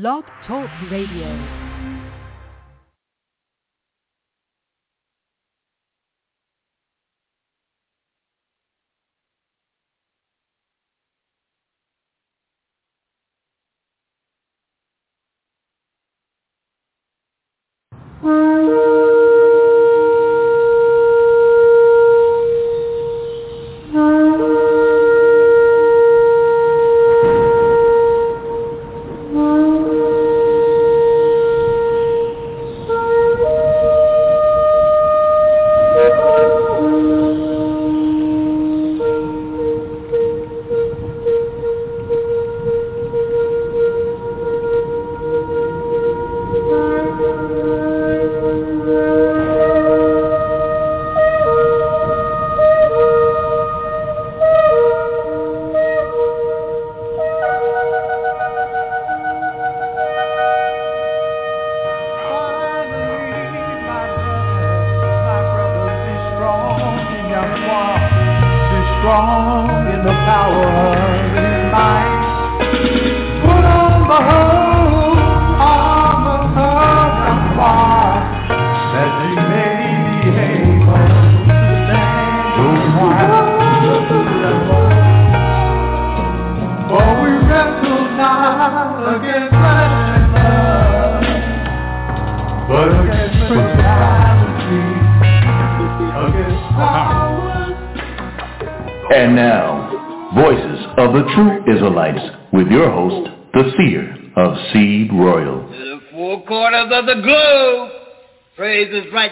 Blog Talk Radio.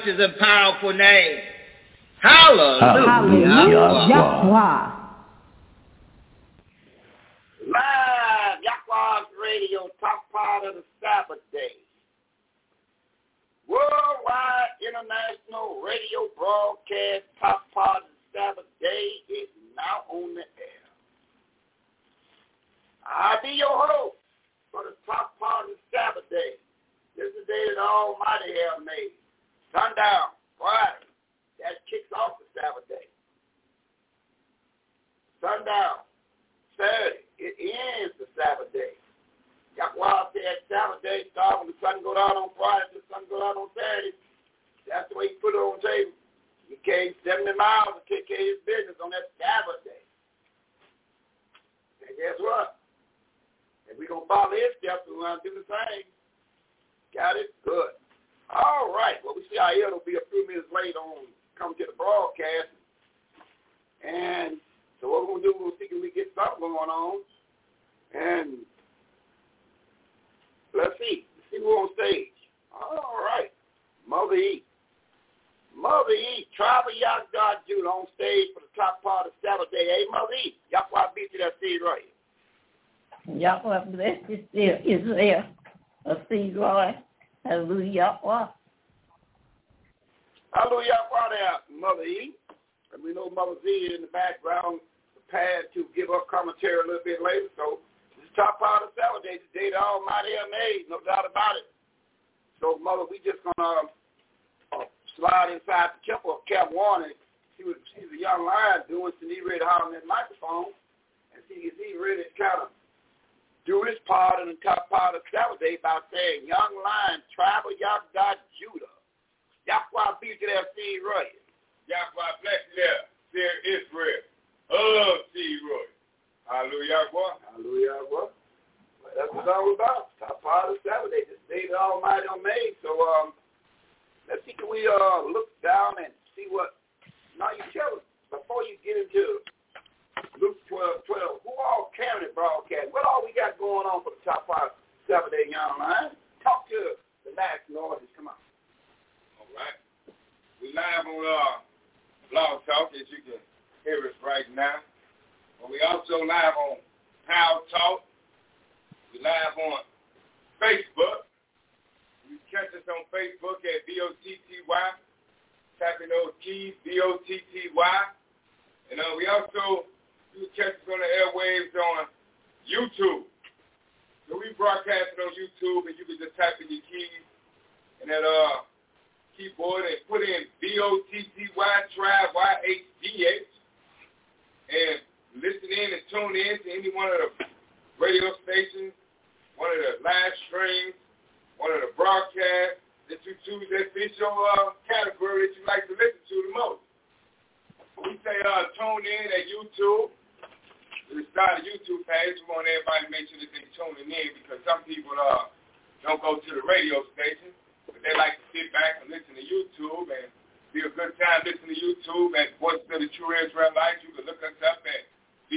Righteous and powerful name.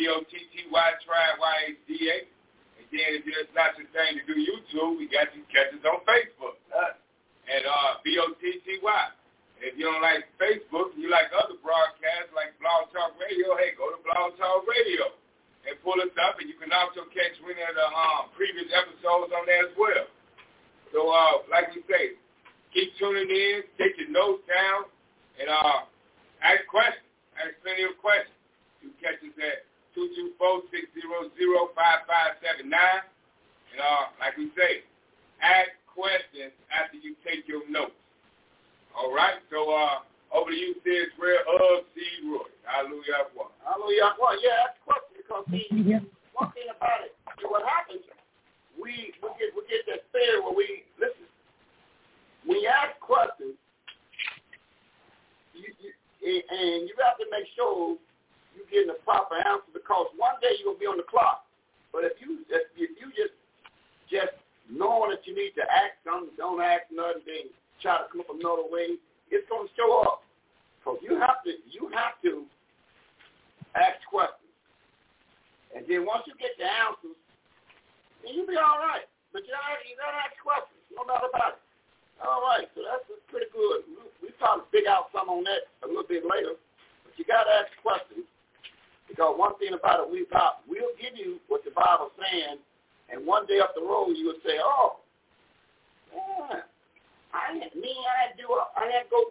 B-O-T-T-Y, try Y-H-D-A. And then if it's not your thing to do YouTube, we got you catch us on Facebook at uh, B-O-T-T-Y. If you don't like Facebook you like other broadcasts like Blog Talk Radio, hey, go to Blog Talk Radio and pull us up. And you can also catch many of the um, previous episodes on there as well. So, uh, like we say, keep tuning in, take your notes down, and uh, ask questions. Ask plenty of questions. You catch us at 224-600-5579. And uh, like we say, ask questions after you take your notes. All right? So uh, over to you, Sid Square of C. Roy. Hallelujah. Hallelujah. Well, yeah, that's a question because see, one thing about it, what happens, we, we get we get that fear where we listen. When you ask questions, you, you, and you have to make sure you're getting the proper answer because one day gonna be on the clock. But if you if, if you just just knowing that you need to act something, don't act nothing, then try to come up another way, it's gonna show up. So you have to you have to ask questions. And then once you get the answers, then you'll be all right. But you gotta you gotta ask questions, no matter about it. All right, so that's, that's pretty good. We, we probably figure out some on that a little bit later. But you gotta ask questions. Because one thing about it, we got, we'll give you what the Bible's saying, and one day up the road you will say, oh, yeah, I didn't, me, I had to do, I had to go,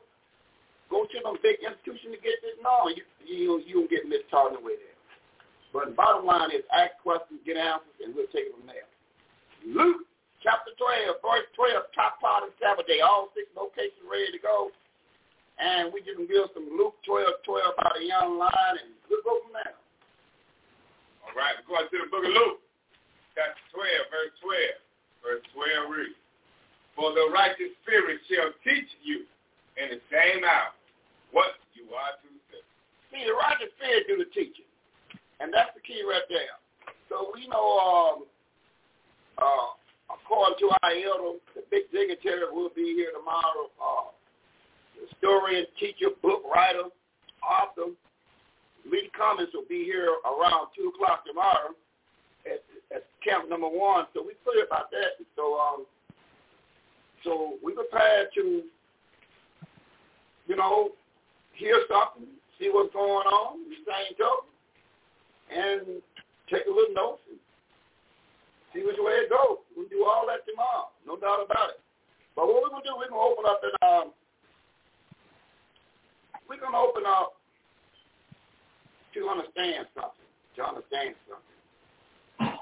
go to some big institution to get this. No, you, you, you get mistaught in the way there. But the bottom line is ask questions, get answers, and we'll take it from there. Luke chapter 12, verse 12, top part of Sabbath day, all six locations ready to go. And we just build some Luke 12, 12 about a young lion, and we'll go from there. All right, we're going to the book of Luke, chapter 12, verse 12. Verse 12 reads, For the righteous spirit shall teach you in the same hour what you are to say. See, the righteous spirit do the teaching. And that's the key right there. So we know, um, uh, according to our elder, the big dignitary will be here tomorrow. Uh, historian, teacher, book writer, author. Lee Cummings will be here around 2 o'clock tomorrow at, at camp number one. So we put it about that. So um, so we prepared to, you know, hear something, see what's going on, the same token and take a little notes and see which way it goes. We'll do all that tomorrow, no doubt about it. But what we're going to do, we're going to open up and um, we're going to open up to understand something, to understand something.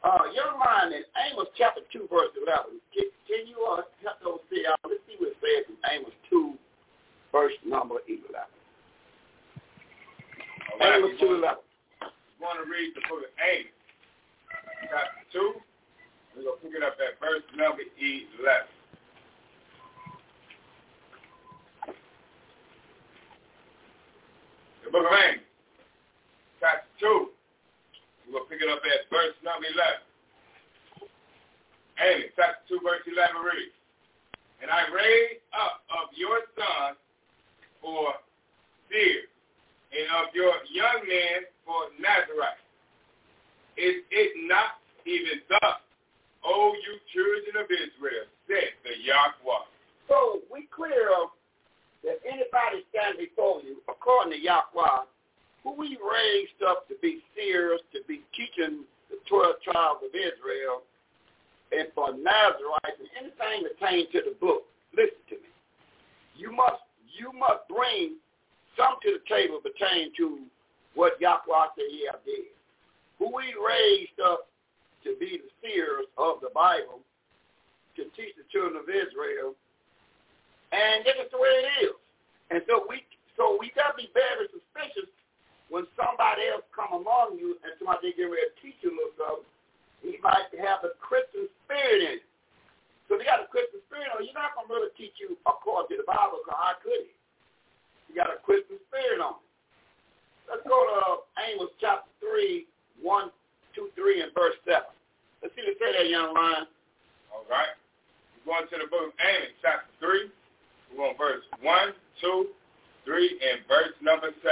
Uh, young mind in Amos chapter 2, verse 11. Can, can you uh, help those see out? Let's see what it says in Amos 2, verse number 11. Right, Amos 2, 11 want to read the book of Amos, chapter 2. We're going to pick it up at verse number 11. The book of Amos, chapter 2. We're going to pick it up at verse number 11. Amos, chapter 2, verse 11 reads, And I raised up of your sons for fear, and of your young men for Nazarites. Is it not even thus, O you children of Israel, said the Yahweh? So we clear up that anybody stand before you, according to Yahweh, who we raised up to be seers, to be teaching the 12 tribes of Israel, and for Nazarite and anything pertaining to the book, listen to me. You must you must bring some to the table pertaining to what Yahweh said he did. Who we raised up to be the seers of the Bible, to teach the children of Israel, and this is the way it is. And so we so we gotta be very suspicious when somebody else come among you and somebody get ready to teach you a little something, he might have a Christian spirit in it. So if you got a Christian spirit on you're not to really teach you according to the Bible because how could he? You got a Christian spirit on it. Let's go to Amos chapter 3, 1, 2, 3, and verse 7. Let's see what say that, young lion. All right. Going to the book of Amos chapter 3. We're on verse 1, 2, 3, and verse number 7.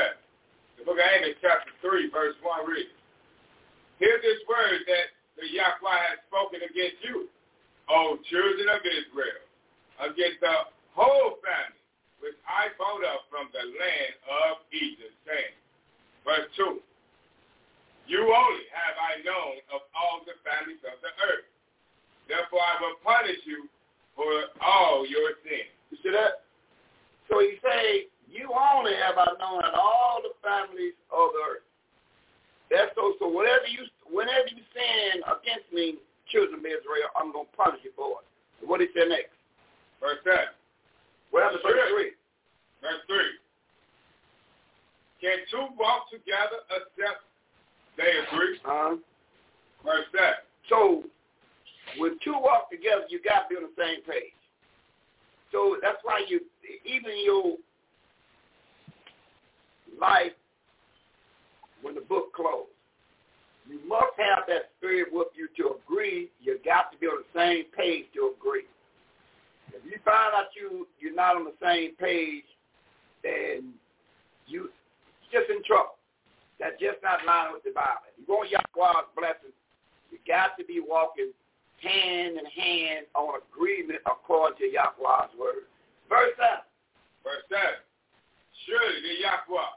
The book of Amos chapter 3, verse 1 reads, Hear this word that the Yahweh has spoken against you, O children of Israel, against the whole family which I brought up from the land of Egypt, saying, verse 2, You only have I known of all the families of the earth. Therefore I will punish you for all your sins. You see that? So he say, you only have I known of all the families of the earth. That's so. So whatever you, whenever you sin against me, children of Israel, I'm gonna punish you for it. What he said next? Verse seven. Well, verse three. Verse three. Can two walk together except they agree? Uh-huh. Verse seven. So when two walk together, you got to be on the same page. So that's why you, even your life when the book closed. You must have that spirit with you to agree. You got to be on the same page to agree. If you find out you you're not on the same page, then you just in trouble. That's just not lining with the Bible. You want Yahweh's blessing, you got to be walking hand in hand on agreement according to Yahweh's word. Verse 7. Verse 7. Surely the Yahweh,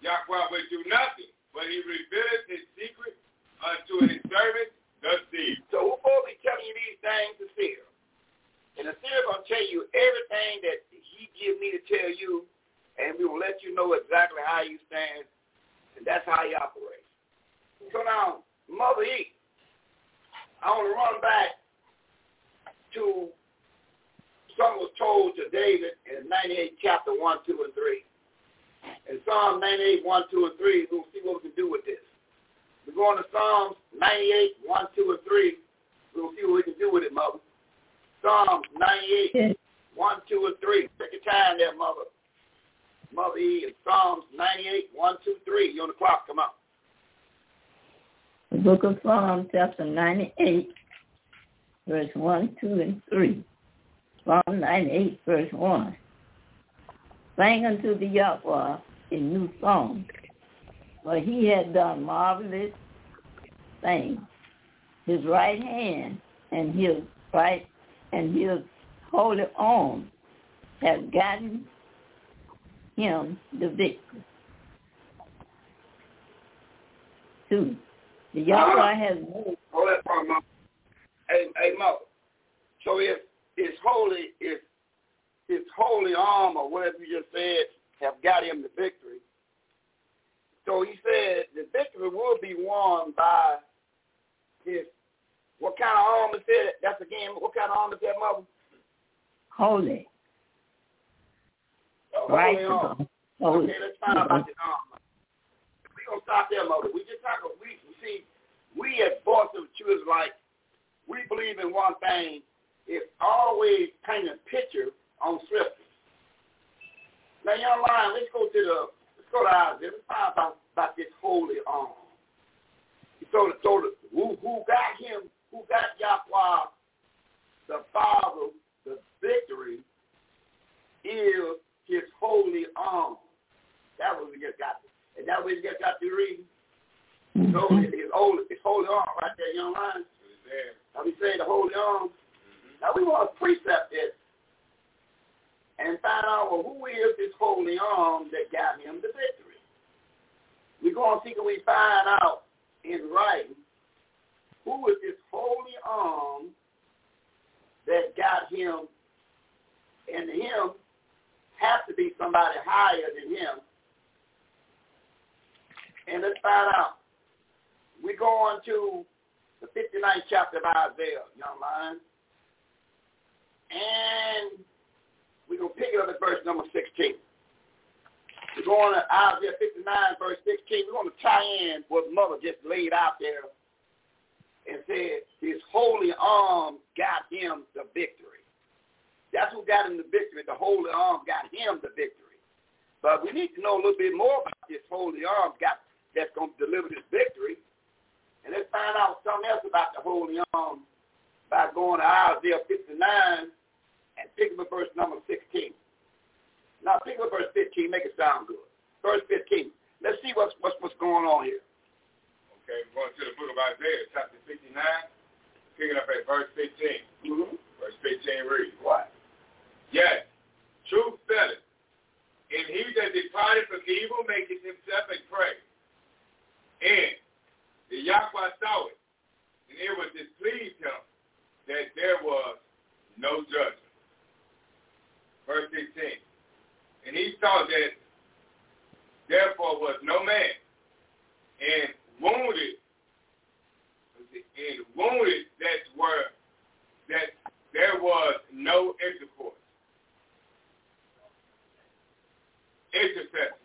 Yahweh will do nothing but he revealed his secret unto his servant, the seer. So we're supposed to be telling you these things to seer. And the seer is going to tell you everything that he give me to tell you, and we will let you know exactly how you stand, and that's how he operates. So now, Mother E, I want to run back to something was told to David in 98 chapter 1, 2, and 3. In Psalm 98, 1, 2, and 3, we'll see what we can do with this. We're going to Psalms 98, 1, 2, and 3. We'll see what we can do with it, Mother. Psalms 98, 1, 2, and 3. Take your time there, Mother. Mother E. In Psalms 98, 1, 2, 3. You on the clock. Come on. The book of Psalms, chapter 98, verse 1, 2, and 3. Psalm 98, verse 1. Sing unto the Yahweh a new song, for he had done marvelous things. His right hand and his right and his holy arm have gotten him the victory. Two, the Yahweh has moved. Hold that a moment. Hey, hey, mother. So if it's holy, if his holy arm or whatever you just said have got him the victory. So he said the victory will be won by his, what kind of arm is that? That's again, what kind of arm is that, mother? Holy. Oh, right. holy arm. Holy. Okay, let's find out about the arm. We're going to stop there, mother. We just talk, we, see, we Voice of the like, we believe in one thing. It's always painting a picture on scripture. Now, young lion, let's go to the let's go to Isaiah. Let's find out about this holy arm. He told, told us who, who got him, who got Yahweh, the Father, the victory is his holy arm. That was we just got, and that was we just got to read. Mm-hmm. So his holy, his holy arm right there, young lion. Now we say the holy arm. Now we want to precept this and find out well, who is this holy arm that got him the victory. We're going to see can we find out in writing who is this holy arm that got him, and him has to be somebody higher than him. And let's find out. We're going to the 59th chapter of Isaiah, young man. And we're going to pick it up at verse number 16. We're going to Isaiah 59, verse 16. We're going to tie in what Mother just laid out there and said, his holy arm got him the victory. That's what got him the victory. The holy arm got him the victory. But we need to know a little bit more about this holy arm got, that's going to deliver this victory and let's find out something else about the Holy Arm by going to Isaiah 59 and picking up verse number 16. Now pick up verse 15, make it sound good. Verse 15. Let's see what's, what's, what's going on here. Okay, we're going to the book of Isaiah, chapter 59, picking up at verse 15. Mm-hmm. Verse 15 reads. What? Yes, truth felleth, and he that departed from evil maketh himself a prey. And the Yahweh saw it, and it was displeased him that there was no judgment. Verse 16. And he saw that therefore was no man, and wounded, and wounded that were, that there was no intercourse. Intercession.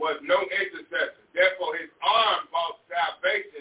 was no intercessor. Therefore, his arm brought salvation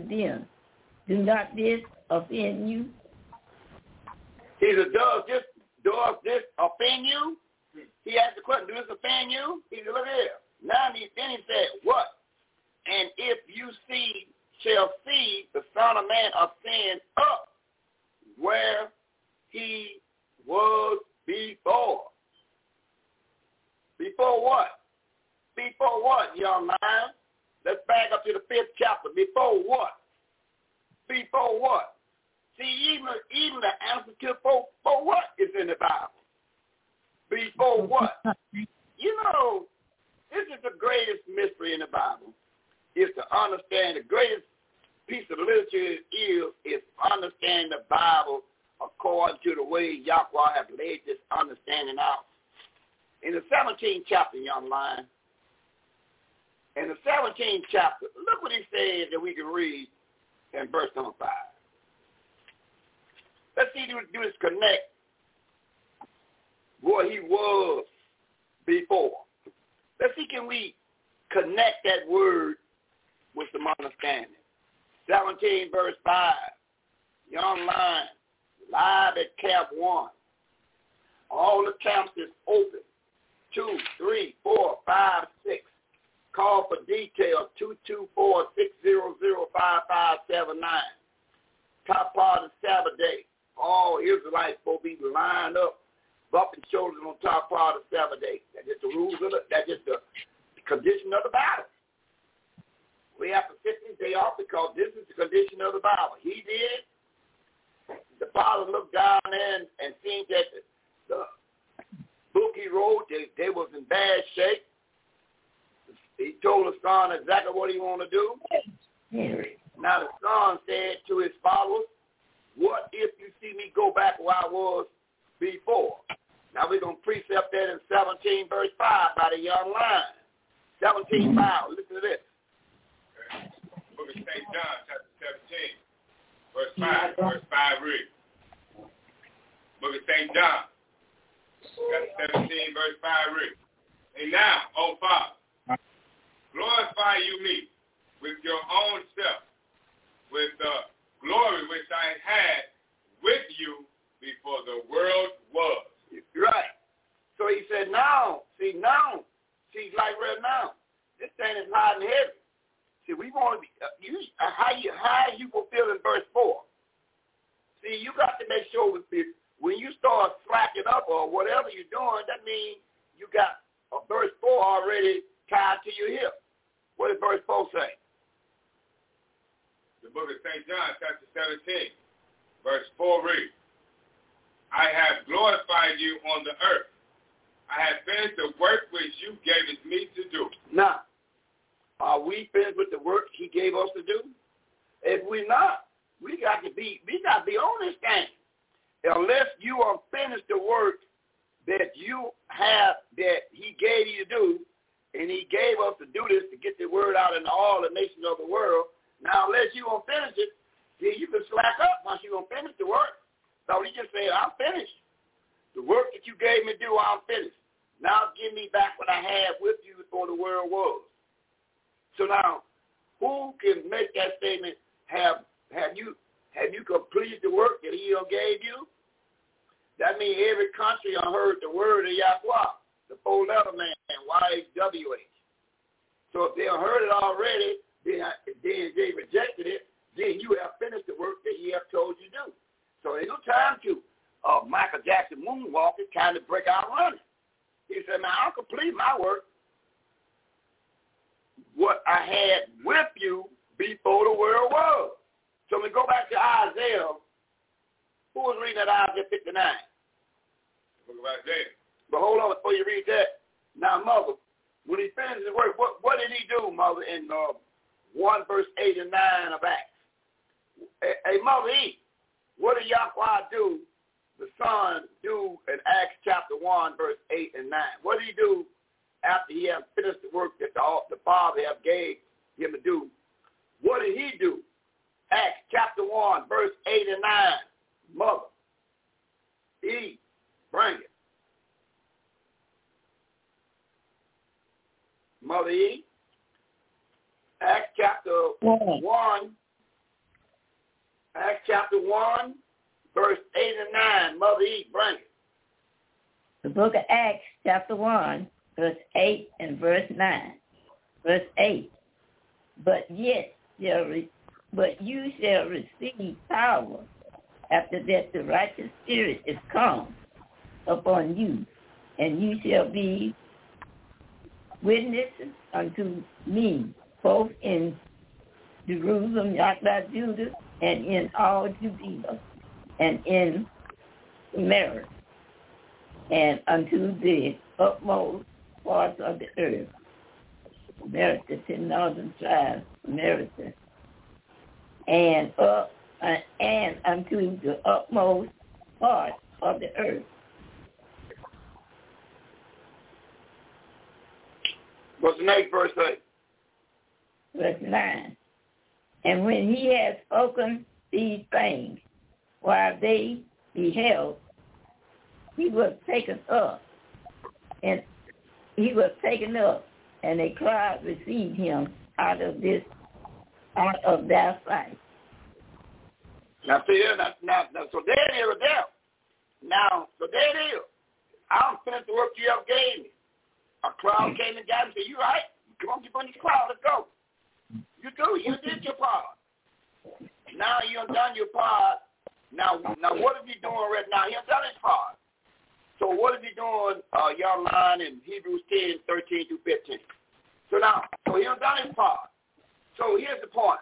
unto them, Do not this offend you? He said, does this, does this offend you? He asked the question, does this offend you? He said, look here. Now he, then he said, what? And if you see, shall see the Son of Man ascend up where he was before. Before what? Before what, young man? Let's back up to the fifth chapter. Before what? Before what? See, even even the answer to for, for what is in the Bible. Before what? You know, this is the greatest mystery in the Bible. Is to understand the greatest piece of literature is is understand the Bible according to the way Yahweh has laid this understanding out. In the 17th chapter, young man, in the 17th chapter, look what he said that we can read in verse number 5. Let's see, do, do this connect what he was before. Let's see, can we connect that word with some understanding. 17 verse 5. You're online, live at Camp 1. All the camps is open. Two, three, four, five, six. Call for details, 224-600-5579. Top part of Sabbath day. All Israelites to be lined up, bumping shoulders on top part of Sabbath day. That's just the rules of the, that's just the condition of the battle. We have to sit this day off because this is the condition of the Bible. He did. The father looked down and, and seen that the, the book he wrote, they, they was in bad shape. He told the son exactly what he wanted to do. Now the son said to his followers, what if you see me go back where I was before? Now we're going to precept that in 17 verse 5 by the young lion. 17 mm-hmm. 5. Listen to this. Book of St. John, chapter 17, verse 5. Verse 5 read. Book of St. John, chapter 17, verse 5 read. And now, O Father, glorify you me with your own self, with the glory which I had with you before the world was. Right. So he said, now, see, now, see, like right now, this thing is hot and heavy. See, we want to be, uh, you, uh, how you, how you fulfill in verse 4. See, you got to make sure with this, when you start slacking up or whatever you're doing, that means you got a verse 4 already tied to your hip. What did verse 4 say? The book of St. John, chapter 17, verse 4 reads, I have glorified you on the earth. I have finished the work which you gave it me to do. Now, are we finished with the work he gave us to do? If we're not, we got to be we got to be on this thing. Unless you are finished the work that you have that he gave you to do, and he gave us to do this to get the word out in all the nations of the world. Now, unless you gonna finish it, then you can slack up once you gonna finish the work. So he just said, I'm finished. The work that you gave me to do, I'm finished. Now give me back what I had with you before the world was. So now, who can make that statement? Have have you have you completed the work that he gave you? That means every country heard the word of Yahweh, the four-letter man, Y-H-W-H. So if they heard it already, then, then they rejected it, then you have finished the work that he have told you to do. So there's no time to uh, Michael Jackson moonwalking, trying to break out running. He said, man, I'll complete my work. What I had with you before the world was. So we go back to Isaiah. Who was reading that Isaiah 59? Look about there. But hold on before you read that. Now, mother, when he finished his work, what, what did he do, mother, in uh, 1 verse 8 and 9 of Acts? Hey, mother, he, what did Yahweh do, the son, do in Acts chapter 1, verse 8 and 9? What did he do after he had finished the work that the, the Father have gave him to do? What did he do? Acts chapter 1, verse 8 and 9. Mother, eat, bring it. Mother E. Acts chapter 1. 1. Acts chapter 1, verse 8 and 9. Mother E. Bring it. The book of Acts chapter 1, verse 8 and verse 9. Verse 8. But yet shall re- but you shall receive power after that the righteous spirit is come upon you, and you shall be witnesses unto me, both in Jerusalem, Yahweh, Judah, and in all Judea, and in Samaria, and unto the utmost parts of the earth. America, ten northern tribes, America, and up uh, and unto the utmost part of the earth. What's the next verse say? Verse 9. And when he had spoken these things, while they beheld, he was taken up, and he was taken up, and a crowd received him out of this, out of their sight. Now see here, now, now, now so there it is there. Now, so there it is. I'm finished the work you have gave me. A crowd came and got him and said, you right? Come on, get on this crowd, let's go. You do, you did your part. Now you done your part. Now, now what is he doing right now? He done his part. So what is he doing, uh, y'all line in Hebrews 10, 13 through 15? So now, so he done his part. So here's the point.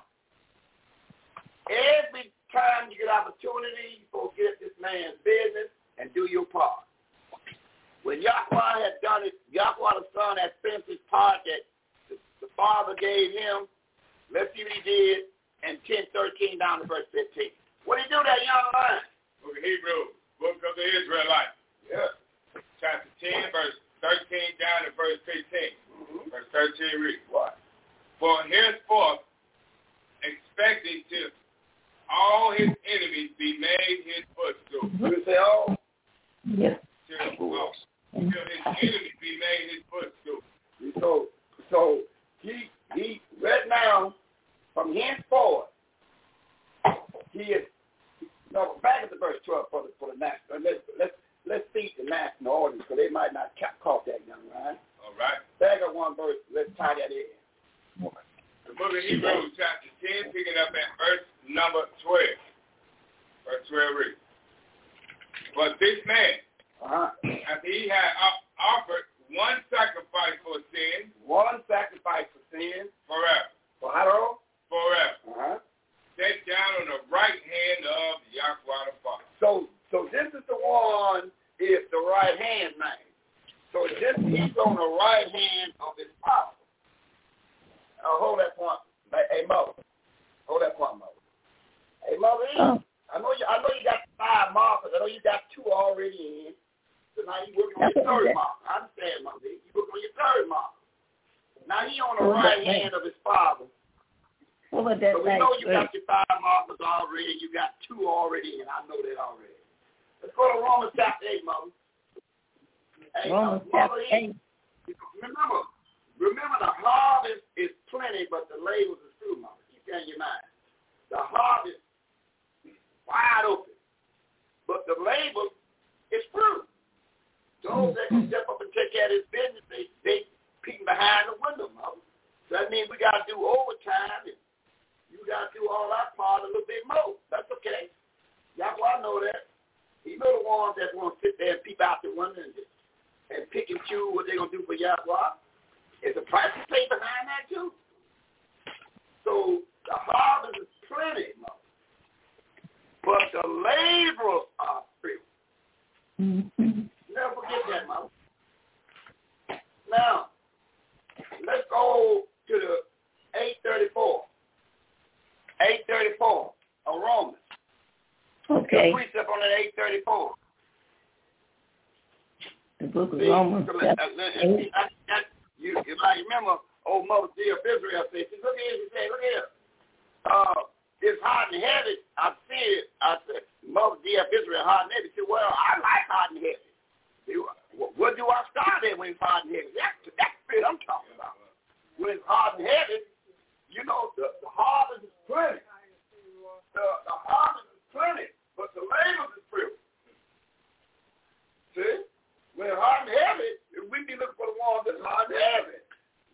Every time you get opportunity, you go get this man's business and do your part. When Yahweh had done it, Yahweh the Son had finished his part that the, the Father gave him. Let's see what he did in 10, 13 down to verse 15. What did he do that young man? Book of Hebrews, Book of the Israelites. Yeah. Chapter 10, verse 13 down to verse 15. Mm-hmm. Verse 13 reads, What? For henceforth, expecting to all his enemies be made his footstool. You say, oh, Yes. Till, till his enemies be made his footstool. So, so he, he, right now, from henceforth, he is, no, back at the verse 12 for the, for the national, uh, let's, let's, let's feed the national audience because they might not ca- caught that young man. All right. Back at one verse, let's tie that in. The book of Hebrews, chapter 10, picking up at verse number 12. Verse 12 reads, But this man, Uh-huh. after he had offered one sacrifice for sin One sacrifice for sin, forever, for how forever, Uh-huh. sat down on the right hand of Yahweh the Father. So, so this is the one is the right hand man. So this he's on the right hand of his father. Now hold that point. Hey, hey, mother. Hold that point, mother. Hey, Mother E, oh. I know you. I know you got five markers. I know you got two already in. Now you working on your third marker. I understand, Mother E. You working on your third marker. Now he on the right hand of his father. What was that so we know you got your five markers already. You got two already, and I know that already. Let's go to Romans chapter 8, Mother. Hey, Romans chapter 8. Remember, remember the harvest is plenty, but the labors is few, Mother. Keep that in your mind. The harvest is wide open, but the labor is few. Those that can step up and take care of his business, they, they peeking behind the window, Mother. So that means we got to do overtime and you got to do all that part a little bit more. That's okay. Y'all I know that. He know the ones that want to sit there and peep out the window and, and pick and choose what they're going to do for Yahweh. It's a price to pay behind that too. So the harvest is plenty, mother. But the laborers are. Mm-hmm. Never forget that, mother. Now, let's go to the 834. 834 of Romans. Okay. The precept on that 834. The book of See, Romans. Uh, I, I, you, you might remember old Mother D of Israel said, look here, she said, look here. Uh, it's hot and heavy. I see it. I said, Mother D of Israel, hot and heavy. She said, well, I like hot and heavy. What do I start at when it's hot and heavy? That's, the I'm talking about. When it's hot and heavy, you know, the, the harvest is plenty. The, the harvest is plenty, but the labor is few. See? When it's hard and heavy, we be looking for the ones that's hard and heavy.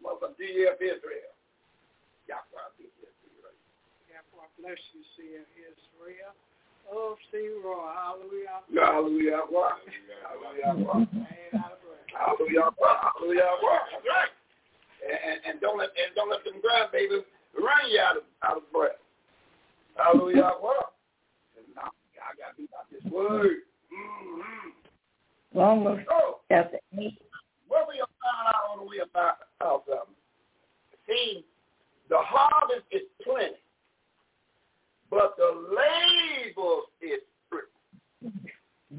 Mother DF Israel. Yahweh bless you, see Israel. Oh, see, Roy. Hallelujah. Hallelujah. Hallelujah. Hallelujah. Hallelujah. That's and, and don't let and don't let them grandbabies run you out of out of breath. Hallelujah. Well, I got to be about this word. Mm-hmm. Romans so, chapter eight. What we find out on the way about of um, see, the harvest is plenty, but the labor is free.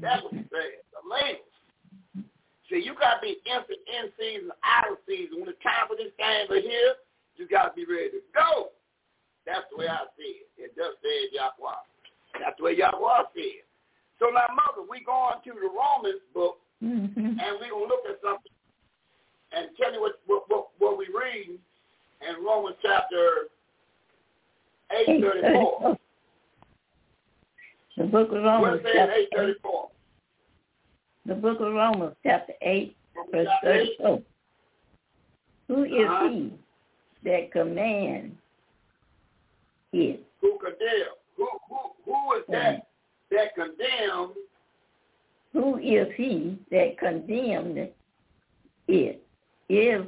That's what he said. The labor. See, you got to be in, in season, out of season. When the time for this game is here, you got to be ready to go. That's the way I see it. It does say Yahweh. That's the way Yahweh see it. So now, Mother, we going to the Romans book, mm-hmm. and we're going to look at something and tell you what, what, what, what we read in Romans chapter 8, 34. The book of Romans. It 8, 34? the book of Romans, chapter 8, verse 34. Who is uh-huh. he that commands it? Who condemns? Who, who, who is that that condemns? Who is he that condemned it? Is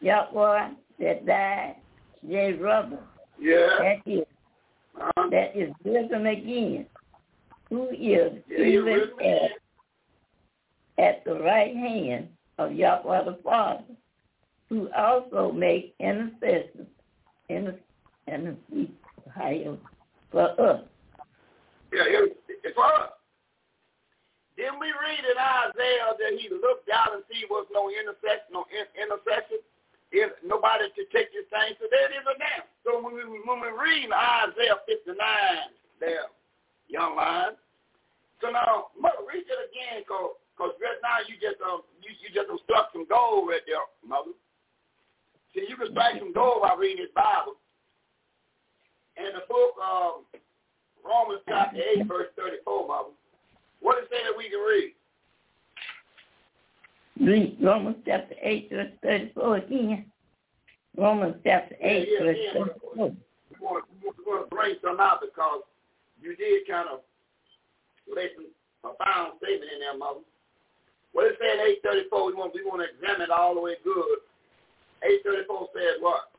Yahweh that died, yea, brother? Yeah. That is, uh-huh. that is risen again. Who is even as at the right hand of Yahweh the Father, who also make intercession intercede for us. Yeah, it's for us. Then we read in Isaiah that he looked out and see was no intercession, no intercession, if nobody to take his thing. So there it is now. So when we when we read Isaiah 59, there, young line. So now, mother, read it again, cause because right now you just um you, you just struck some gold right there, mother. See, you can strike some gold by reading this Bible. And the book of Romans chapter 8, verse 34, mother, what is it that we can read? Read Romans chapter 8, verse 34 again. Romans chapter 8, yeah, yeah, verse yeah. 34. We want, we want to bring some out because you did kind of lay some profound statement in there, mother. What it said 834, we want, we want to examine it all the way good. 834 says what?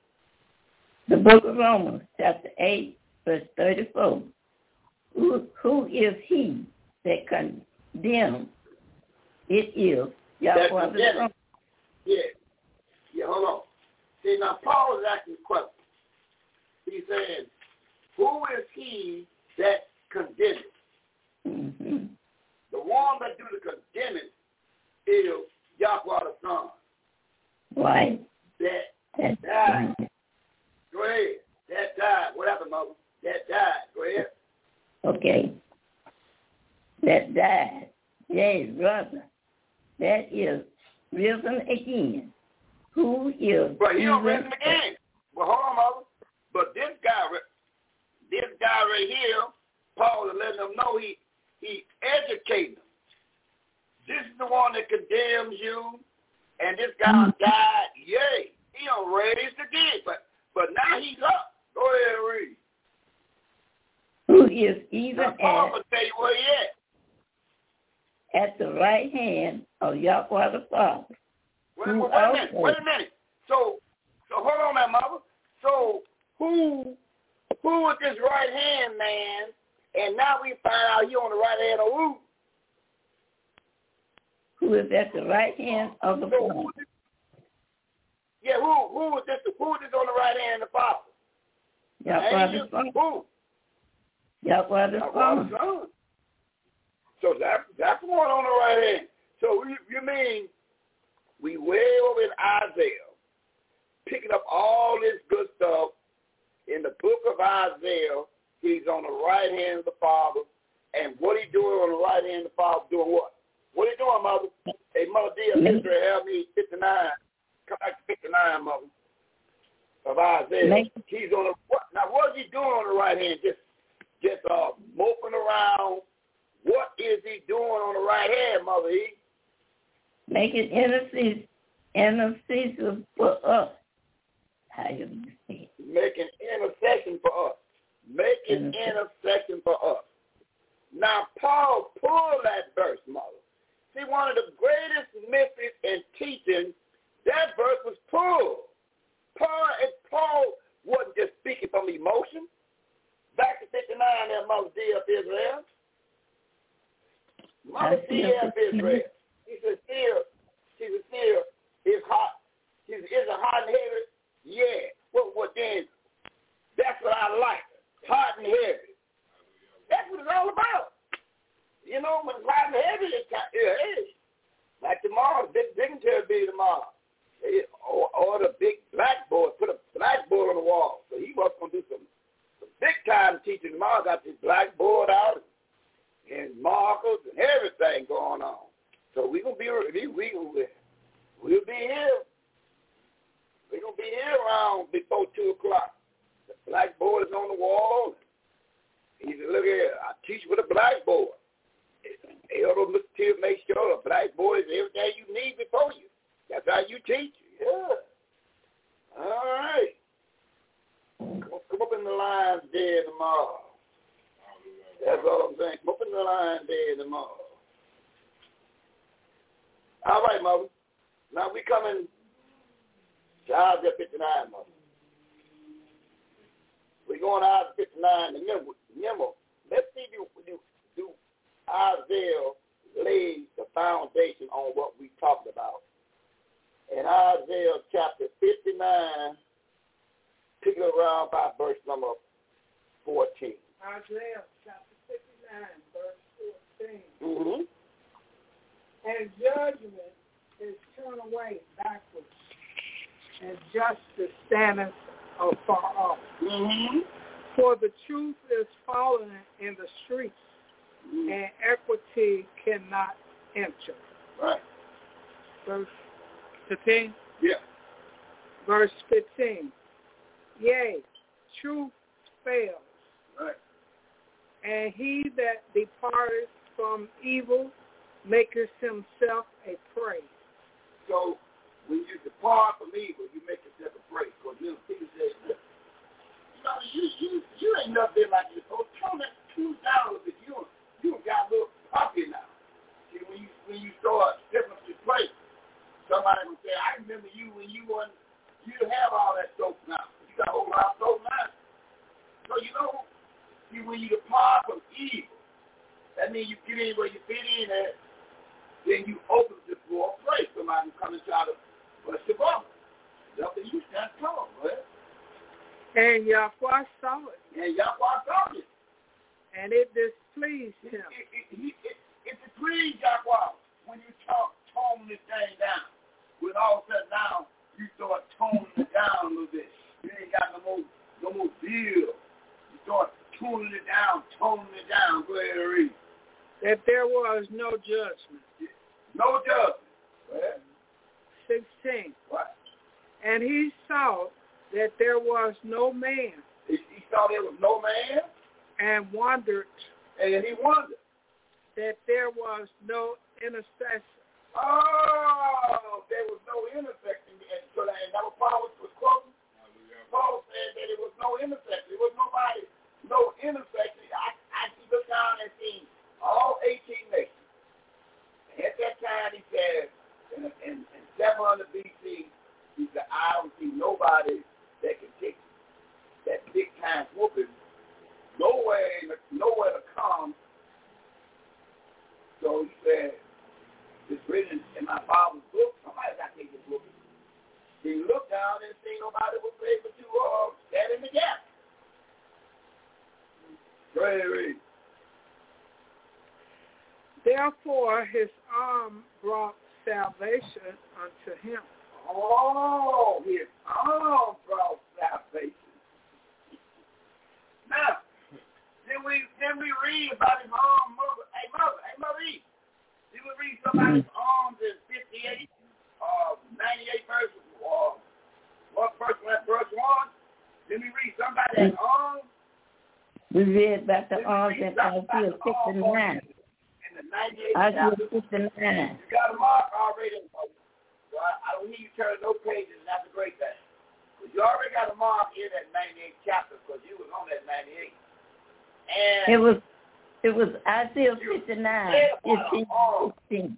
The book of Romans, chapter 8, verse 34. Who, who is he that condemns? It is Yahweh the Yeah. Yeah, hold on. See, now Paul is asking a question. He's saying, who is he that condemns. Mm-hmm. The one that do the condemning is Yahweh the Son. Right. That That's died. right. Go ahead. That died. What happened, mother? That died. Go ahead. Okay. That died. Yes, brother. That is risen again. Who is But he don't risen again. Well, hold on, mother. But this this guy right here, Paul is letting them know he he educating them. This is the one that condemns you, and this guy Mhm. died. Yay, he don't raised again, but but now he's up. Go ahead and read. Who is even Now, Paul at, tell you where he at. at the right hand of Yahweh the Father. Wait, wait, wait a minute. Wait a minute. So, so hold on, that mother. So, who, who was this right hand man? And now we find out he on the right hand of who? Who is at the right hand of the So, Father. yeah, who, who was this? Who was this on the right hand of the Father? Yahweh the. Who? Yahweh the Yahweh Son. the Son. So that that's the one on the right hand. So you, you mean we way over in Isaiah, picking up all this good stuff in the book of Isaiah. He's on the right hand of the Father, and what he doing on the right hand of the Father? Doing what? What he doing, mother? Hey, mother dear, Make- Israel, help me. Fifty nine. Come back to fifty nine, mother. Of Isaiah. He's on the what? Now, what is he doing on the right hand? Just, just uh, moping around. What is he doing on the right hand, mother? E? Making intercession, intercession for us. How you it? Making intercession for us. Making Intercession. intercession for us. Now, Paul pulled that verse, mother. See, one of the greatest mysteries in teaching, that verse was pulled. Paul, and Paul wasn't just speaking from emotion. Back to 59 there, Mother D of Israel. Mother I D see of it. Israel. He said, still, she said, still, is hot. She said, is it hot and heavy? Yeah. What then? That's what I like. Hot and heavy. That's what it's all about. You know, when it's hot and heavy, it's kind it is. Like tomorrow, big dignitary be tomorrow. Or, or the big blackboard, put a blackboard on the wall. So he was going to do some, some big time teaching tomorrow. Got this blackboard out and markers and everything going on. So we're going to be, we, we, we'll be here. We're going to be here around before 2 o'clock. The blackboard is on the wall. He said, look here, I teach with a blackboard. Elder Mr. Till make sure the blackboard is everything you need before you. That's how you teach. Yeah. All right. Come, come up in the line there tomorrow. That's all I'm saying. Come up in the line there tomorrow. All right, mother. Now we coming Isaiah 59, mother. We're going to Isaiah 59. Remember, remember let's see do, do, do Isaiah lay the foundation on what we talked about. In Isaiah chapter 59, pick it around by verse number 14. Isaiah chapter 59, verse 14. Mm-hmm. And judgment is turned away backwards, and justice standeth afar off. Mm-hmm. For the truth is fallen in the streets, and equity cannot enter. Right. Verse 15. Yeah. Verse 15. Yea, truth fails, Right. and he that departeth from evil maketh himself a prey. So when you depart from evil, you make yourself a break. Because little say, look, you know, you, you, you ain't nothing like this. So tell me two dollars if you you got a little puppy now. See, when you when you start stepping your place, somebody will say, I remember you when you were you didn't have all that soap now. You got a whole lot of soap now. So you know, see when you depart from evil, that means you get in where you fit in at then you open the door of praise. Somebody come and try to bless your brother. Nothing you stand tall, boy. And Yahweh saw it, And Yahweh saw it. and it displeased him. It, it, it, it, it displeased Yahweh when you talk, tone this thing down. When all of a sudden now you start toning it down a little bit. You ain't got no more no more deal. You start tuning it down, toning it down. Go ahead and read. That there was no judgment. No judgment. Ahead. 16. What? And he saw that there was no man He, he saw there was no man, and wondered and he wondered. that there was no intercessor. Oh, there was no intersection. And so that, and that was Paul was, was quoting. Paul said that there was no intersection. There was nobody, no intersection. I, I he looked down and seen all 18 nations. And at that time, he said, in, in, in 700 BC, he said, I don't see nobody that can take that big time whooping. Nowhere, nowhere to come. So he said, it's written in my father's book. Somebody got to take this book. He looked down and seen nobody was able to uh, stand in the gap. Pray. Therefore his arm brought salvation unto him. Oh, his arm brought salvation. Now, then we then we read about his arm. Mother, hey mother, hey mother, read. Then we read somebody's arms in 58, uh, 98 verse, uh, what verse? Verse one. Then we read somebody's arm. We read about the Then we arms read in something Isaiah about the 69. In the 98th chapter. Isaiah 69. You got a mark already. So I, I don't need you turning no pages, and that's a great thing. But you already got a mark in that 98th chapter because you was on that 98. And It was it was Isaiah 59, read about 15, an arm. 16.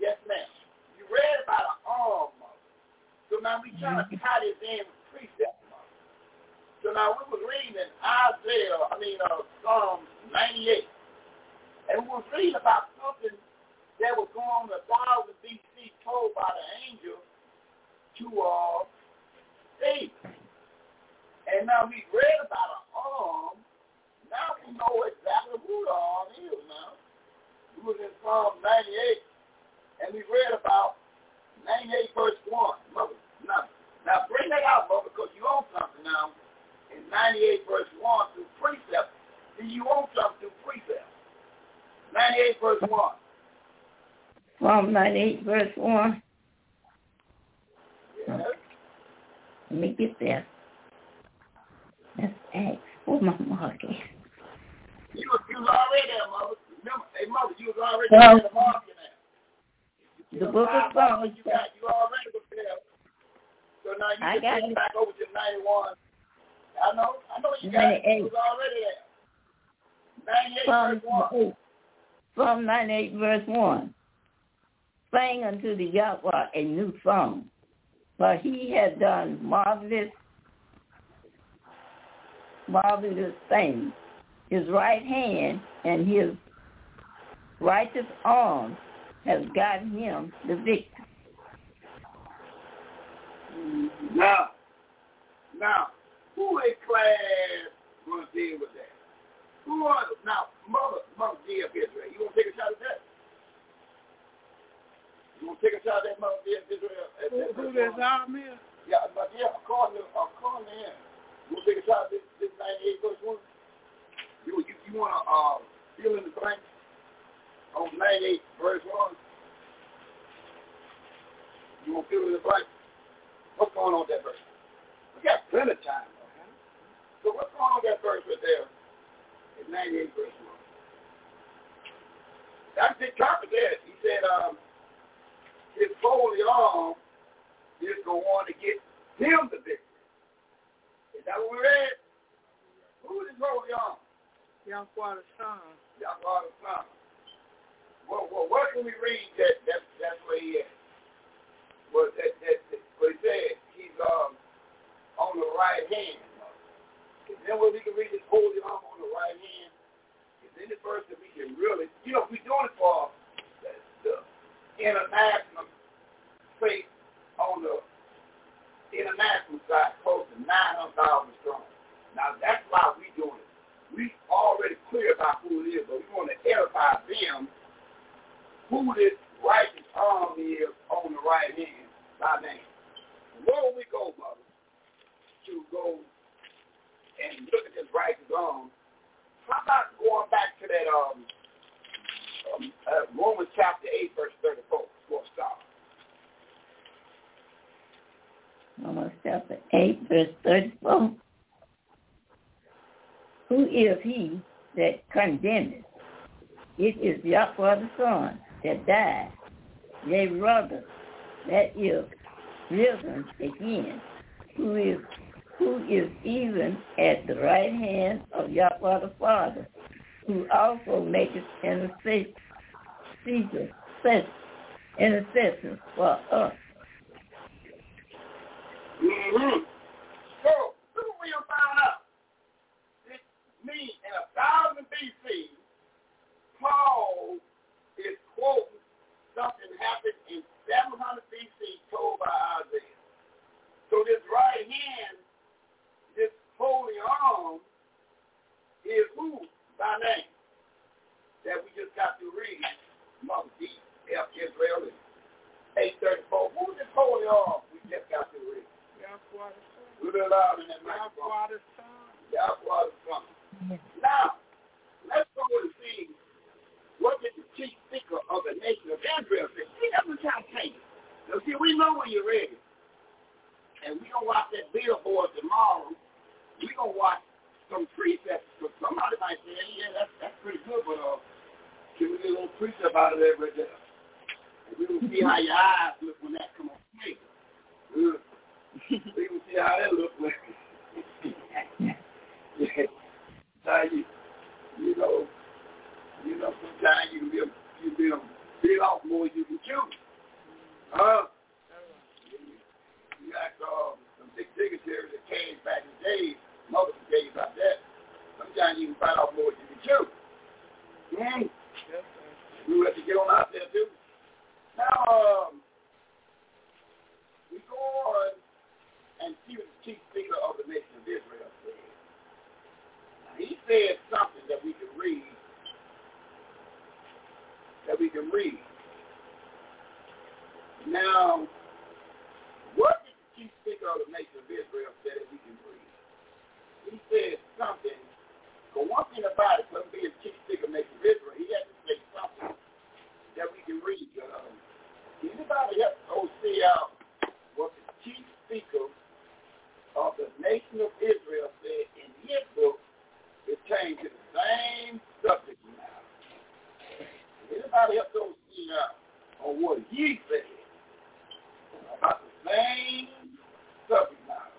Yes, ma'am. You read about an arm. Mother. So now we trying to tie this in with precept. Mother. So now we was reading Isaiah, I mean, uh, Psalm 98. And we was reading about something that was going on in 1000 BC told by the angel to uh, David. And now we read about an arm. Now we know exactly who the arm is now. We was in Psalm 98 and we read about 98 verse 1. Mother, now, now bring that out, mother, because you own something now in 98 verse 1 through precept. Then you own something through precept. 98 verse 1. Psalm 98, verse 1. Yes. Let me get there. Let's ask for my market. You, was- you was already there, mother. Remember, hey, mother, you was already Well, there in the market now. The book of Psalms. You got, you already was there. So now you I can take back over to 91. I know, I know you got it. 98. You was already there. 98 Psalm verse 1. 98, Psalm 98, verse 1. Sing unto the Yahweh a new song, for he has done marvelous, marvelous things. His right hand and his righteous arm has gotten him the victory. Now, now, who in class to deal with that? Who are now, mother, mother G of Israel? You want to take a shot at that? You want to take a shot at that, mother G of Israel? At Who, that who one? arm is? Yeah, but yeah, according to, according to him. You want to take a shot at this, this 98 verse 1? You, you, you want to uh, fill in the blank on 98 verse 1? You want to fill in the blank? What's going on with that verse? We got plenty of time. Okay? So what's going on with that verse right there? It's 98 verse 1. That's the carpet there. He said, um, his holy arm is going to to get him the victory. Is that what we read? Who is his holy arm? Father son. Yahweh the Son. Well, well, what can we read that, that that's where he is? Well, that, that, that, what he said, he's um, on the right hand. And then what we can read his holy arm on the right hand. And then the verse that we can really, you know, we're doing it for the, the international faith on the international side, close to 900,000 strong. Now, that's why we're doing it. We already clear about who it is, but we want to edify them who this righteous arm is on the right hand by name. Where will we go, mother, to go and look at this righteous arm? How about going back to that um, um uh, Romans chapter 8, verse 34 for a start? Romans chapter 8, verse 34. Who is he that condemneth? It is Yahweh the Son that died, yea rather, that is risen again, who is who is even at the right hand of Yahweh the Father, who also maketh intercession intercession for us. Mm-hmm. So, look we found out. This me in a thousand BC, Paul is quoting something happened in 700 BC told by Isaiah. So this right hand, holy arm, is who by name that we just got to read. Mother D. F. Israel 834. Who's this holy arm we just got to read? Yahweh the Son. A little louder in that microphone. Yahweh the Son. Yahweh the Son. Now, let's go and see what did the chief speaker of the nation of Israel say. See, that's what y'all saying. Now, see, we know when you're ready. And we're going to watch that billboard tomorrow. We're going to watch some precepts. So somebody might say, yeah, that's, that's pretty good, but uh, can we get a little precept out of there right there? And going to see how your eyes look when that come on. Hey, uh, we can see how that look when yeah. How you, you know, you know, sometimes you can be a, you be a bit off more than you can chew. Huh? You got uh, some big dignitaries that came back in the days, mother can tell you about that. Sometimes you can bite off more than you chew. Mm. We have to get on out there too. Now, um, we go on and see what the chief speaker of the nation of Israel said. He said something that we can read, that we can read. Now, what did the chief speaker of the nation of Israel say that we can read? He said something, but one thing about it, when being chief speaker of the nation of Israel, he had to say something that we can read. Um, anybody help OC out what the chief speaker of the nation of Israel said in his book pertaining to the same subject matter. Anybody else don't see out on what he said about the same subject matter?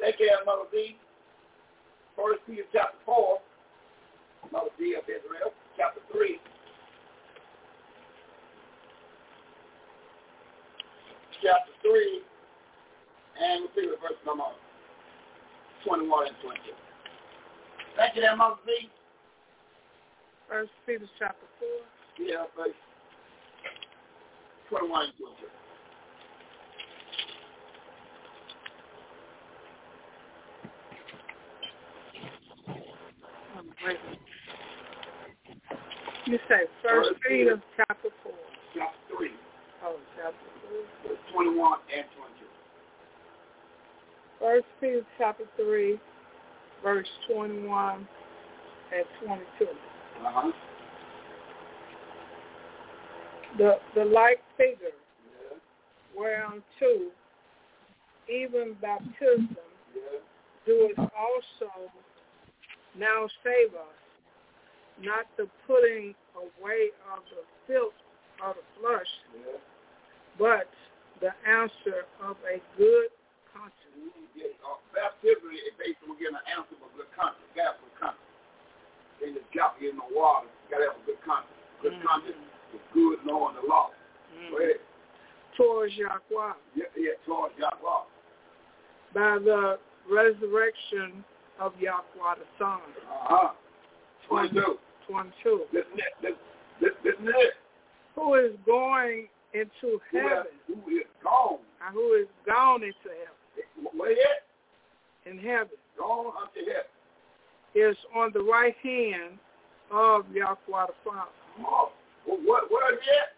Take care, Mother B. First Peter chapter 4, Mother B of Israel, chapter 3. Chapter 3, and we'll see the verse number 21 and 22. Thank you there, Mother B. First Peter chapter 4. Yeah, verse 21 and 22. You say First First Peter Peter. chapter 4. Chapter 3, Oh, chapter 3. verse 21 and 22. First Peter chapter 3, verse 21 and 22. Uh-huh. The, the like figure Yeah, whereunto even baptism yeah. doeth also now save us, not the putting away of the filth of the flesh, Yeah. but the answer of a good conscience. Uh, baptism is basically getting an answer of a good conscience. Got to have a good conscience. Then the drop you in the water. You got to have a good conscience. Good Mhm. conscience is good knowing the law. Go ahead. Towards Yahweh Yeah, yeah, towards Yahweh. by the resurrection of Yahweh the Son. Uh-huh. 22. 22. Listen to this. Listen, listen, listen to this. Who is going into Who, heaven who is gone? and who is gone into heaven, Where in heaven, Gone unto heaven. is on the right hand of Yahweh the Father. Oh, what, what is it?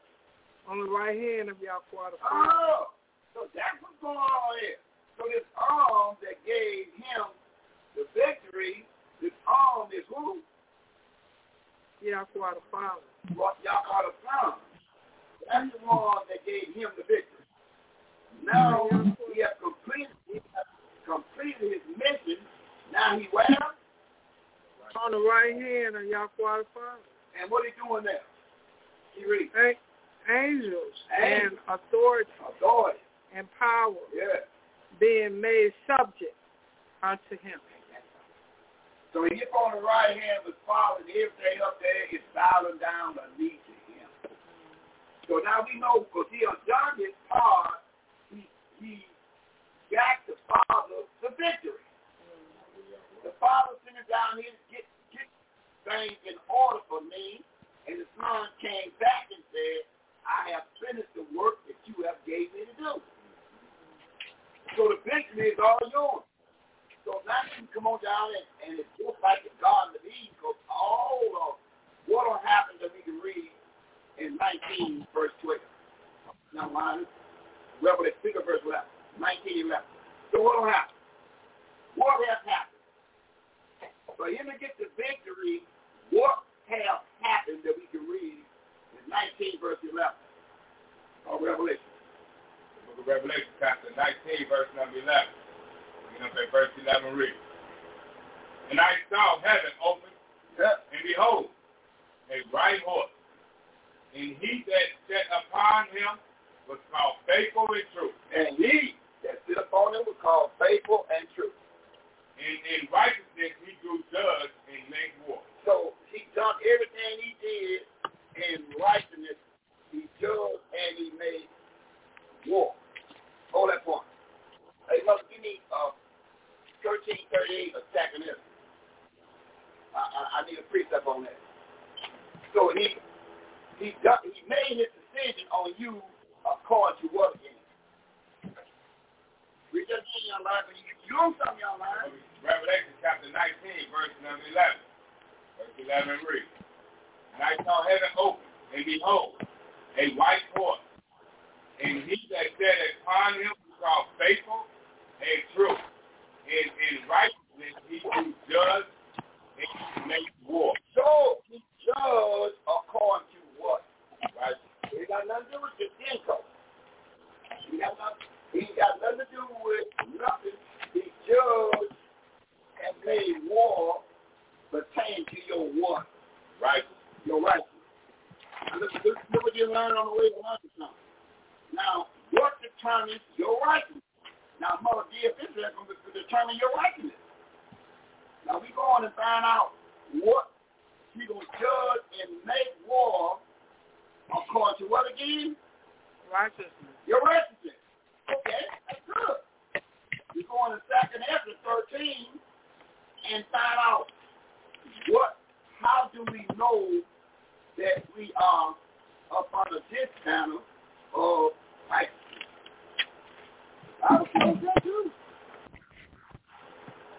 On the right hand of Yahweh the Father. Oh, so that's what's going on here. So this arm that gave him the victory, this arm is who? Yahweh the Father. What Yahweh the Father. That's the one that gave him the victory. Now mm-hmm. he has completed, he has completed his mission. Now he where? On the right hand of Yahweh the Father. And what he doing there? He reads. A- angels and authority Authority. and power Yeah. being made subject unto him. So he on the right hand of his father, and everything up there is bowing down the knee to him. So now we know, because he has done his part, he, he got the father the victory. The father sent him down here to get, get things in order for me, and the son came back and said, I have finished the work that you have gave me to do. So the victory is all yours. So now you come on down and, and it's just like the Garden of Eden because all of what will happen that we can read in 19 verse 12. Now, mine, Revelation, of verse 11, 19, 11. So what will happen? What has happened? For him to get the victory, what has happened that we can read in 19 verse 11 of Revelation? Of Revelation, chapter 19, verse number 11. You know, verse 11 reads. And I saw heaven open, Yeah. and behold, a white horse. And he that sat upon him was called faithful and true. And he that sit upon him was called faithful and true. And in righteousness he grew judge and make war. So he done everything he did in righteousness. He judged and he made war. Hold that point. Hey, mother, give me uh, 1338 a second here. I, I, I need a precept on that. So he he made his decision on you according to what again? Read that again, young man. You, you own something, young man. Revelation chapter 19, verse number 11. Verse 11 reads. And I saw heaven open, and behold, a white horse. And he that sat upon him was called faithful and true. And in righteousness he do judge and make war. So he judged according to what? Right? It got nothing to do with the income. He got nothing, he got nothing to do with nothing. He judged and made war pertain to your what? Right? Your righteousness. Look, look, look what you learn on the way to something. Now, what determines your righteousness? Now, Mother this is going to determine your righteousness. Now, we go on and find out what he going to judge and make war according to what again? Righteousness. Your righteousness. Okay, that's good. We go on to second Esdras 13 and find out what, how do we know that we are up under this panel of righteousness? I was told that too.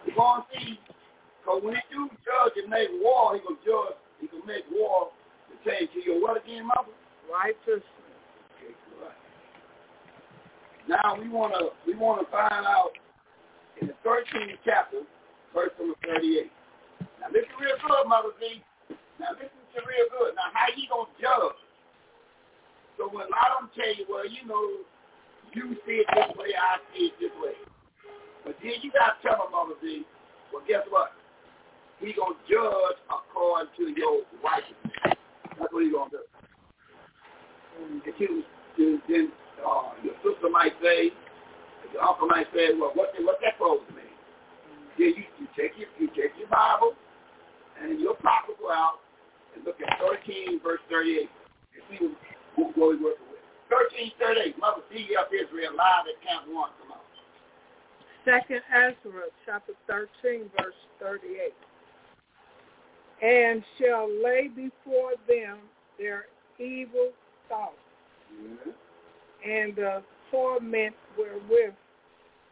We're going to see, because when he do judge and make war, he going to judge, he going to make war to change to your what again, mother? Righteousness. Okay, good. Now we want to we want to find out in the 13th chapter, verse number 38. Now listen real good, Mother Z. Now listen to real good. Now how you gonna judge? So when a lot of them tell you, well, you know, you see it this way, I see it this way. But then you got to tell my mama Z, well, guess what? He going to judge according to your righteousness. That's what he going to do. And you, then uh, your sister might say, your uncle might say, well, what, what that phrase mean? Then you, you, take your, you take your Bible and your pocket go out and look at 13 verse 38 and see what, what, what, what 1338, Mother D. F. Israel, Alive at Camp 1. Second Esdras, chapter 13, verse 38. And shall lay before them their evil thoughts mm-hmm. and the torment wherewith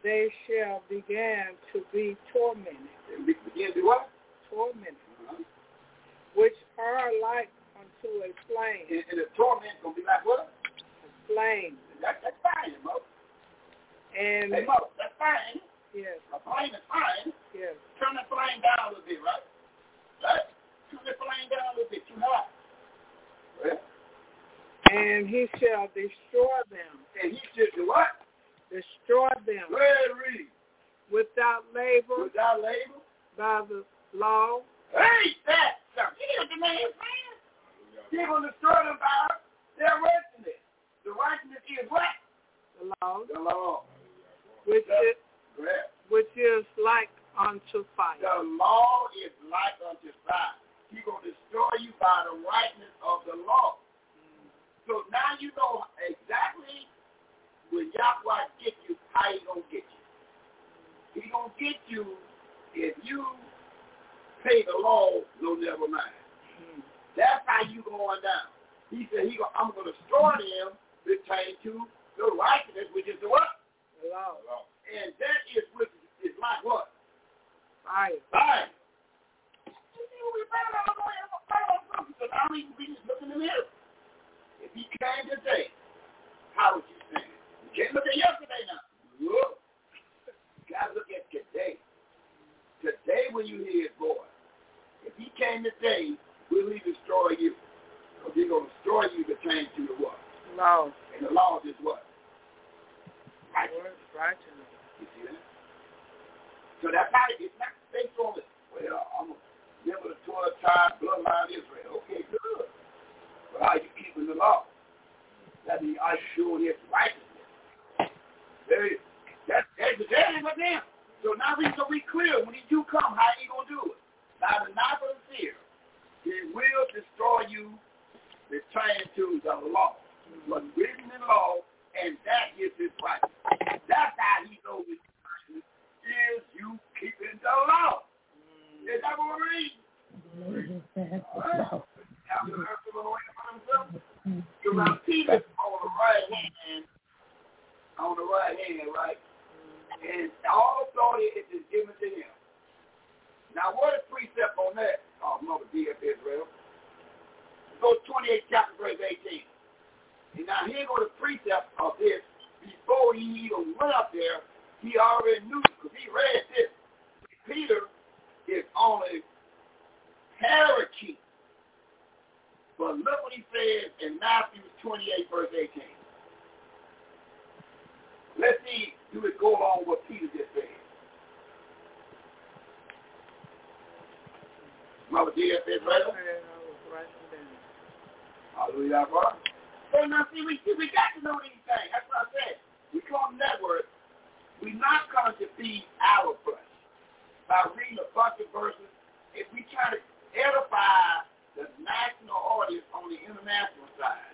they shall begin to be tormented. Begin to what? Tormented. Uh-huh. Which are like unto a flame. And, and the torment going to be like what? Flame. That, that's fine, Mo. And Hey, Mo, that's fine. yes, A flame is fine. yes. Turn the flame down a little bit, right? Right? Turn the flame down a little bit too high. Well, And he shall destroy them. and he should do what? Destroy them read. without labor Without labor. by the law. Hey, that hear what the man saying? They're going to destroy them by their righteousness. The righteousness is what? The law, The law. which is which is like unto fire. The law is like unto fire. He's going to destroy you by the rightness of the law. So now you know exactly when Yahweh get you, how he going to get you. He going to get you if you pay the law, no never mind. Hmm. That's how you going down. He said, he go, I'm going to destroy them pertaining to the righteousness, which is the what? The law, And that is which is like what? fire. Fine. You see what we found out about him? Found out something. So now we we just look in the mirror. If he came today, how would you stand? You can't look at yesterday now. Look. You gotta look at today. Today when you hear his voice. If he came today, will he destroy you? Because he's gonna destroy you to change to the what? Law. And the law is what? Righteousness. You see that? So that's how it- it's not based on the, well, I'm a member of the 12 tribe bloodline Israel. Okay, good. But are you keeping the law? That means are you doing his righteousness? Very, that's, that's the day with them. So now we so we clear when he do come, how he gonna do it? By the knife of fear, he will destroy you, return to the law. What's written in law, and that is his righteousness. That's how he knows his righteousness is you keeping the law. Mm. Is that what we're reading? Now, the rest of the way by himself. So now Peter on the right hand, on the right hand, right? And all authority is given to him. Now, what is precept on that? Oh, Mother D of Israel. Go 28 chapter verse 18. And now here go the precept of this. Before he even went up there, he already knew because he read this. Peter is on a hierarchy. But look what he says in Matthew 28, verse 18. Let's see, do it go along with what Peter just said. Mother dear, Israel. Hallelujah, bro. So now see, we, we got to know these things. That's what I said. We come network. We're not coming to feed our flesh by reading a bunch of verses. If we try to edify the national audience on the international side,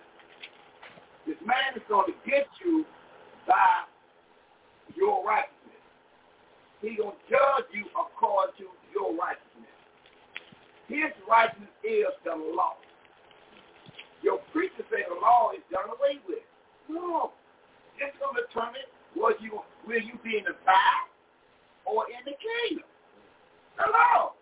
this man is going to get you by your righteousness. He's going to judge you according to your righteousness. His righteousness is the law. Your preacher say the law is done away with. No. It's going to determine was you, will you be in the fire or in the kingdom. The law.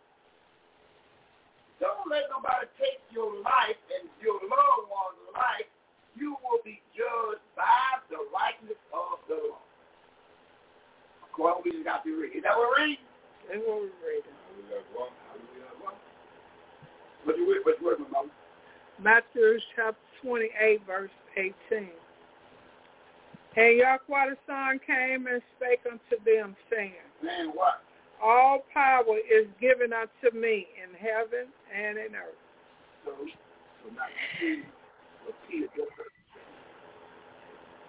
Don't let nobody take your life and your loved one's life. You will be judged by the rightness of the law. According we just got to read. Is that what we're reading? That's what we're reading. What you with? What you with, my mother? Matthew chapter 28, verse 18. And Yahweh the Son came and spake unto them, saying, what? All power is given unto me in heaven and in earth. So, so now you see what Peter just heard.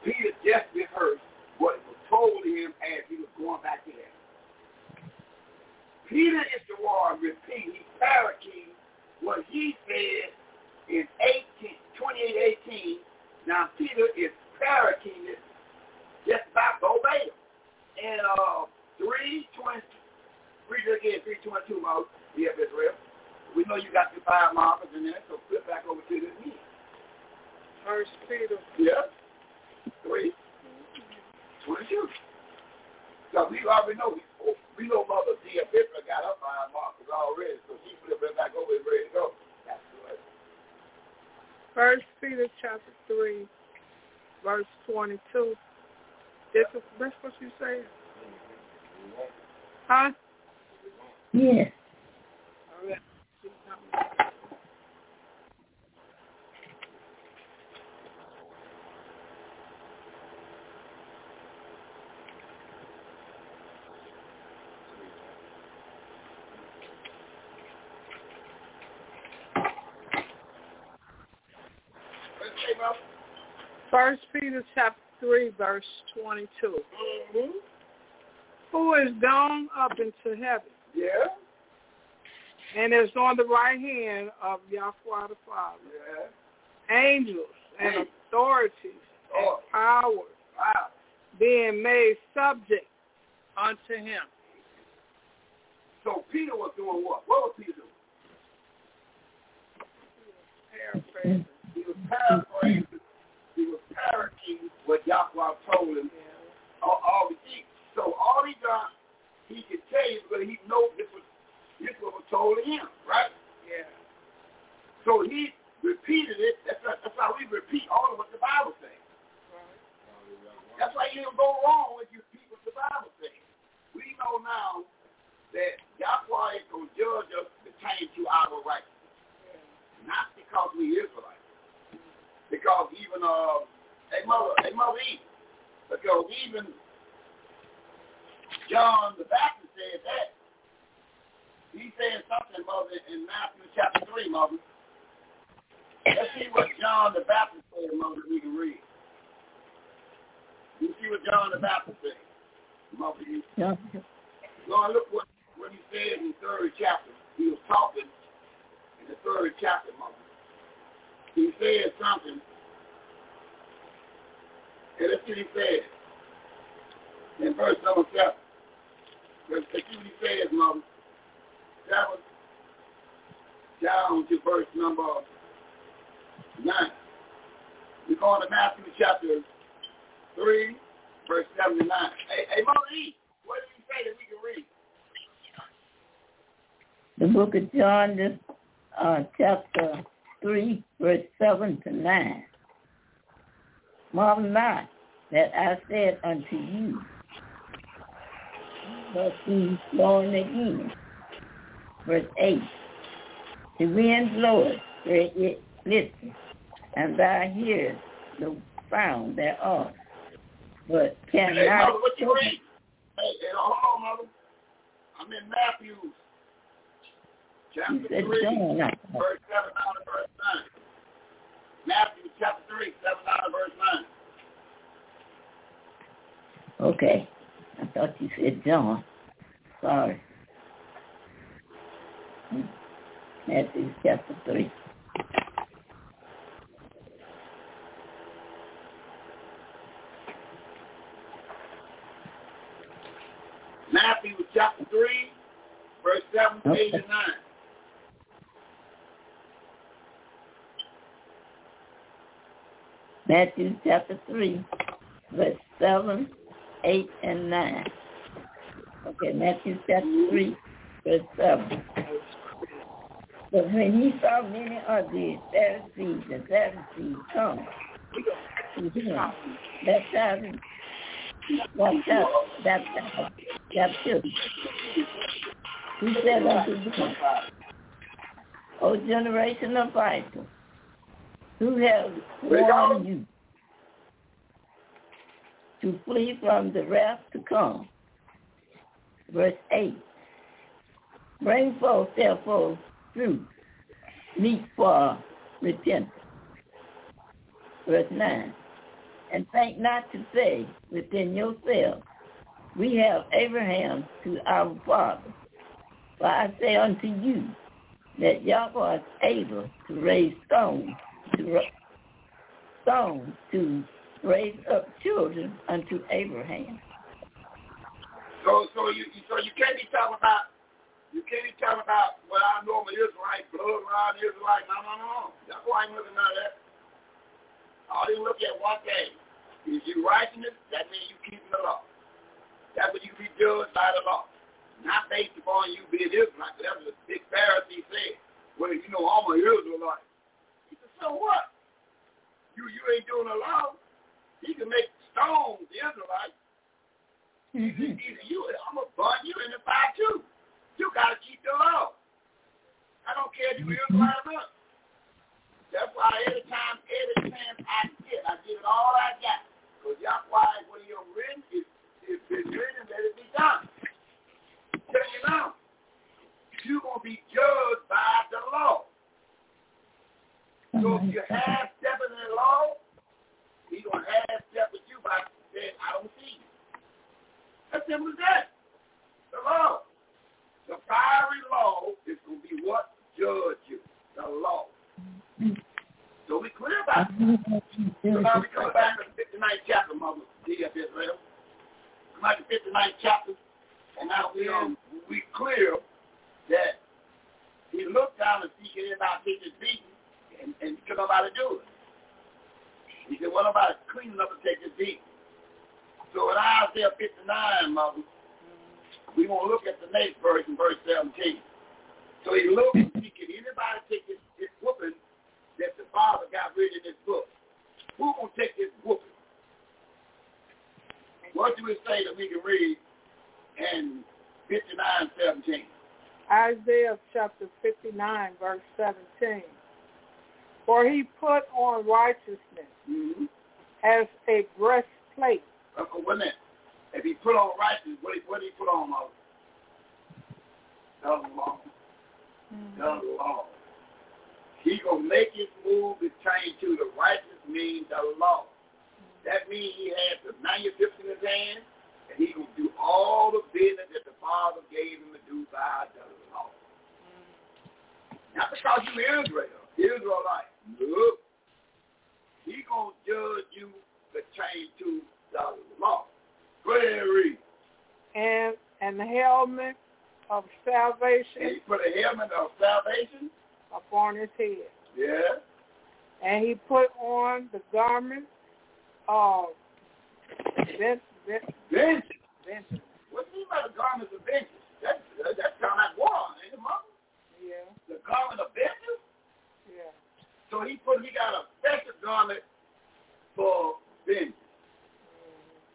Peter just rehearsed what was told him as he was going back to heaven. Peter is the one repeating, he's what he said in 18, 28, 18. Now Peter is it just about verbatim. And uh, 320, read it again, 322, Mo, yeah, Israel. We know you got your five markers in there, so flip back over to the knee. First Peter Yeah. Three. Twenty-two. So we already know, we know Mother D. Bishop got her five markers already, so she flipped it back over and ready to go. First Peter chapter 3, verse 22. That's, that's what you say? Huh? Yes. First Peter chapter 3, verse 22. Mm-hmm. Who is gone up into heaven Yeah. and is on the right hand of Yahweh the Father. Yeah. Angels and authorities Oh. and powers Wow. being made subject unto him. So Peter was doing what? What was Peter doing? Paraphrasing. He was paraphrasing. Parroting what Yahweh told him all, all the things. So all he got, he could tell you because he know this was this was told to him, right? Yeah. So he repeated it. That's how, that's how we repeat all of what the Bible says. That's why you don't go wrong if you repeat what the Bible says. We know now that Yahweh is going to judge us pertaining to our righteousness. Not because we Israelites. Because even, uh, a mother, a mother Eve. Because even John the Baptist said that. He said something, mother, in Matthew chapter 3, mother. Let's see what John the Baptist said, mother, we can read. You see what John the Baptist said. Mother, you No. Lord, look what, what he said in the third chapter. He was talking in the third chapter, mother. He said something. And see what he said. In verse number seven. Let's see what he says, mother. Seven down to verse number nine. We're going to Matthew chapter three, verse seven to nine. Hey, hey Mother E, what did he say that we can read? The book of John, this uh, chapter 3, verse 7 to 9. Marvel not that I said unto you, but be born again. Verse 8. The wind bloweth where it listeth, and thou hearest the sound thereof, but Hey, cannot Mother, what you read? Hey, hey, hold on, Mother. I'm in Matthew chapter said 3, John, not verse 7 down to verse 9. Matthew chapter 3, 7 down to verse 9. Okay. I thought you said John. Sorry. Matthew chapter 3. Matthew chapter 3, verse 7, 8, and 9. Matthew chapter 3, verse 7, 8, and 9. Okay, Matthew chapter 3, verse 7. But when he saw many of the Pharisees and Sadducees come baptizing, baptizing, baptizing, baptism, he said unto them, O generation of vipers, who have warned you to flee from the wrath to come. Verse 8. Bring forth therefore fruit, meet for repentance. Verse 9. And think not to say within yourselves, we have Abraham to our father. For I say unto you that Yahweh is able to raise stones to ra- to raise up children unto Abraham. So, so you, so you can't be talking about, you can't be talking about what I normal Israelite, blood around Israelite. No, no, no. That's why I'm looking at that. All you look at one thing. If you righteousness, that means you keeping the law. That's what you be judged by the law. Not based upon you being Israelite. That's what the big Pharisee said. Well, you know, I'm an Israelite. So what? you you ain't doing the law, he can make stones the Israelites. Mm-hmm. Either you, I'm gonna burn you in the fire too. You gotta keep the law. I don't care if you Israelite or not. That's why every time, every chance I get, I give it all I got. Because Yahweh, what he written is, is written, let it be done. Tell you now, you're going to be judged by the law. So if you have step in the law, he's to have step with you by saying, I don't see you. As simple as that. The law. The fiery law is going to be what? Judge you. The law. So we clear about it. So now we come back to the 59th chapter, Mother D Israel. Come back to the 59th chapter. And now we um, we clear that he looked down and see anybody take his beating and, and could nobody do it. He said, well, nobody clean enough to take his beating. So in Isaiah 59, Mother, we want to look at the next verse in verse 17. So he looked and see can anybody take his, his whooping that the Father got rid of this book. Who gonna take this whooping? What do it say that we can read in 59, 17? Isaiah chapter 59, verse 17. For he put on righteousness Mm-hmm. as a breastplate. Okay, wait a minute. If he put on righteousness, what, what did he put on, Moses? The law. The law. He gonna make his move to change to the righteous means the law. That means he has the manuscript in his hand, and he gonna do all the business that the Father gave him to do by the law. Not because you Israel, Israelite. Look, he gonna judge you change to the law. Go ahead and read. and and the helmet of And salvation he put a helmet of salvation. upon his head. Yeah. And he put on the garment of ven- ven- Vengeance. vengeance. What do you mean by the garments of vengeance? That, that, that sounds like war, ain't it, Mama? Yeah, The garment of vengeance? So he put, he got a special garment for vengeance.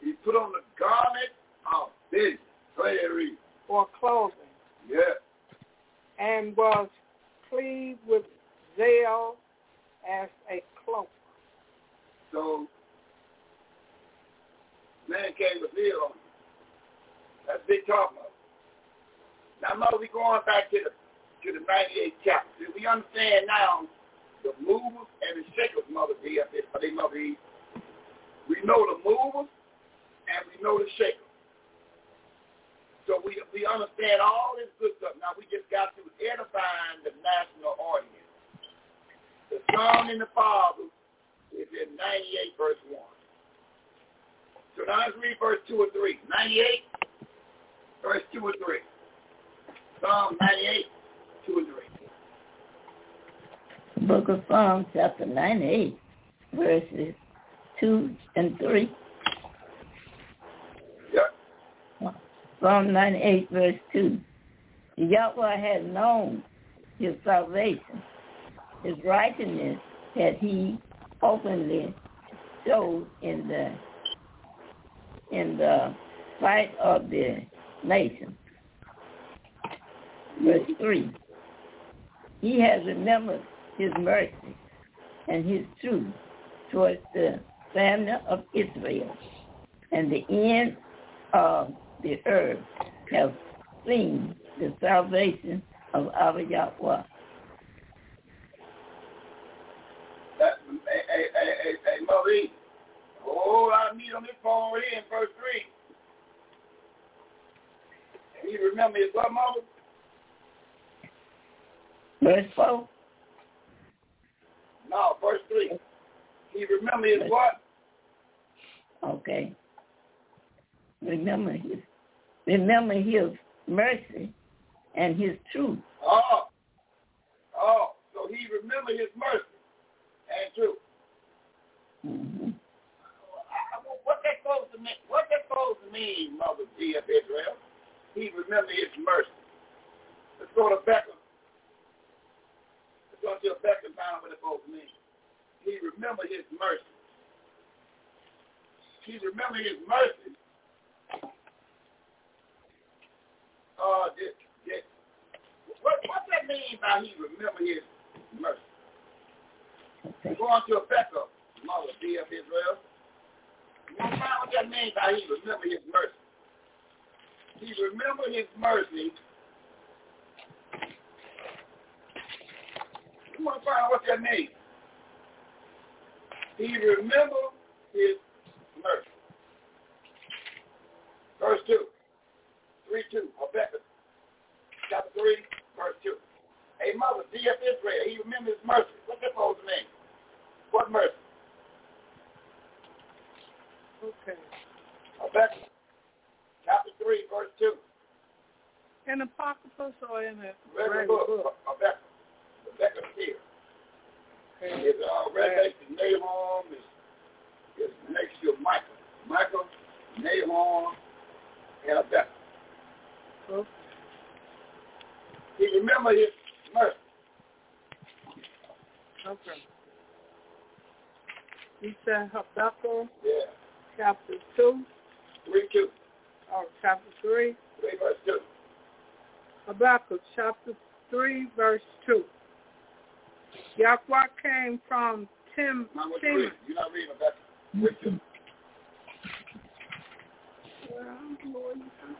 He put on the garment of vengeance. Go ahead read. For clothing. Yeah. And was cleaved with zeal as a cloak. So, man came with veil on him. That's big talk, Mother. Now, Mother, we going back to the to the 98th chapter. We understand now the movers and the shakers, Mother D, up there, they Mother E. We know the movers and we know the shakers. So we we understand all this good stuff. Now we just got to edifying the national audience. The Son and the Father is in 98 verse 1. So now let's read verse 2 and 3. 98, verse 2 and 3. Psalm 98, 2 and 3. Book of Psalms, chapter 98, verses 2 and 3. Yep. Psalm 98, verse 2. Yahweh had known his salvation. His righteousness had he openly showed in the in the sight of the nation. Verse 3. He has remembered his mercy and his truth towards the family of Israel, and the end of the earth have seen the salvation of our Yahweh. Hey, hey, hey, hey, hey, Mother E. A whole lot on this phone here in verse 3. And you remember his what, Mother? Verse 4. No, verse 3. He remember his what? Okay. Remember his remember his mercy and his truth. Oh. Oh, so he remember his mercy and truth. Mm-hmm. What that supposed to mean? What that supposed to mean, Mother G of Israel? He remember his mercy. Let's go to Habakkuk. Let's to find out what it's supposed to mean. He remember his mercy. He remember his mercy. Uh, this, this, what, what that mean by he remember his mercy? Okay. Going to Habakkuk, mother dear of Israel. You understand what that means by he remember his mercy? He remember his mercy. You want to find out what that means? He remember his mercy. Verse 2. 3 2. Habakkuk. Chapter 3, verse 2. A mother, dear of Israel, he remembers his mercy. What's that supposed to mean? What mercy? Okay. Habakkuk. Chapter 3, verse 2. An the Apocrypha or in the Regular book. Habakkuk. Habakkuk here. Okay. It's uh, Revelation, Nahum, is, is next to Micah. Micah, Nahum, and Habakkuk. Okay. He remember his mercy. Okay. He said Habakkuk Yeah. chapter 2 3 2. or chapter 3. 3 verse 2. Habakkuk chapter 3 verse 2. Yahweh came from Tim, Now what you Tim. read? You're not reading Habakkuk. 3 2.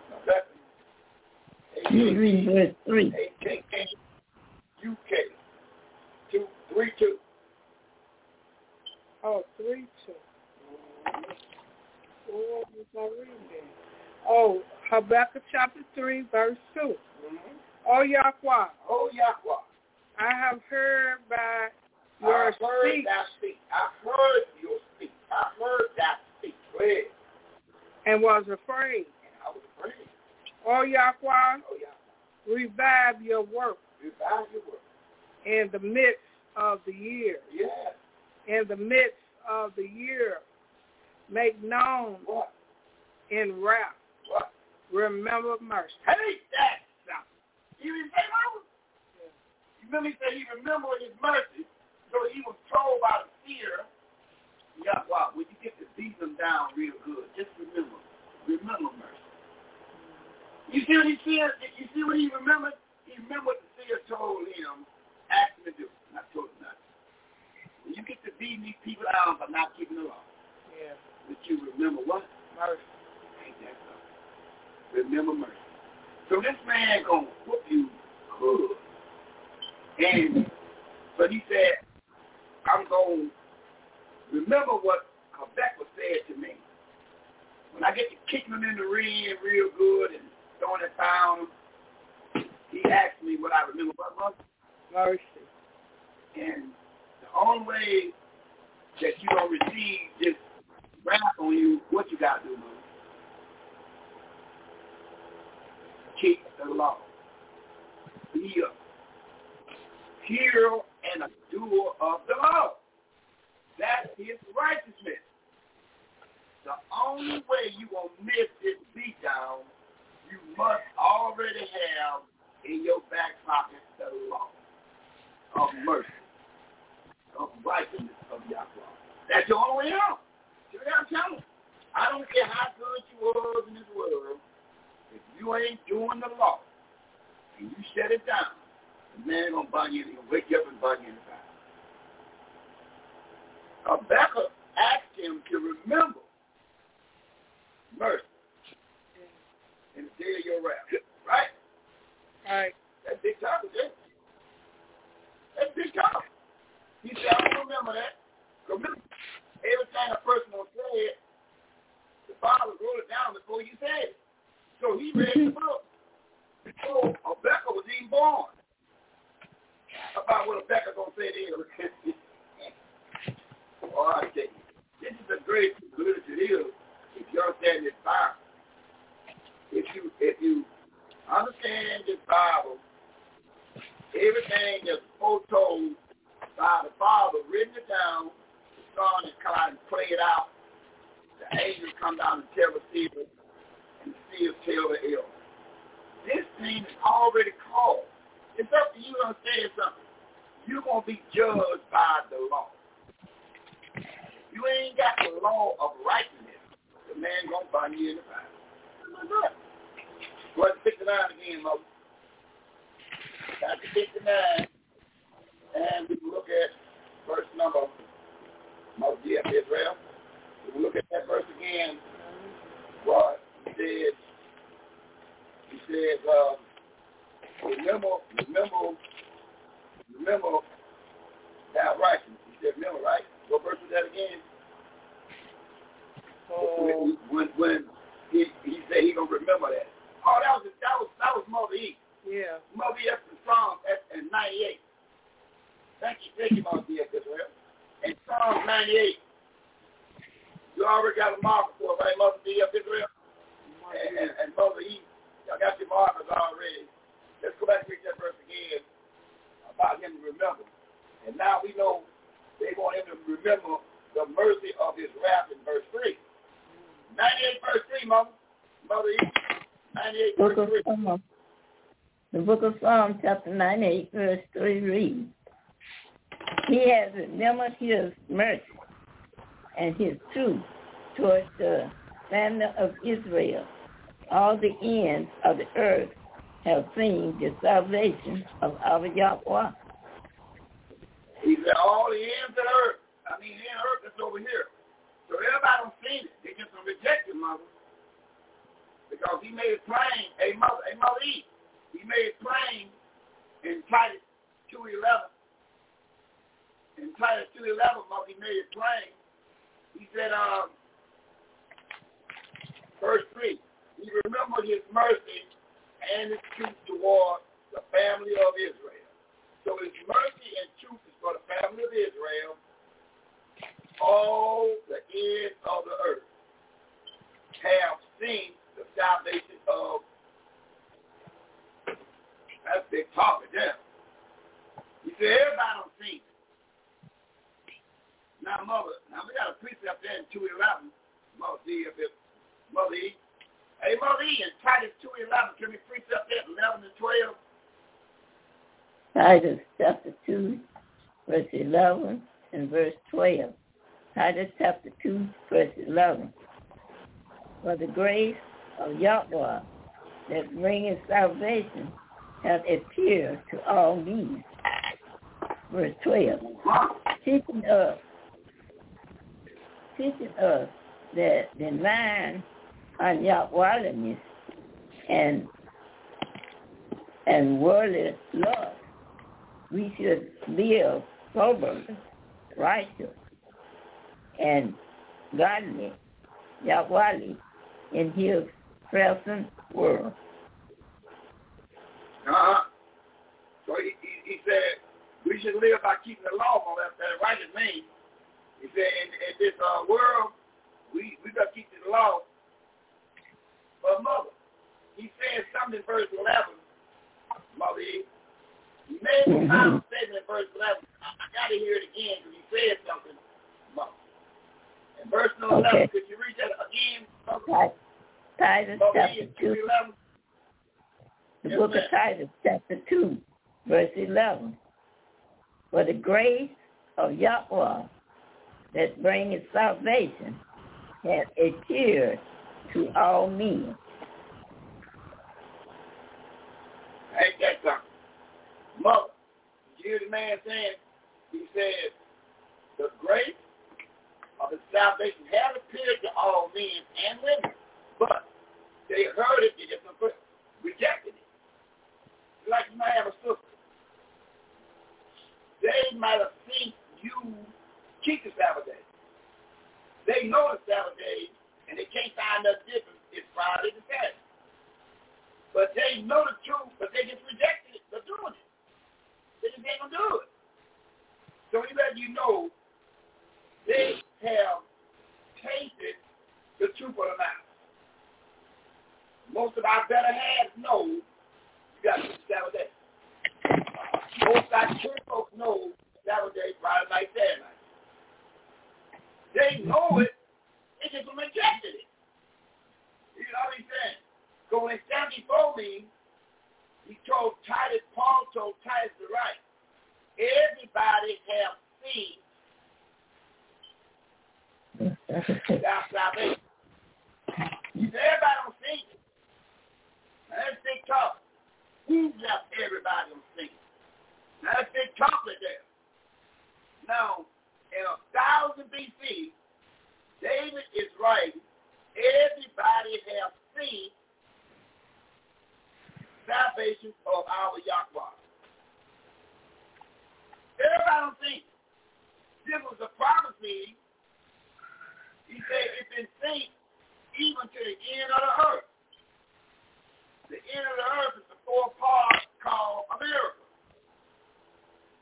Habakkuk. You read verse 3. A-K-K U-K. 2, 3 2. Oh, 3 2. What was I reading? Oh, Habakkuk chapter 3 verse 2. Mm-hmm. Oh, Yahweh, Oh, Yahweh. I have heard by your I your heard speech that speak. I've heard your speech. I've heard that speak. Go ahead. and was afraid. And I was afraid. Oh, Yahweh, Oh, yeah. revive your work Revive your work. in the midst of the year. Yeah. In the midst of the year, make known What? in wrath. What? Remember mercy. Hey, that. You didn't say Moses? Remember he said he remembered his mercy, so he was told by the seer, Yahweh, when you get to beat them down real good, just remember, remember mercy. You see what he said? You see what he remembered? He remembered what the seer told him, asked him to do. Not told him nothing. When you get to beating these people down by not keeping the law, Yeah, that you remember what? mercy. Ain't that something? Remember mercy. So this man gonna whoop you good. And but he said, I'm gonna remember what Habakkuk said to me. When I get to kicking him in the ring real good and throwing it down, he asked me what I remember what was. Mercy. And the only way that you don't receive this wrath on you, what you got to do, man? Keep the law. Be a hero and a doer of the law. That's his righteousness. The only way you will miss this beat down, you must already have in your back pocket the law of mercy, of righteousness of Yahweh. That's the only way out. See what I'm telling you? I don't care how good you was in this world, if you ain't doing the law and you shut it down, the man gonna burn you, he'll wake you up and burn you in the fire. Habakkuk asked him to remember mercy in the day of your wrath. Right? Right. That's big time, is That's big time. He said, I don't remember that. Remember, everything a person will say, the Father wrote it down before you said it. So he read the book. So Habakkuk was even born. About what Habakkuk gonna say there. oh, I tell this is the greatest literature is if you understand this Bible. If you if you understand this Bible, everything that's foretold by the Father, written it down, the Son is come out and it out. The angels come down and tell the seer, and the seer tell the elder. This thing is already called. It's up to you to understand something. You're going to be judged by the law. you ain't got the law of righteousness, the man gonna find you in the fire. Ahead, 69 again, Mother. Chapter 69, and we look at verse number, Mother G.F. Israel. We look at that verse again. What he said, he said, uh, remember, remember, remember thou righteousness. He said, remember, right? What verse was that again? Oh, When, when, he, he said he gonna remember that. Oh, that was that was that was Mother E. yeah. Mother E. in Psalms at, at 98. Thank you, thank you, Mother E. Israel. In Psalms 98, you already got a marker for it, right, Mother E. Israel? And, and, and Mother E. Y'all got your markers already. Let's go back and read that verse again about him to remember. And now we know they want him to remember the mercy of his wrath in verse 3. 98 verse 3, Mother. Mother E. 98 Book verse 3. Psalms. The book of Psalms, chapter 98, verse 3 reads, He has remembered his mercy and his truth towards the family of Israel. All the ends of the earth have seen the salvation of our Yahweh. He said all the ends of the earth. I mean, the earth is over here. So everybody don't seen it. They just don't reject it, mother. Because he made it plain. a mother, a mother E. He made it plain in Titus 2.11. In Titus 2.11, mother, he made it plain. He said, um, verse 3, he remembered his mercy and his truth toward the family of Israel. So his mercy and truth is for the family of Israel, all the ends of the earth have seen the salvation of that's big talking there. He said everybody don't see it. Now mother, now we got a precept there in two eleven. Mother D if it Mother E. Hey Mother E in Titus two eleven, can we precept that eleven and twelve? Titus chapter 2, verse 11 and verse 12. Titus chapter 2, verse 11. For the grace of Yahweh that bringeth salvation hath appeared to all men. Verse 12. Teaching us, teaching us that the mind on Yahwehliness and and worldly love we should live soberly, righteous, and godly, Yahweh, in his present world. Uh-huh. So he, he, he said we should live by keeping the law on that, that righteous means. He said in, in this uh, world, we we got to keep the law. But mother, he said something in verse 11, Mother. He made a final mm-hmm. statement in verse 11. I, got to hear it again because he said something, Mother. In verse 11, Okay. could you read that again, Mother? Titus chapter 2, 211. the Yes, book of. Titus chapter 2, verse 11. For the grace of Yahweh that bringeth salvation hath appeared to all men. Ain't that something? Mother, you hear the man saying? He said, the grace of the salvation has appeared to all men and women, but they heard it, they just rejected it. Like you might have a sister. They might have seen you keep the Sabbath day. They know the Sabbath day, and they can't find nothing different. It's Friday to Saturday. But they know the truth, but they just rejected it. They're doing it. They just ain't gonna do it. So he let you know they have tasted the truth of the matter. Most of our better halves know you got to Sabbath. Most of our church folks know Sabbath day, Friday night, Saturday night. They know it, they just rejected it. You know what he's saying? So stand before me, he told Titus, Paul told Titus to write, everybody have seen That's salvation. You say everybody don't sing it. Now let's big talk. Who left everybody on singing? Now let's big chocolate there. Now, in a thousand BC, David is writing, everybody has seen salvation of our Yahweh. Everybody don't think this was a prophecy. He said it's been seen even to the end of the earth. The end of the earth is the four part called America.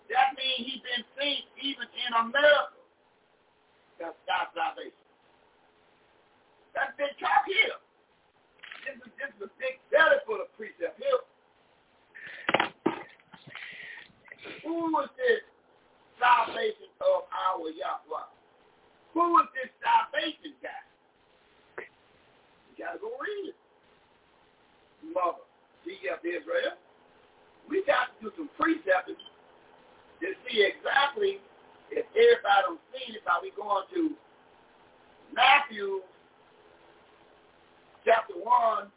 That means he's been seen even in America. That's God's salvation. That's big talk here. This is, this is a big belly for the precept here. Who is this salvation of our Yahweh? Who is this salvation guy? You gotta go read it. Mother, D.F. Israel. We got to do some precepts to see exactly if everybody don't see it by we going to Matthew chapter 1,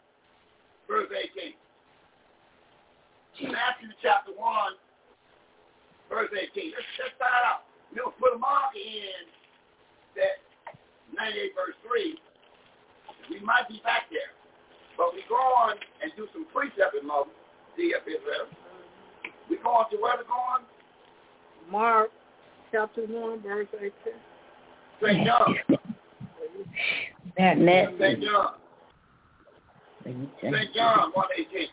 verse 18. Matthew chapter 1, verse 18. Let's, let's start out. We're going to put a marker in that 98 verse 3. We might be back there. But we go on and do some precept in Moses, D.F. Israel. We go on to where we're going? Mark chapter 1, verse 18. St. John. That met. St. John. St. John 118.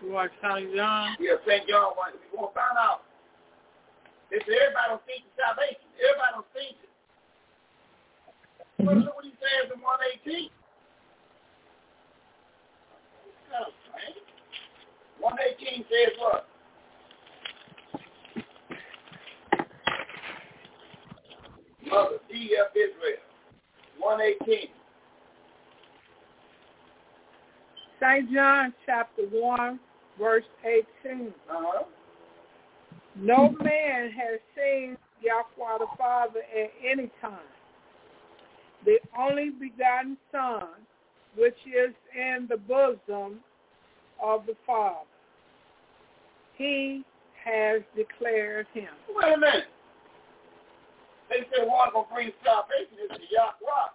You want St. John? Yeah, St. John 1. We're going to find out. If everybody don't think the salvation. Everybody don't think it. Well, look what he says in 118. Kind of strange. 118 says what? Mother, D.F. Israel. 118. St. John chapter 1, verse 18. Uh-huh. No man has seen Yahweh the Father at any time. The only begotten Son, which is in the bosom of the Father. He has declared him. Wait a minute. They said one to bring salvation is the Yahweh,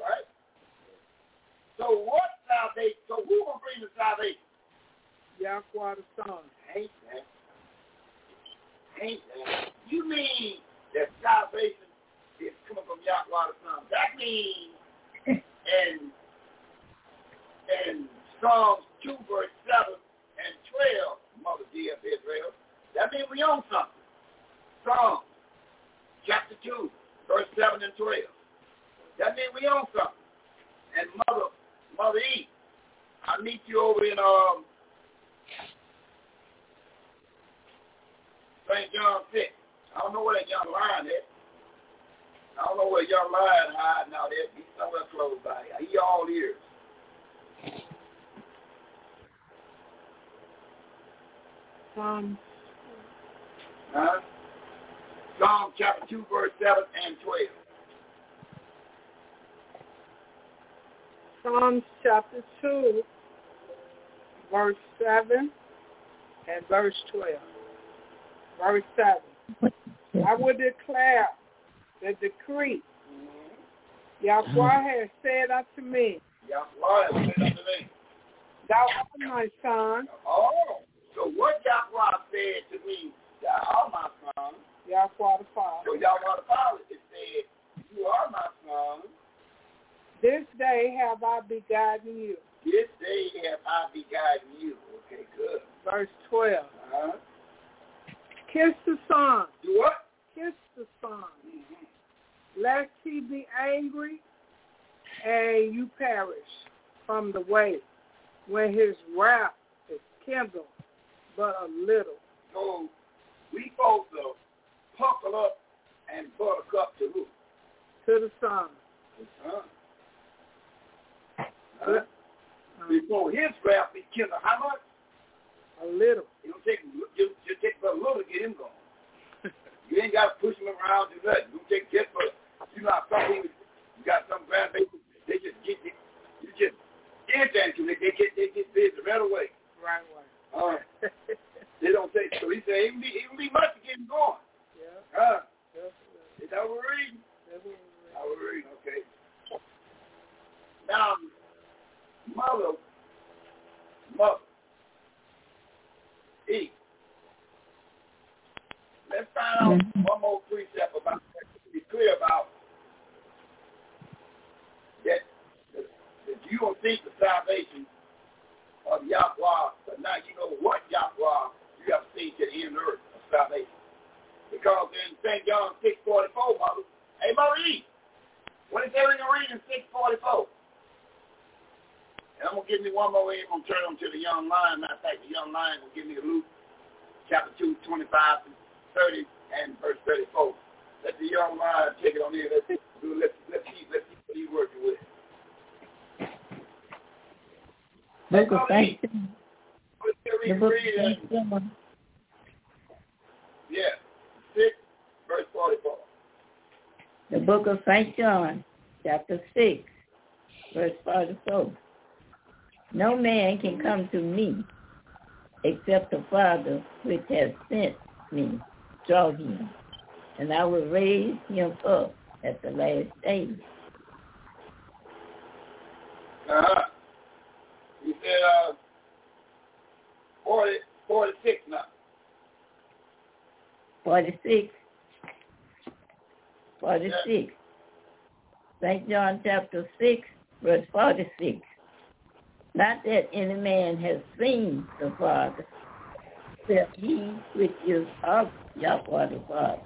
right? So what salvation? So who to bring the salvation? Yahweh the Son. Ain't that? Ain't that? You mean that salvation is coming from Yahweh the Son? That means in in Psalms 2 verse 7 and 12, Mother D.F. Israel, that means we own something. Psalms chapter 2, verse 7 and 12. That means we own something. And Mother, Mother E, I meet you over in um St. John 6. I don't know where that young lion is. I don't know where young lion hiding out there. He's somewhere close by. He all ears. Psalm Huh? Psalm chapter 2, verse 7 and 12. Psalms chapter 2, verse 7 and verse 12. Verse 7. I will declare the decree. Yahweh has said unto me, Yahweh has said unto me. Thou art my son, Oh, so what Yahweh said to me, thou art my son. Yahweh the Father. So Yahweh the Father said, you are my son. This day have I begotten you. This day have I begotten you. Okay, good. Verse 12. Uh-huh. Kiss the Son. Do what? Kiss the Son. Mm-hmm. Lest he be angry and you perish from the way when his wrath is kindled but a little. So we supposed to puckle up and buttercup to who? To the Son. The son. Uh, Before his wrath be killed, how much? A little. It'll take you will take but a little to get him going. you ain't gotta push him around to nothing. You take just for you know some people you got some grandbabies they just get they, you just irritate them. They, they get they get busy right away. Right away. All right. they don't take so he said it would be it would be much to get him going. Yeah. Huh? Yeah. Is that what we're reading? That's what we're reading. That we're reading, okay. Now mother, mother, eat. Let's find out Mhm. one more precept about that to be clear about that, that, that you don't think the salvation of Yahweh, but now you know what Yahweh you have seen to the end of earth of salvation. Because in St. John 6.44, mother, hey, mother, eat. What is there in the reading 6.44? And I'm going to give me one more in. I'm going to turn them to the young lion. Matter of fact, the young lion will give me Luke chapter 2, 25 to 30 and verse 34. Let the young lion take it on in. Let's, do, let's, let's see, let's see what he's working with. Book of Saint John. The read, book read of. Saint John. Yeah, 6, verse 44. The book of Saint John, chapter six, verse forty-four. No man can come to me except the Father which has sent me draw him, and I will raise him up at the last day. Uh-huh. He said, uh, 40, 46 now. Forty-six. Forty-six. Saint John chapter six, verse forty-six. Not that any man has seen the Father, except he which is of Yahweh the Father.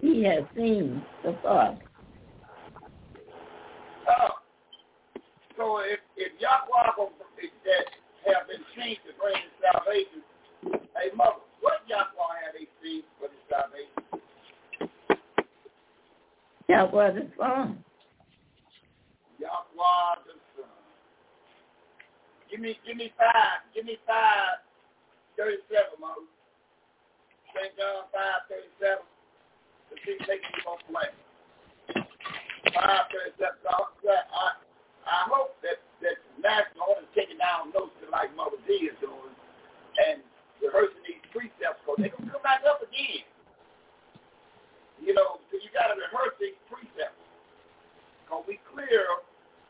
He has seen the Father. Uh, so if, if Yahweh gonna- if that have been seen to bring salvation, hey mother, what Yahweh have they seen for the salvation? Yahweh the Son. Yahweh. Give me, give me five, give me five, thirty-seven, mother. St. John five, thirty-seven. The thing makes you go play. Five, thirty-seven. I, I hope that that national is taking down notes like Mother D is doing and rehearsing these precepts because they're gonna come back up again. You know, so you got to rehearse these precepts. Because we clear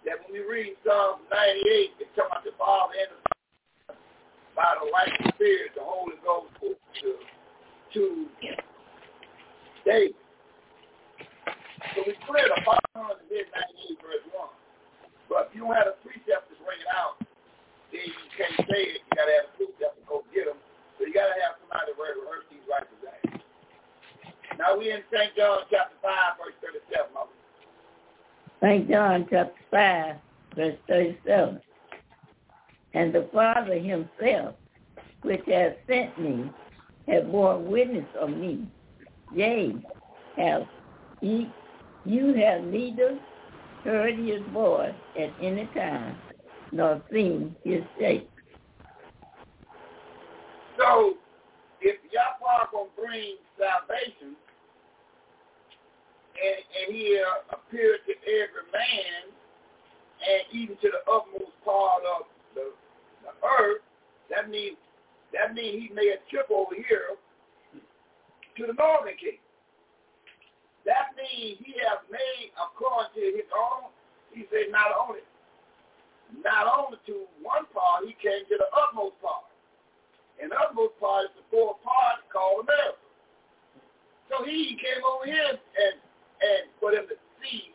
that when we read Psalm 98, it's talking about the Father and the Son by the right Spirit, the Holy Ghost to, to David. So we clear the Father did 98 verse 1. But if you don't have a precept to bring it out, then you can't say it. You got to have a precept to go get them. So you got to have somebody to rehearse these righteous acts. Now we in St. John chapter 5, verse 37, mother. St. John chapter 5, verse 37. And the Father himself, which has sent me, have borne witness of me. Yea, have ye, you have neither heard his voice at any time, nor seen his shape. So, if Yahweh to bring salvation, and, and he uh, appeared to every man, and even to the utmost part of the, the earth, that means that means he made a trip over here to the northern kingdom. That means he has made according to his own, he said not only, not only to one part, he came to the utmost part. And the utmost part is the fourth part called America. So he came over here and, and for them to see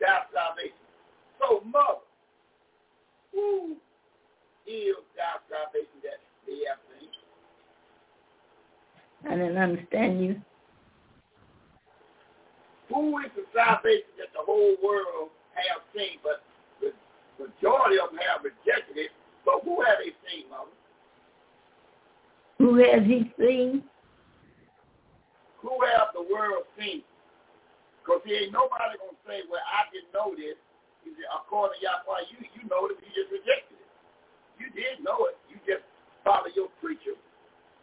that salvation. So mother, who is that salvation that they have seen? I didn't understand you. Who is the salvation that the whole world have seen, but the majority of them have rejected it. But who have they seen, mother? Who has he seen? Who have the world seen? Because there ain't nobody going to say, well, I didn't know this. He said, according to Yahweh, you, you know it, you just rejected it. You did know it. You just follow your preacher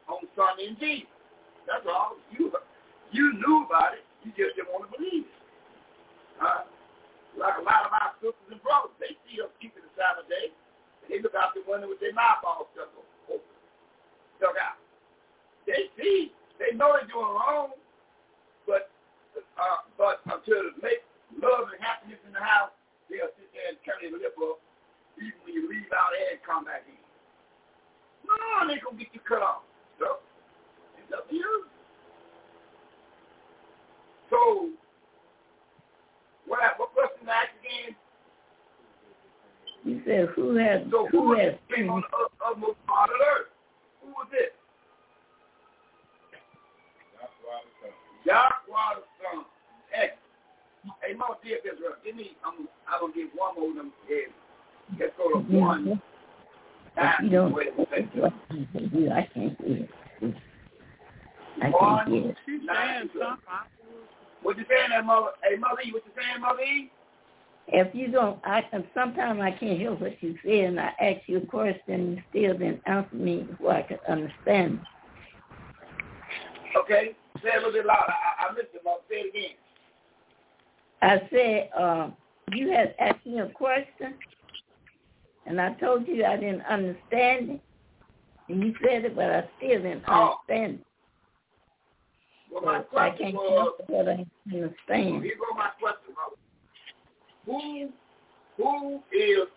on Sunday and Jesus. That's all. You you knew about it. You just didn't want to believe it. Uh, like a lot of our sisters and brothers, they see us keeping the Sabbath day, they look out the window with their all stuck open, stuck out. They see, they know they're doing wrong, uh, but until make love and happiness in the house, they'll sit there and turn their lip up even when you leave out and come back in. No, they gonna get you cut off. So it's up to you. So what what question asked again? You said who has So who who has came on the up- utmost part of the earth? Who was it? Yahweh the Son. Hey, hey, Mama Tia Israel, give me, I'm, I'm going to give one more of them heads. Let's go to one. If you don't, Wait a second. I can't hear it. I can't One, hear it. She's nine, saying something. What you saying there, Mother? Hey, Mother what you saying, Mother? If you don't, I sometimes I can't hear what you say, and I ask you a question, and you still didn't answer me before I could understand. Okay, say it a little bit louder. I, I missed it, Mother. Say it again. I said, uh, you had asked me a question, and I told you I didn't understand it, and you said it, but I still didn't Oh. understand it. Well, my So I can't was, what I Here go my question, brother. Who who is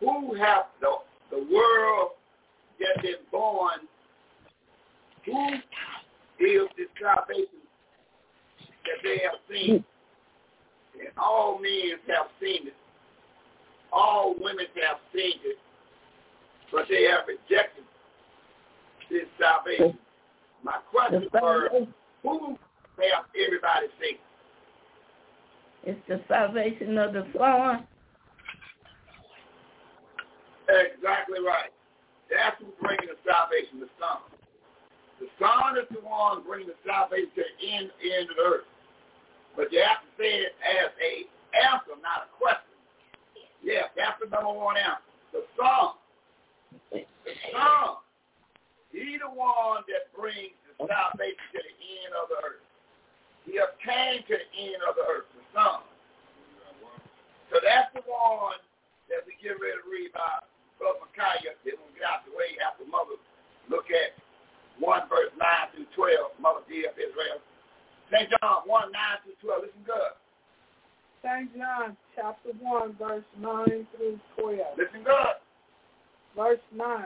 who have the the world that is born? Who is this salvation that they have seen? All men have seen it. All women have seen it, but they have rejected this salvation. My question salvation, who have everybody seen? it's the salvation of the Son. Exactly right. That's who's bringing the salvation, the Son. The Son is the one bringing the salvation to end, end of the earth. But you have to say it as a answer, not a question. Yeah, that's the number one answer. The Son. The Son. He the one that brings the salvation to the end of the earth. He obtained to the end of the earth, the Son. So that's the one that we get ready to read about Brother Micaiah. Then we get out the way after Mother look at 1 verse 9 through 12, Mother D of Israel. St. John 1, 9 through 12. Listen good. St. John chapter 1, verse 9 through 12. Listen good. Verse 9.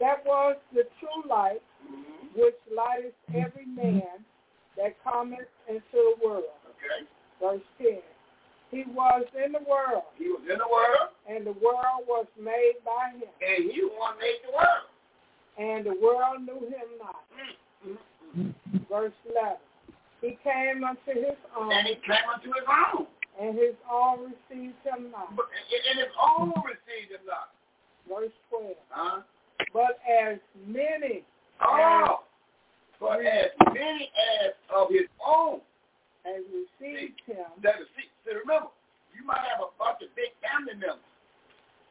That was the true light Mm-hmm. which lighteth every man that cometh into the world. Okay. Verse 10. He was in the world, He was in the world, and the world was made by him, and he one made the world. and the world knew him not. Mm-hmm. Verse 11. He came unto his own, And he came unto his own. and his own received him not. But, and his own received him not. Verse 12. Huh? But as many Oh. But as many as of his own as received him, that is see, see, remember, you might have a bunch of big family members,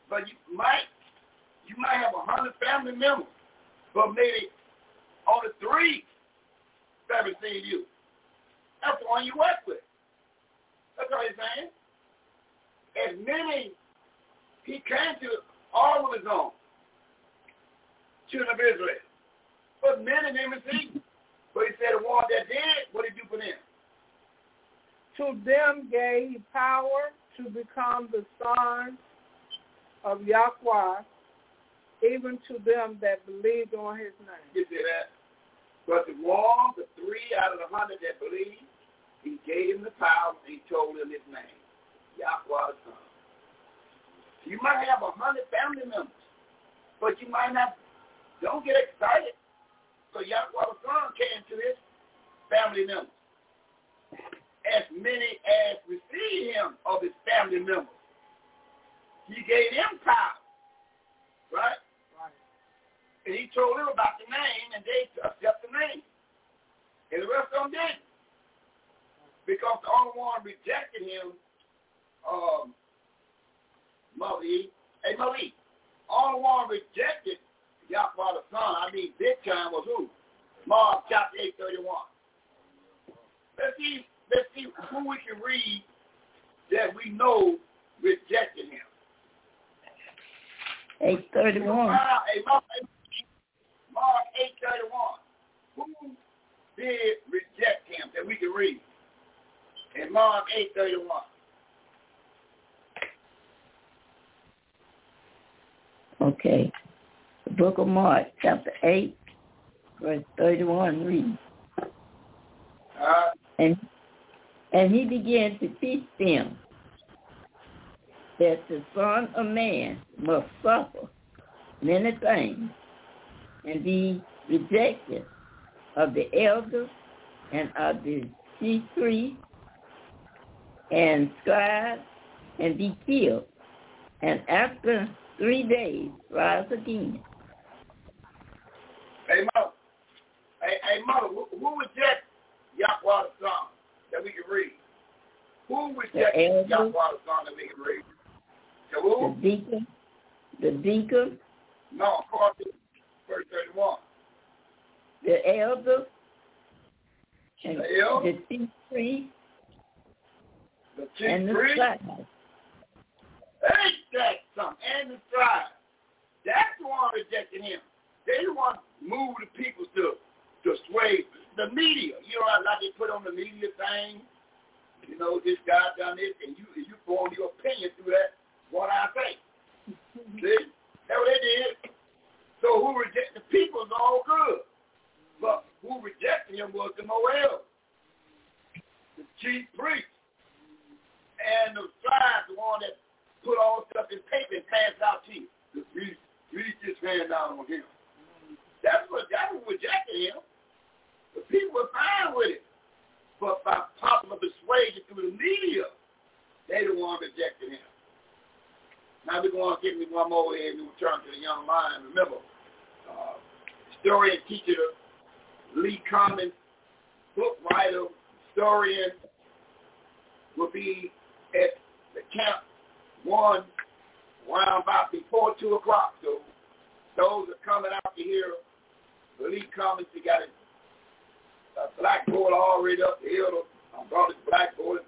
but you might you might have a hundred family members, but maybe only three receive you. That's the one you work with. That's all he's saying. As many he came to all of his own, children of Israel. But many didn't receive. But he said the one that did, what did he do for them? to them gave he power to become the sons of Yahweh, even to them that believed on his name. You see that? But the one, the three out of the hundred that believed, he gave him the power and he told him his name. Yahweh Son. You might have a hundred family members, but you might not, don't get excited. So Yahweh Son came to his family members. As many as received him of his family members. He gave them power. Right? And he told them about the name, and they accepted the name. And the rest of them didn't. Because the only one rejected him, um, E. Hey, E. Only one rejected Yahweh the Son, I mean big time, was who? Mark chapter 8, 31. Let's see, let's see who we can read that we know rejected him. Eight thirty-one. Mark, hey, Mark, Mark 8:31. Who did reject him that we can read? And Mark 8.31. Okay. The book of Mark, chapter 8, verse 31 reads, Uh, and, and he began to teach them that the Son of Man must suffer many things and be rejected of the elders and of the chief priests and scribes and be killed, and after three days rise again. hey, mother. Hey, hey, mother, who, who rejects Yahweh the Son that we can read? Who rejects elders. Yahweh the Son that we can read? The The deacon, the deacon, No, according verse 31. the elders, and The elders? the chief The chief and the priest. scribes. Ain't that something? And the scribe. That's the one rejecting him. They the one move the people to to sway the media. You know, like they put on the media thing. You know, this guy done this, and you you form your opinion through that. What I say. See, that's what they did. So who reject the people is all good, but who rejected him was the Moel, the chief priest, and the scribe, the one that put all stuff in paper and pass out to you. Just read, read this hand down on him. That's what that was rejecting him. The people were fine with it. But by popular persuasion through the media, they the one rejecting him. Now we're going to give me one more here and we'll turn to the young lion. Remember, historian teacher Lee Common, book writer, historian, will be at the camp one round about before two o'clock. So those are coming out to hear Lee Commons. He got a, a blackboard already up the hill. I brought his blackboard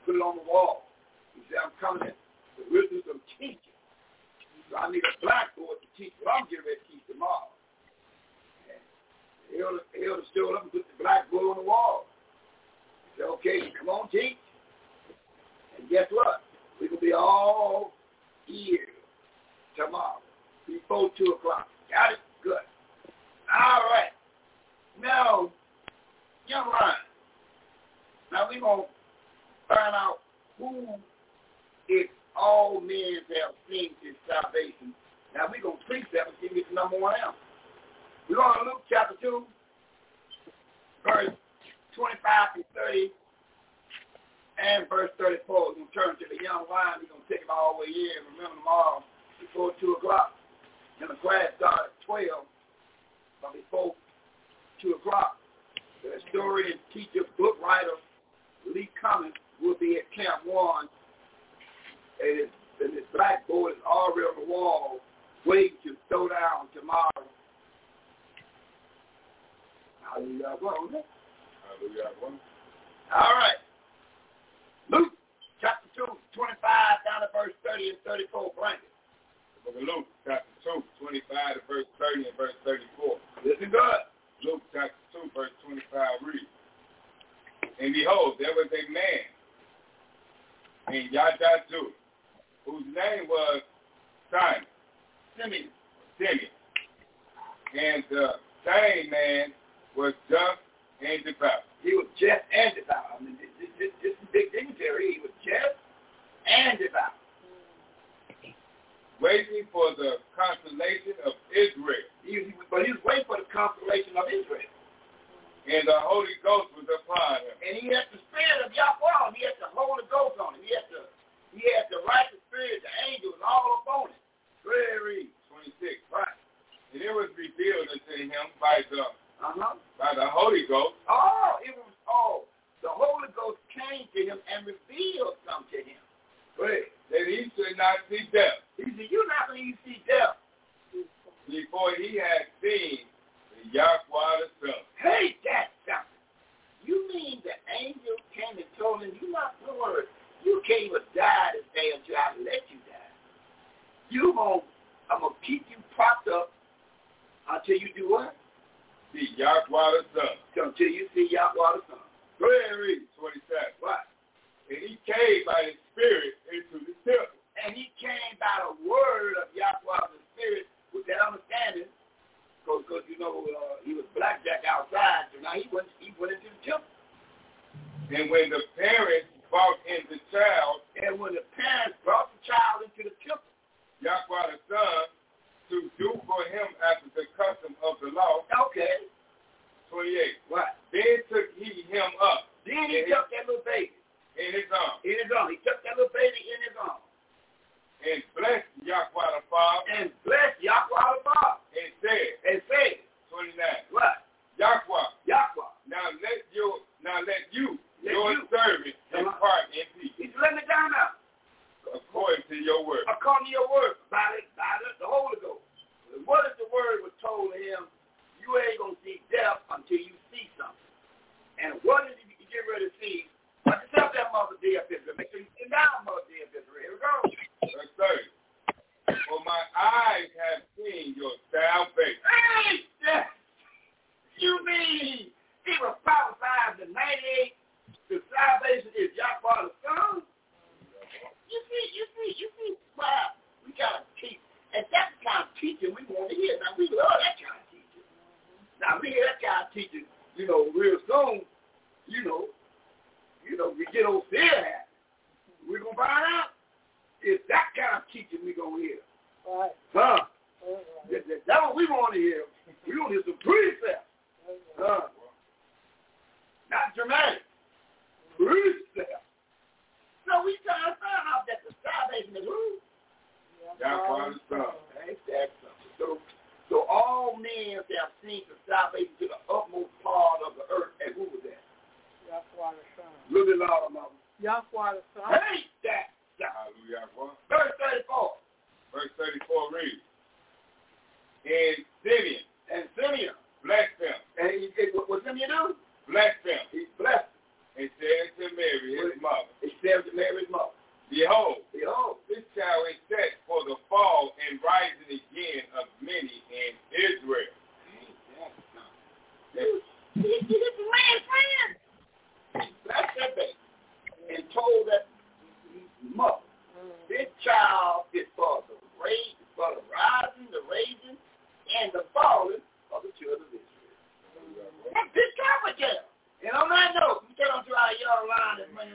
young line and bring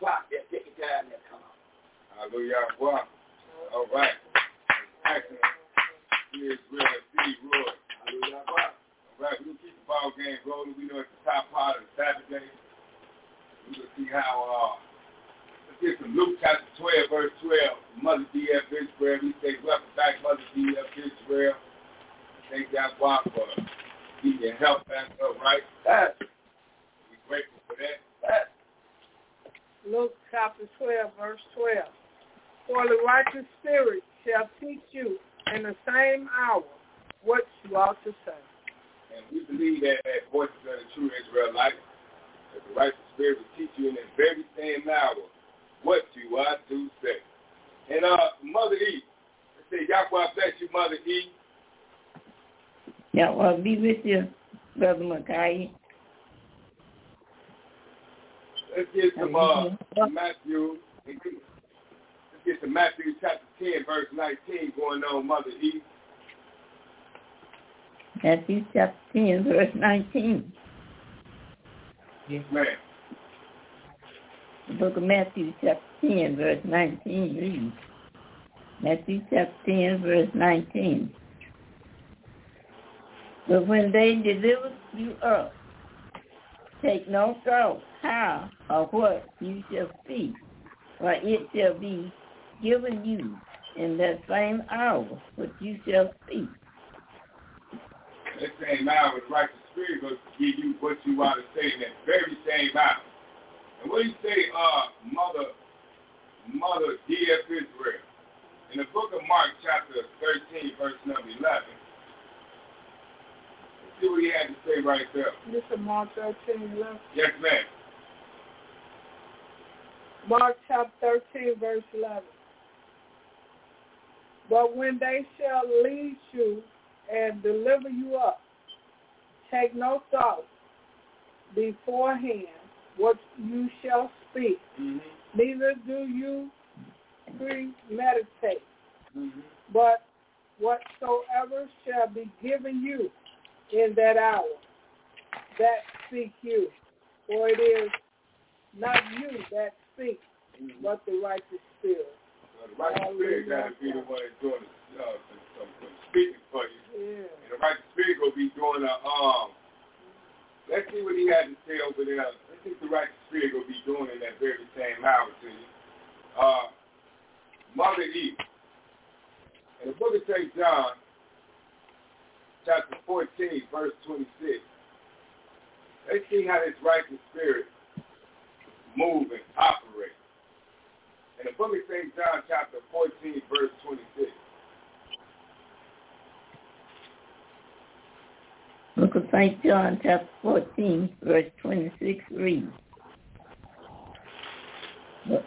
clock there. Hallelujah. Wow. All right. We're going to keep the ball game rolling. We know it's the top part of the Saturday. We're going to see how, uh, let's get some Luke chapter 12, verse 12. Mother D.F. Israel. We say, welcome back, Mother D.F. Israel. Thank God for keeping health back up, right? That's, We're grateful for that. that's, Luke chapter 12, verse 12. For the righteous spirit shall teach you in the same hour what you ought to say. And we believe that at Voices of the True Israelite, that the righteous spirit will teach you in the very same hour what you ought to say. And uh, Mother E, let's say, Yahweh bless you, Mother E. Yeah, well, be with you, Brother Mackay. Let's get some uh, Matthew. Let's get some Matthew chapter 10, verse 19 going on, Mother E. Matthew chapter 10, verse 19. Yes, ma'am. The book of Matthew chapter 10, verse 19 reads. Matthew chapter 10, verse 19. But when they deliver you up, take no thought how or what you shall speak, for it shall be given you in that same hour what you shall speak. That same hour, the righteous spirit will give you what you ought to say in that very same hour. And what do you say, uh, Mother, Mother D.F. Israel? In the book of Mark, chapter 13, verse number 11, let's see what he had to say right there. This is Mark 13, 11. Yes, ma'am. Mark chapter 13, verse 11. But when they shall lead you and deliver you up, take no thought beforehand what you shall speak, Mm-hmm. neither do you premeditate, Mm-hmm. but whatsoever shall be given you in that hour, that speak you. For it is not you that speak, Mm-hmm. but the righteous spirit. The right spirit got to be the one doing the, uh, speaking for you. Yeah. And the right spirit will be doing a, um, let's see what he had to say over there. Let's see what the right spirit will be doing in that very same hour to you. Uh, Mother Eve. In the book of St. John, chapter 14, verse 26. Let's see how this righteous spirit move and operate. In the book of St. John, chapter 14, verse 26. Book of St. John, chapter 14, verse 26 reads, But,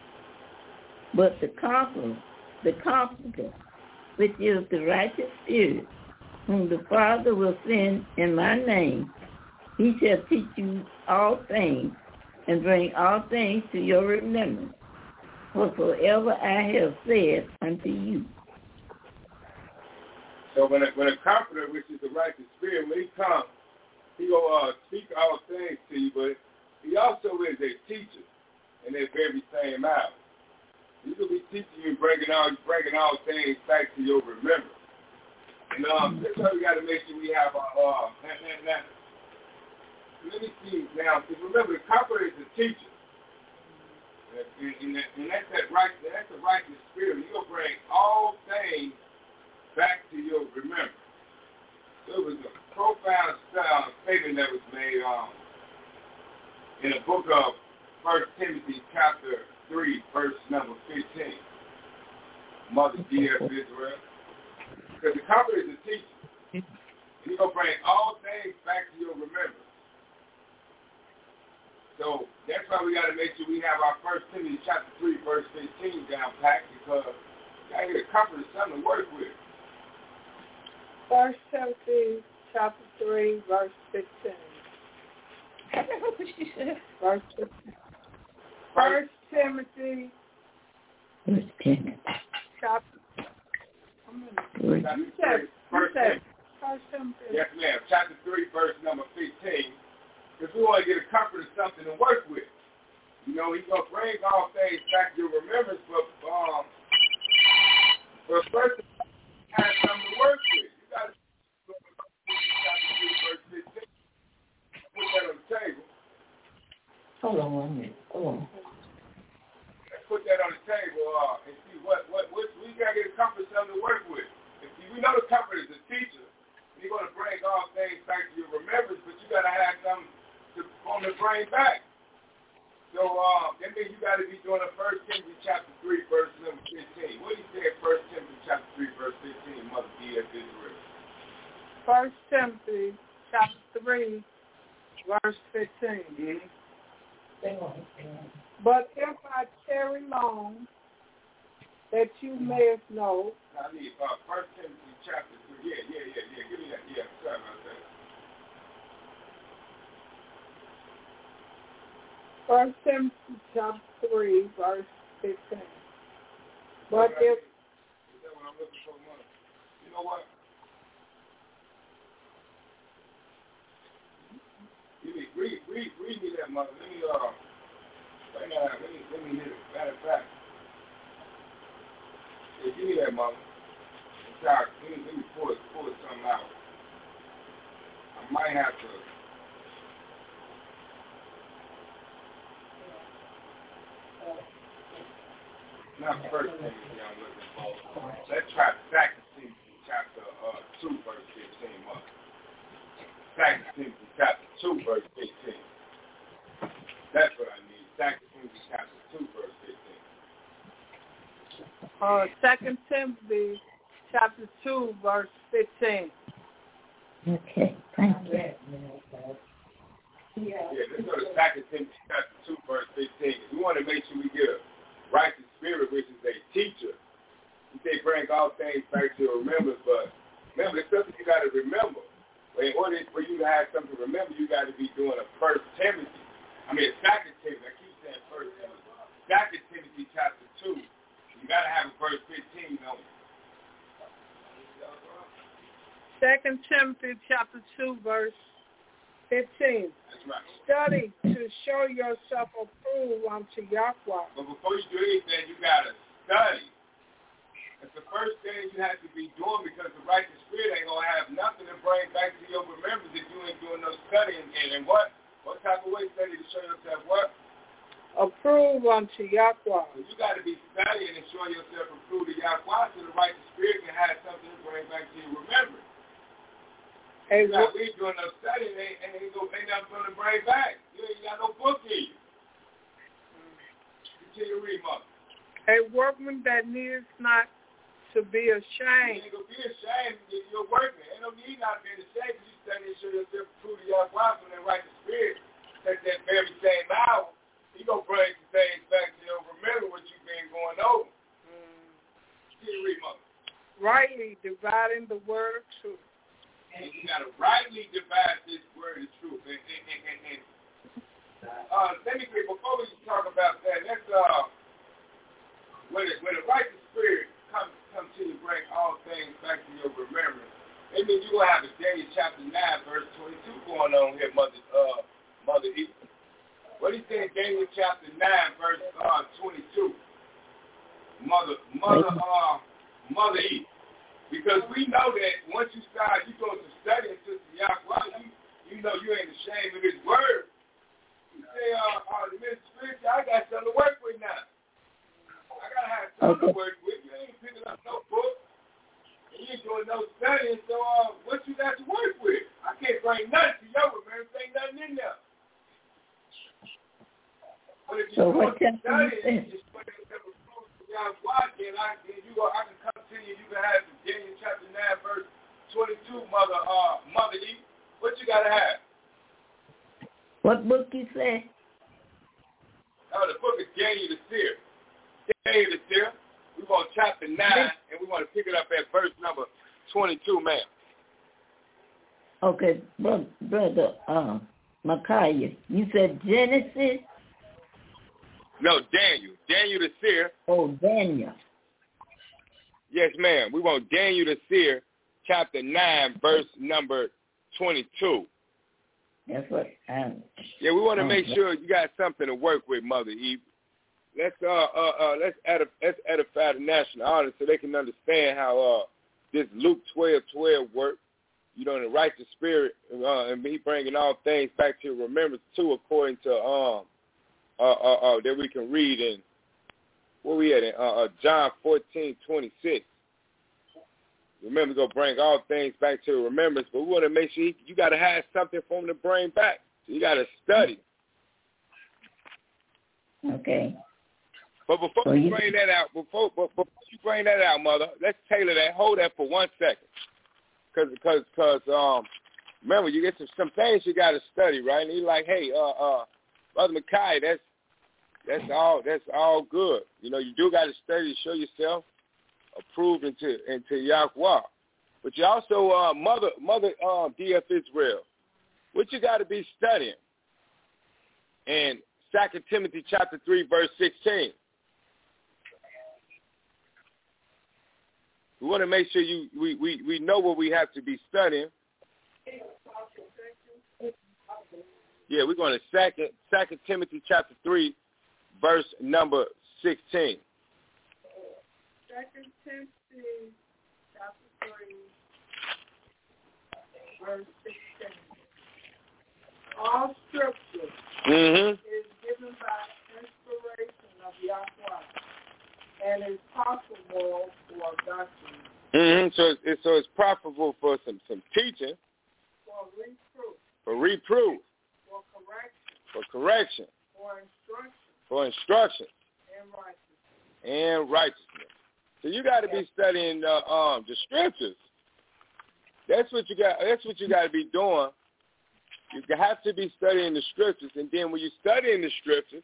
but the Comforter, the Comforter, which is the righteous Spirit, whom the Father will send in my name, he shall teach you all things and bring all things to your remembrance, whatsoever I have said unto you. So when a, when a comforter, which is the righteous spirit, when he comes, he will uh, speak all things to you, but he also is a teacher in that very same hour. He will be teaching you, bringing all bringing all things back to your remembrance. And um, that's why we got to make sure we have our uh, now, now, now, let me see now. Because remember, the comforter is a teacher. And, and, and that's that right. That's the righteous spirit. He'll bring all things back to your remembrance. There was a profound uh, statement that was made um, in the book of First Timothy chapter 3, verse number 15. Mother D.F. Israel. Because the comforter is a teacher. And he's going to bring all things back to your remembrance. So that's why we got to make sure we have our First Timothy chapter 3, verse 15 down packed because you got to get a comforter, something to work with. First Timothy chapter 3, verse 15. Verse 15. First Timothy Verse 10. chapter. I'm in- Verse Chapter You said, you said 10. First Yes, ma'am. Chapter 3, verse number 15. Because we want to get a comfort of something to work with. You know, he's going to bring all things back to your remembrance, but, um, but first, have something to work with. You got to chapter 3, verse 15. Put that on the table. Hold on one minute. Hold on. Let's put that on the table uh, and see what, what, what we got to get a comfort something to work with. If you, we know the comfort is a teacher. You're going to bring all things back to your remembrance, but you got to have something to, on the bring back. So uh, that means you got to be doing a First Timothy chapter 3, verse number 15. What do you say at First Timothy chapter 3, verse 15, Mother D.F. Israel? First Timothy chapter 3, verse 15. Mm-hmm. But if I tarry long, that you may know I need uh, First Timothy chapter 3. Yeah, yeah, yeah, yeah. Give me that. Yeah, sorry about that. First Timothy chapter 3, verse 15. But if, Is that what I'm looking for, Mother? You know what? Give me, read, read, read me that, Mother. Let me, uh, right now, let me, let me hit it. Matter of fact, yeah, give me that, Mother. And try, let me, let me pull it, pull it something out. I might have to. Not first Timothy I'm looking for. Let's try Second Timothy chapter uh, 2, verse 15, Mother. Second Timothy chapter 2, verse 15. That's what I need. Second Timothy chapter 2, verse 15. uh, Second Timothy chapter 2, verse 15. Genesis? No, Daniel. Daniel the Seer. Oh, Daniel. Yes, ma'am. We want Daniel the Seer, chapter 9, verse number 22. That's what I. Yeah, we want to Oh, make sure you got something to work with, Mother Eve. Let's uh uh uh let's edify, let's edify the national audience so they can understand how uh this Luke twelve twelve works. You know, in the righteous spirit, uh, and me bringing all things back to remembrance too, according to um uh uh, uh that we can read in where we at in uh, uh John fourteen twenty six. Remember, go bring all things back to remembrance, but we want to make sure you, you got to have something for them to bring back. So you got to study. Okay. But before So you bring that out, before, but before you bring that out, mother, let's tailor that. Hold that for one second, because because because um, remember you get some some things you got to study, right? And you're like, hey, uh, uh, brother Mackay, that's that's all that's all good. You know, you do got to study to show yourself approved into into Yahweh. But you also, uh, mother mother um, DF Israel, what you got to be studying. And Second Timothy chapter three verse sixteen. We want to make sure you we, we, we know what we have to be studying. Yeah, we're going to second Second Timothy chapter three, verse number sixteen. Second Timothy chapter three, verse sixteen. All scripture Mm-hmm. is given by inspiration of Yahweh and is possible for doctrine, Mm-hmm. So it's, it's so it's profitable for some some teaching, for reproof, for reproof, for correction, for correction, for instruction for instruction, in righteousness. and righteousness. So you got to be studying uh, um the scriptures. That's what you got. That's what you got to be doing. You have to be studying the scriptures, and then when you studying the scriptures,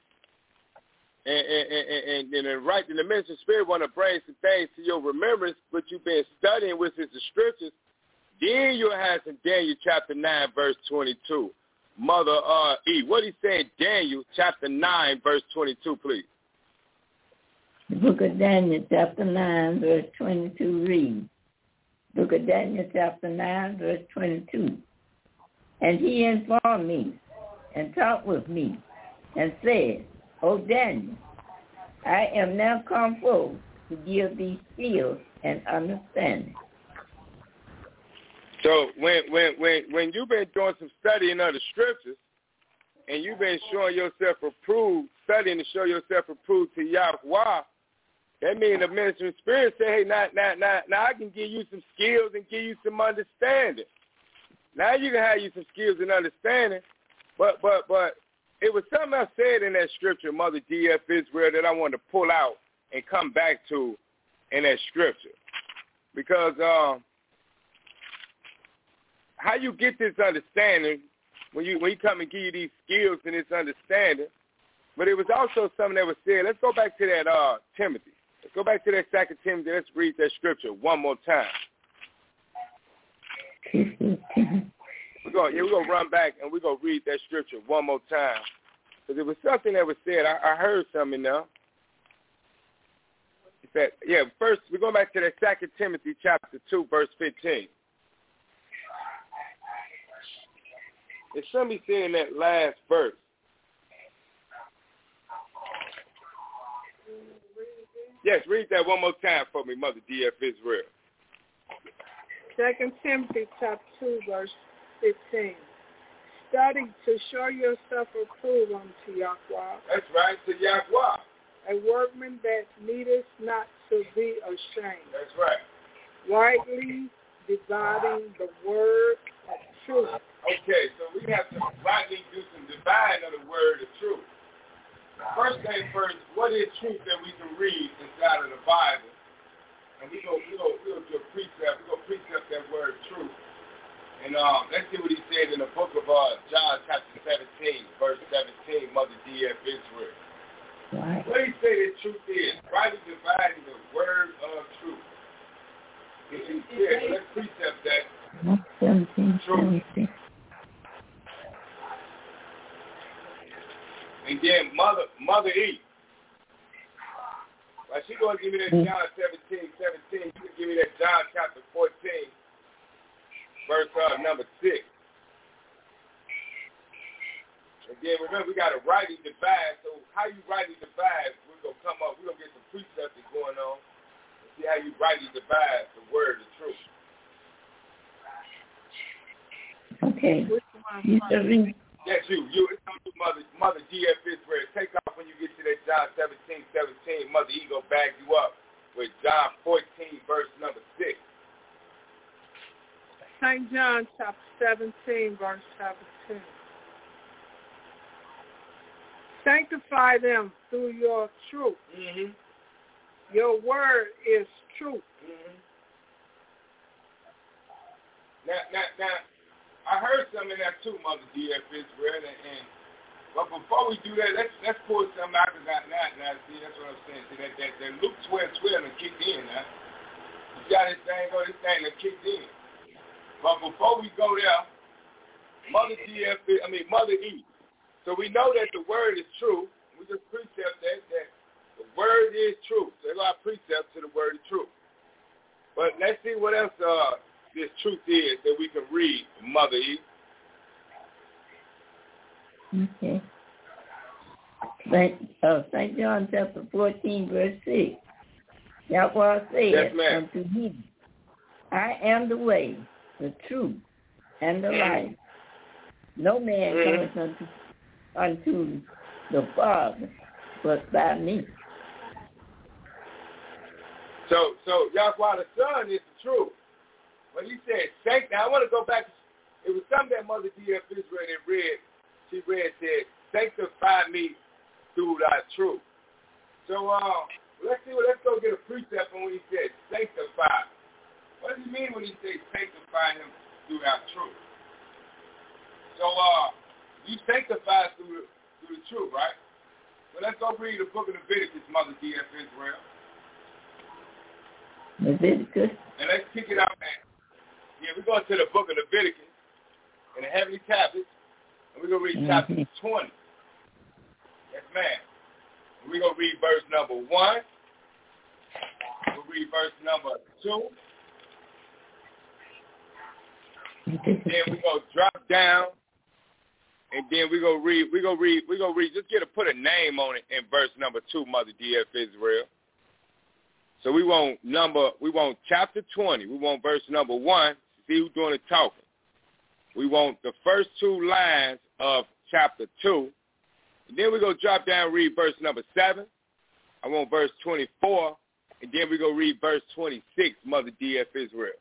and and and, and, right in the ministry spirit want to bring some things to your remembrance, but you've been studying with is the scriptures. Then you have Daniel chapter 9, verse 22. Mother uh, E. What he saying, Daniel chapter 9, verse 22, please. The book of Daniel chapter 9, verse 22 reads, Book of Daniel chapter 9, verse 22. And he informed me and talked with me and said, O Daniel, I am now come forth to give thee skill and understanding. So when when when when you've been doing some studying of the scriptures and you've been showing yourself approved, studying to show yourself approved to Yahweh, that means the ministering spirit say, hey, now, now, now, now I can give you some skills and give you some understanding. Now you can have you some skills and understanding, but but but it was something I said in that scripture, Mother D.F. Israel, that I wanted to pull out and come back to in that scripture. Because um, how you get this understanding when you when you come and give you these skills and this understanding, but it was also something that was said. Let's go back to that uh, Timothy. Let's go back to that second Timothy. Let's read that scripture one more time. We're gonna yeah, we're gonna run back and we're gonna read that scripture one more time. Because it was something that was said. I, I heard something now. It said, yeah, first we're going back to that second Timothy chapter two, verse fifteen. Something said in that last verse. Yes, read that one more time for me, Mother D.F. Israel. Second Timothy chapter 2, verse 15. Study to show yourself approved unto Yahweh. That's right, to Yahweh. A workman that needeth not to be ashamed. That's right. Rightly dividing the word of truth. Okay, so we have to rightly do some dividing of the word of truth. First thing first, what is truth that we can read inside of the Bible? And we go, we go, we go do a precept. We go precept that word truth. And uh, let's see what he said in the book of uh, John chapter 17, verse 17, Mother D.F. Israel. Right. What he say the truth is, rightly dividing the word of truth. If he said, let's precept that. 17, 17. And then Mother Mother E. Like she gonna give me that John 17, 17. gonna give me that John chapter 14, verse uh, number six. Again, remember we got to rightly divide. So how you rightly divide, we're gonna come up, we're gonna get some precepts going on and see how you rightly divide the word of truth. Okay. You. Yes, you. You. It's on you, Mother, Mother D.F. Israel. Take off when you get to that John 17, 17. Mother E go back you up with John 14, verse number 6. St. John chapter 17, verse 17. Sanctify them through your truth. Mm-hmm. Your word is truth. Mm-hmm. Now, now, now, I heard some in that too, Mother D.F. Israel, and, and but before we do that, let's let's pull something out of that now. Now, see, that's what I'm saying. See, that, that, that Luke 12, 12 and kicked in now. You got this thing, go, this thing that kicked in. But before we go there, Mother D.F., I mean, Mother E. So we know that the word is true. We just precept that, that the word is true. There's our precept to the word is true. But let's see what else uh, this truth is that we can read, Mother E. Okay. Saint, uh, Saint John chapter 14, verse 6. Yahweh said Yes, unto him, I am the way, the truth, and the life. No man Mhm. cometh unto, unto the Father but by me. So, so Yahweh the Son is the truth. When he said, "Thank," now I want to go back. It was something that Mother D.F. Israel had read. She read said, "Sanctify me through thy truth." So, uh, let's see. Let's go get a precept on when he said sanctify. What does he mean when he says sanctify him through thy truth? So, uh, you sanctify through the, through the truth, right? Well, let's go read the book of Leviticus, Mother D.F. Israel. Leviticus And let's kick it out at Yeah, we're going to the book of Leviticus in the heavenly tablets, and we're going to read chapter Mhm. 20. Yes, ma'am. We're going to read verse number 1. We'll read verse number 2. Then we're going to drop down, and then we're to read, we're to read, we're to read, just get a, put a name on it in verse number 2, Mother D.F. Israel. So we want number, we want chapter 20. We want verse number 1. See who's doing the talking. We want the first two lines of chapter 2. And then we're to drop down and read verse number 7. I want verse 24. And then we're to read verse 26, Mother D.F. Israel.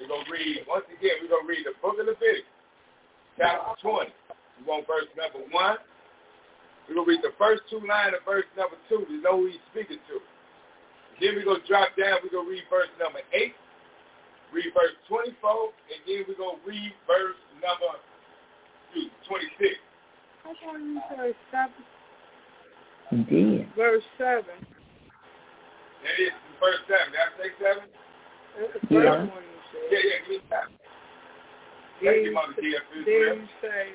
We're going to read, once again, we're going to read the book of Leviticus, chapter 20. We want verse number 1. We're going to read the first two lines of verse number 2 to know who he's speaking to. Then we're going to drop down. We're going to read verse number 8, read verse 24, and then we're going to read verse number excuse, 26. How come you say seven? Indeed. Verse seven. That is verse 7. Did I say 7? That's the first Yeah. one you said. Yeah, yeah, give me time. Thank you, you Mother say- D.F. Then you say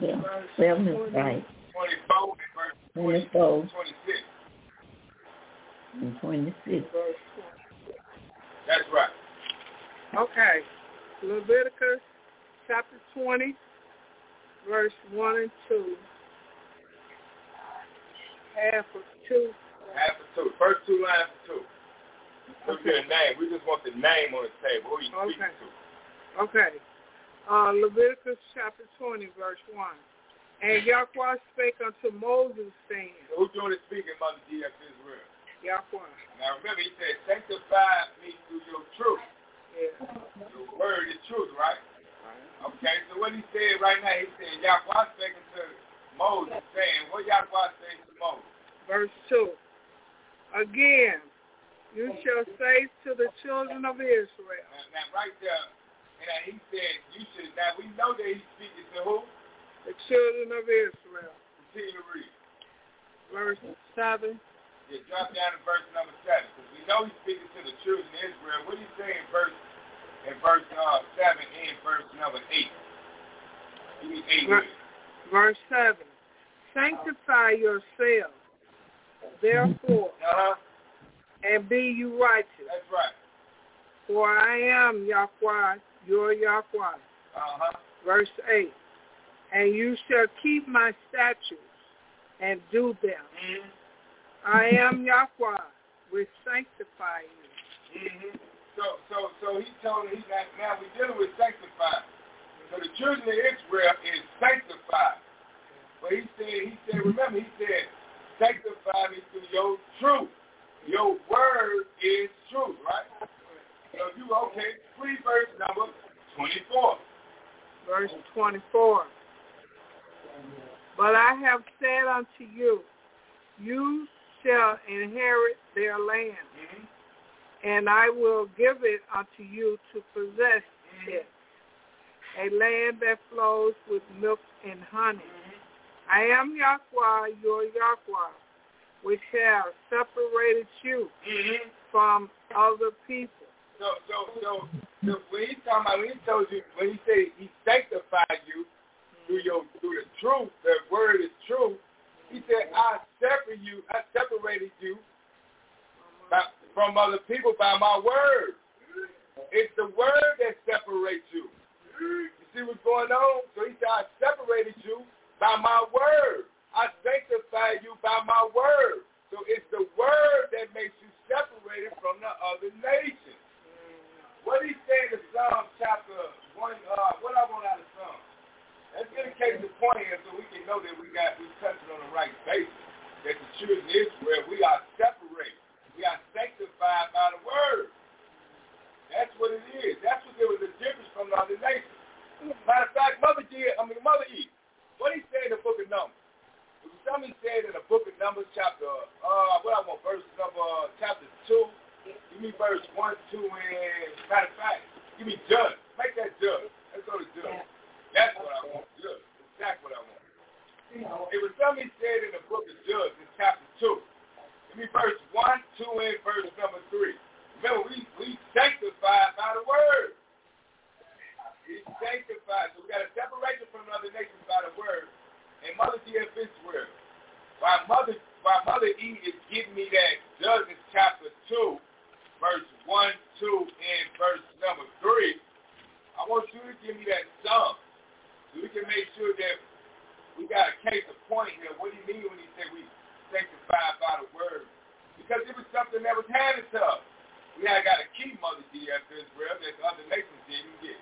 Yeah. verse Seven is 20. right. 24 and verse 20, 24 26. and 26. That's right. Okay. Leviticus chapter 20, verse 1 and 2. Half of 2. Half of two. First two lines of two. Look Okay. your name. We just want the name on the table. Who are you speaking Okay. to? Okay. Uh, Leviticus chapter 20, verse 1. And Yahweh spake unto Moses, saying, Who's doing the speaking, Mother D.F. Israel? Yahweh. Now remember, he said, sanctify me through your truth. Yeah. Your word is truth, right? Okay, so what he said right now, he said, Yahweh speaking to Moses, saying, what Yahweh saying to Moses? Verse 2. Again, you shall say to the children of Israel, Now, now right there, and he said, you should, now we know that he's speaking to who? the children of Israel. Continue to read. Verse 7. Yeah, drop down to verse number 7, because we know he's speaking to the children of Israel. What do you say in verse, in verse uh, 7 and verse number 8? Give me 8 Ver- Verse 7. Sanctify yourselves, therefore, Uh-huh, and be you righteous. that's right. For I am Yahweh, your Yahweh. Uh-huh. Verse 8. And you shall keep my statutes and do them. Mm-hmm. I am Yahweh, which sanctify you. Mm-hmm. So, so, so he told him, he, now, now we're dealing with sanctified. So the children of Israel is sanctified. But he said, he said, remember, he said, sanctify me through your truth. Your word is true, right? So you, okay, read verse number 24. Verse 24. But I have said unto you, you shall inherit their land, Mm-hmm. and I will give it unto you to possess it, a land that flows with milk and honey. I am Yahweh, your Yahweh, which have separated you Mm-hmm. from other people. So, so, so, so when he talking about, when he told you, when he said he sanctified you through your, through the truth, the word is true. He said, I separate you, I separated you by, from other people by my word. It's the word that separates you. You see what's going on? So he said, I separated you by my word. I sanctify you by my word. So it's the word that makes you separated from the other nations. What he said in Psalm chapter 1, uh, what I want out of Psalm? Let's get a case of point here so we can know that we got we touching on the right basis. That the children of Israel, we are separated. We are sanctified by the word. That's what it is. That's what there was a difference from the other nations. Matter of fact, Mother G, I mean Mother E, what he say in the book of Numbers? something he said in the book of Numbers, chapter, uh, what I want, verse number, uh, chapter 2. Give me verse 1, 2, and, matter of fact, give me Judge. Make that Judge. Let's go to Judge. That's what I want, Judge. That's what I want. It was something he said in the book of Judge in chapter 2. Give me verse 1, 2, and verse number 3. Remember, we, we sanctified by the word. It's sanctified. So we got to separate it from other nations by the word while Mother D. F. Israel. while Mother E is giving me that Judges chapter two, verse one, two, and verse number three, I want you to give me that sum so we can make sure that we got a case of point here. What do you mean when he said we sanctified by the word? Because it was something that was handed to us. We had got a key Mother D.F. Israel that the other nations didn't get.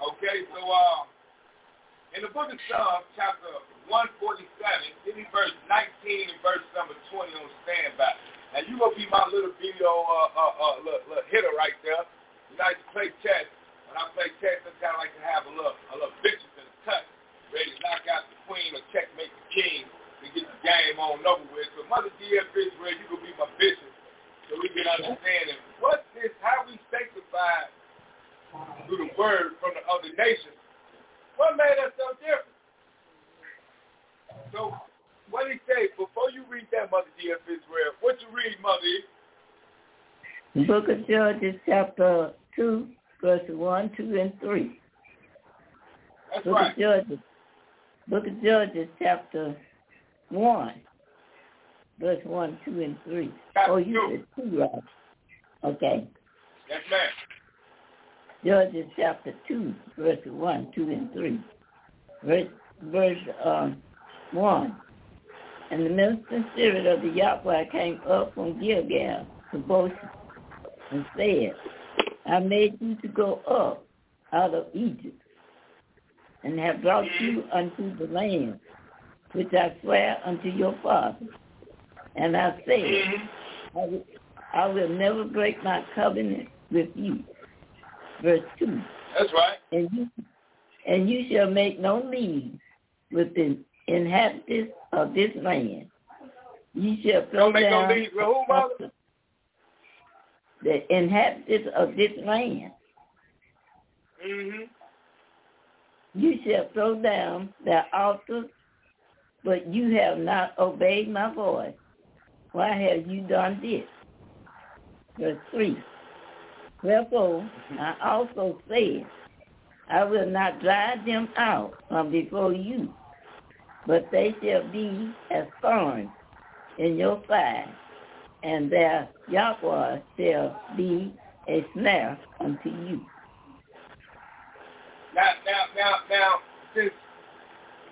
Okay, so uh, in the book of Psalms, chapter 147, give me verse 19 and verse number 20 on standby. Now you gonna be my little video uh, uh, uh, little, little hitter right there. You like to play chess. When I play chess, I kind of like to have a little a little bishop in the cut, ready to knock out the queen or checkmate the king to get the game on over with. So Mother D.F. Israel, you gonna be my bishop so we can understand it. What's this? How we sanctify through the word from the other nations. What made us so different? So what he say? Before you read that, Mother D.F. Israel, what you read, Mother? The book of Judges, chapter 2, verses 1, 2, and 3. That's book right. Of Judges, book of Judges, chapter 1, verse 1, 2, and 3. Chapter oh, you two. said 2, right? Okay. Yes, ma'am. Judges chapter 2, verses 1, 2, and 3. Verse, verse uh, 1. And the ministering spirit of the Yahweh came up from Gilgal to Bosheth and said, I made you to go up out of Egypt and have brought you unto the land which I swear unto your father. And I said, I will never break my covenant with you verse 2. That's right. And you, and you shall make no league with the inhabitants of this land. You shall throw Don't make no down leagues with who, the inhabitants of this land. Mm-hmm. You shall throw down their altars, but you have not obeyed my voice. Why have you done this? Verse 3. Wherefore, I also said, I will not drive them out from before you, but they shall be as thorns in your side, and their Yahweh shall be a snare unto you. Now, now, now, now, since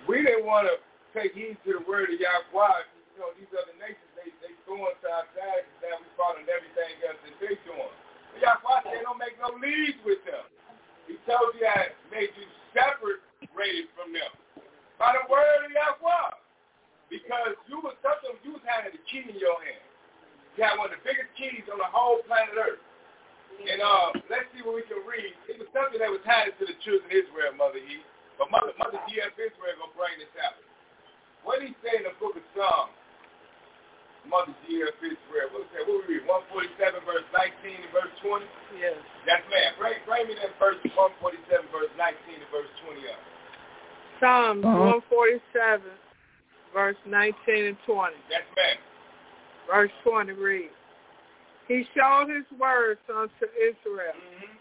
we didn't want to take heed to the word of Yahweh, you know, these other nations, they, they throw us outside and now we following everything else that they doing. But Yahweh said, don't make no leagues with them. He told you I made you separated from them by the word of Yahweh. Because you was something, you was having the key in your hand. You had one of the biggest keys on the whole planet Earth. And uh, let's see what we can read. It was something that was handed to the children of Israel, Mother E. But Mother, Mother D.F. Israel going to bring this out. What he say in the book of Psalms? Mother D.F. Israel. What was that? What we read? 147 verse 19 and verse 20? Yes. That's ma'am. Bring, bring me that verse 147 verse 19 and verse 20 up. Psalms Uh-huh. 147, verse 19 and 20. That's ma'am. Verse 20 reads, He showed his words unto Israel, Mm-hmm.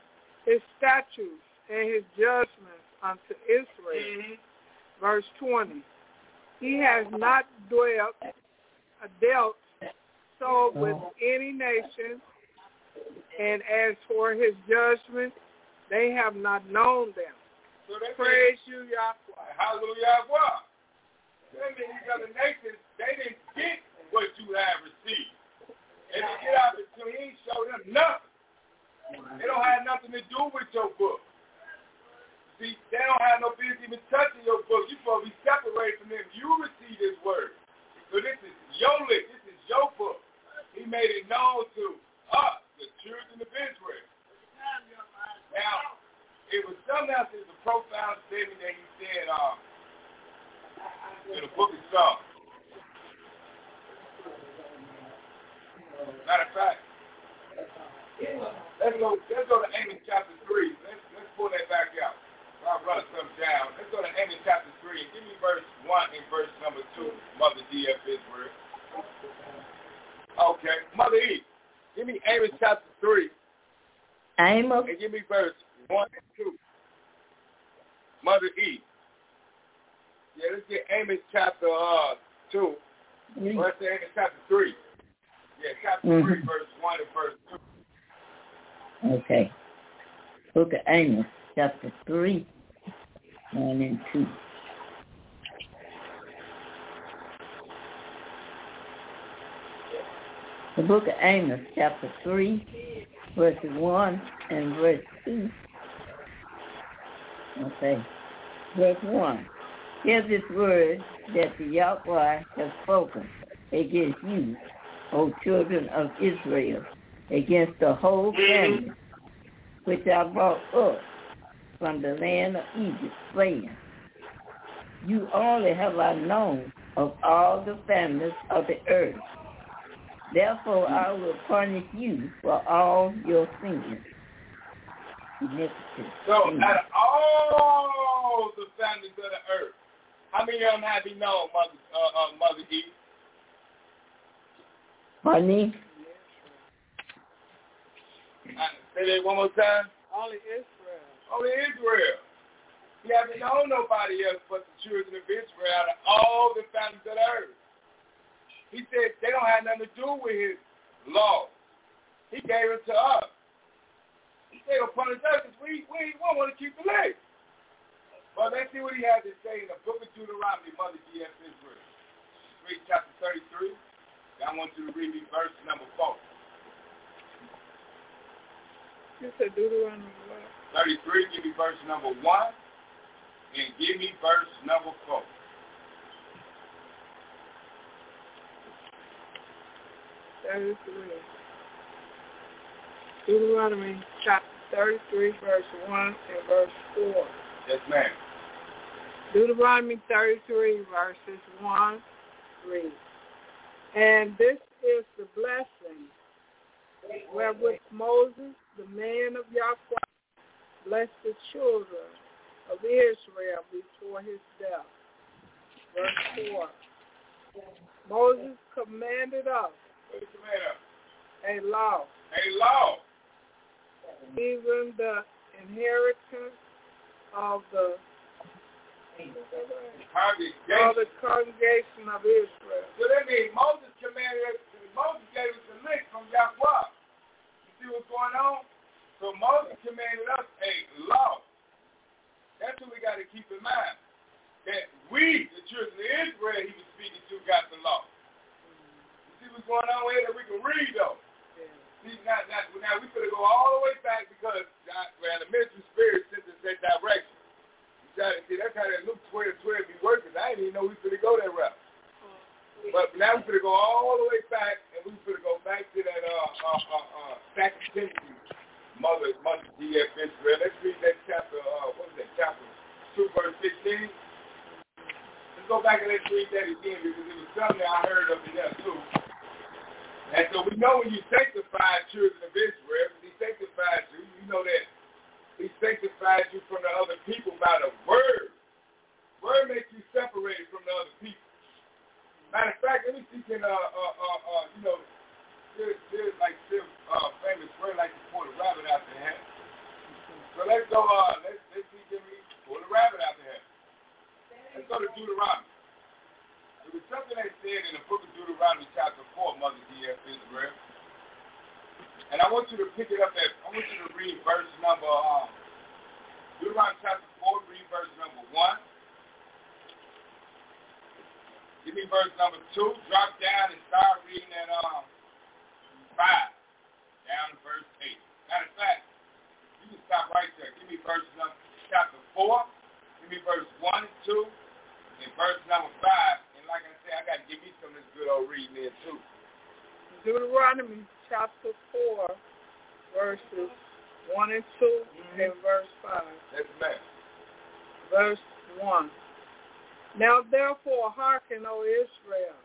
his statutes and his judgments unto Israel. Mm-hmm. Verse 20, He has not dwelt, dealt so with oh. any nation, and as for his judgment, they have not known them. So that means, Praise you, Yahweh. hallelujah, what? That means these other nations, they didn't get what you have received. And to get out the two, he ain't showed them nothing. They don't have nothing to do with your book. See, they don't have no business even touching your book. You're supposed to be separated from them. You receive his word. So this is your list. This is your book. He made it known to us, the children of Israel. Now, it was something else. It was a profound statement that he said uh, in the book of Psalms. Matter of fact, let's go. Let's go to Amos chapter three. Let's let's pull that back out. I'll run some down. Let's go to Amos chapter three and give me verse one and verse number two. Mother D.F. Israel. Okay, Mother E. Give me Amos chapter three Amos, and give me verse one and two. Mother E. Yeah, let's get Amos chapter uh, two 3. Well, it's Amos chapter 3. Yeah, chapter Mhm. 3, verse 1 and verse 2. Okay. Book of Amos, chapter 3, 1 and 2. The book of Amos, chapter 3, verses 1 and verse 2. Okay. Verse 1. Hear this word that the Yahweh has spoken against you, O children of Israel, against the whole family which I brought up from the land of Egypt, saying, You only have I known of all the families of the earth. Therefore I will punish you for all your sins. So, Sin. out of all the families of the earth, how many of them have you known, Mother, uh, uh, Mother E? Honey, Uh, say that one more time. Only Israel. Only Israel. He haven't known nobody else but the children of Israel out of all the families of the earth. He said they don't have nothing to do with his law. He gave it to us. He said upon us because we, we, we want to keep the law. Well, let's see what he has to say in the book of Deuteronomy, Mother D.F. Israel. Read chapter 33. I want you to read me verse number 4. You said Deuteronomy what? 33, give me verse number 1, and give me verse number 4. Thirty-three. Deuteronomy chapter thirty-three, verse one and verse four. Yes, ma'am. Deuteronomy 33, verses 1, 3. And this is the blessing wherewith Moses, the man of Yahweh, blessed the children of Israel before his death. Verse 4. Moses commanded us What is the matter? a law, A law. even the inheritance of the of Congregation. the congregation of Israel. So that means Moses commanded us, Moses gave us a list from Yahweh. See what's going on? So Moses commanded us a law. That's what we got to keep in mind. That we, the children of Israel, he was speaking to, got the law. You see what's going on here that we can read, though. See, now, now, now we could go all the way back because uh, well, the ministry spirit sent us that direction. You See, that's how that Luke 12, 12 be working. I didn't even know we could have go that route. But now we're going to go all the way back, and we're going to go back to that uh, uh, uh, uh, Second Mother, Mother D.F. Israel. Let's read that chapter, uh, what is that, chapter 2, verse 16. Let's go back and let's read that again, because it was something I heard up in there, too. And so we know when you sanctify children of Israel, he sanctifies you, you know that he sanctifies you from the other people by the word. Word makes you separated from the other people. Matter of fact, let me see can uh uh uh, uh you know there's, there's like still uh famous word like to pull the rabbit out the hat. So let's go uh let's let's see can we pull the rabbit out the hat. Let's go to Deuteronomy. There was something that said in the book of Deuteronomy chapter four, Mother D.F. Israel. And I want you to pick it up at I want you to read verse number um Deuteronomy chapter four, read verse number one. Give me verse number two. Drop down and start reading at um five. Down to verse eight. Matter of fact, you can stop right there. Give me verse number chapter four. Give me verse one and two. And verse number five. And like I said, I gotta give me some of this good old reading there too. Deuteronomy chapter 4, verses 1 and 2, and verse 5. That's. Verse 1. Now therefore hearken, O Israel,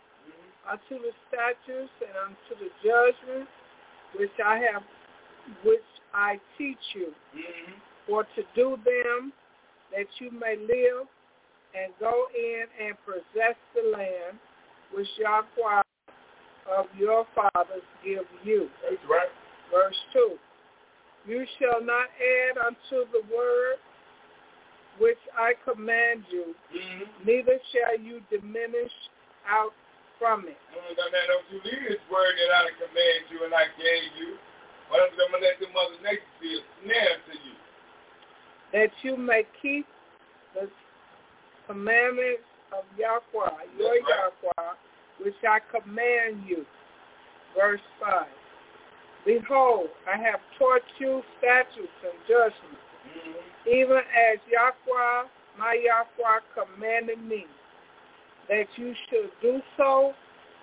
unto the statutes and unto the judgments which I have, which I teach you, Mm-hmm. for to do them that you may live and go in and possess the land which Yahweh of your fathers give you. That's right. Verse 2. You shall not add unto the word which I command you, Mm-hmm. neither shall you diminish out from it. Mm, don't you leave this word that I command you and I gave you. But I'm going to let the mother nature be a snare to you. That you may keep the commandments of Yahweh, your right. Yahweh, which I command you. Verse 5. Behold, I have taught you statutes and judgments, mm-hmm. Even as Yahweh, my Yahweh, commanded me, that you should do so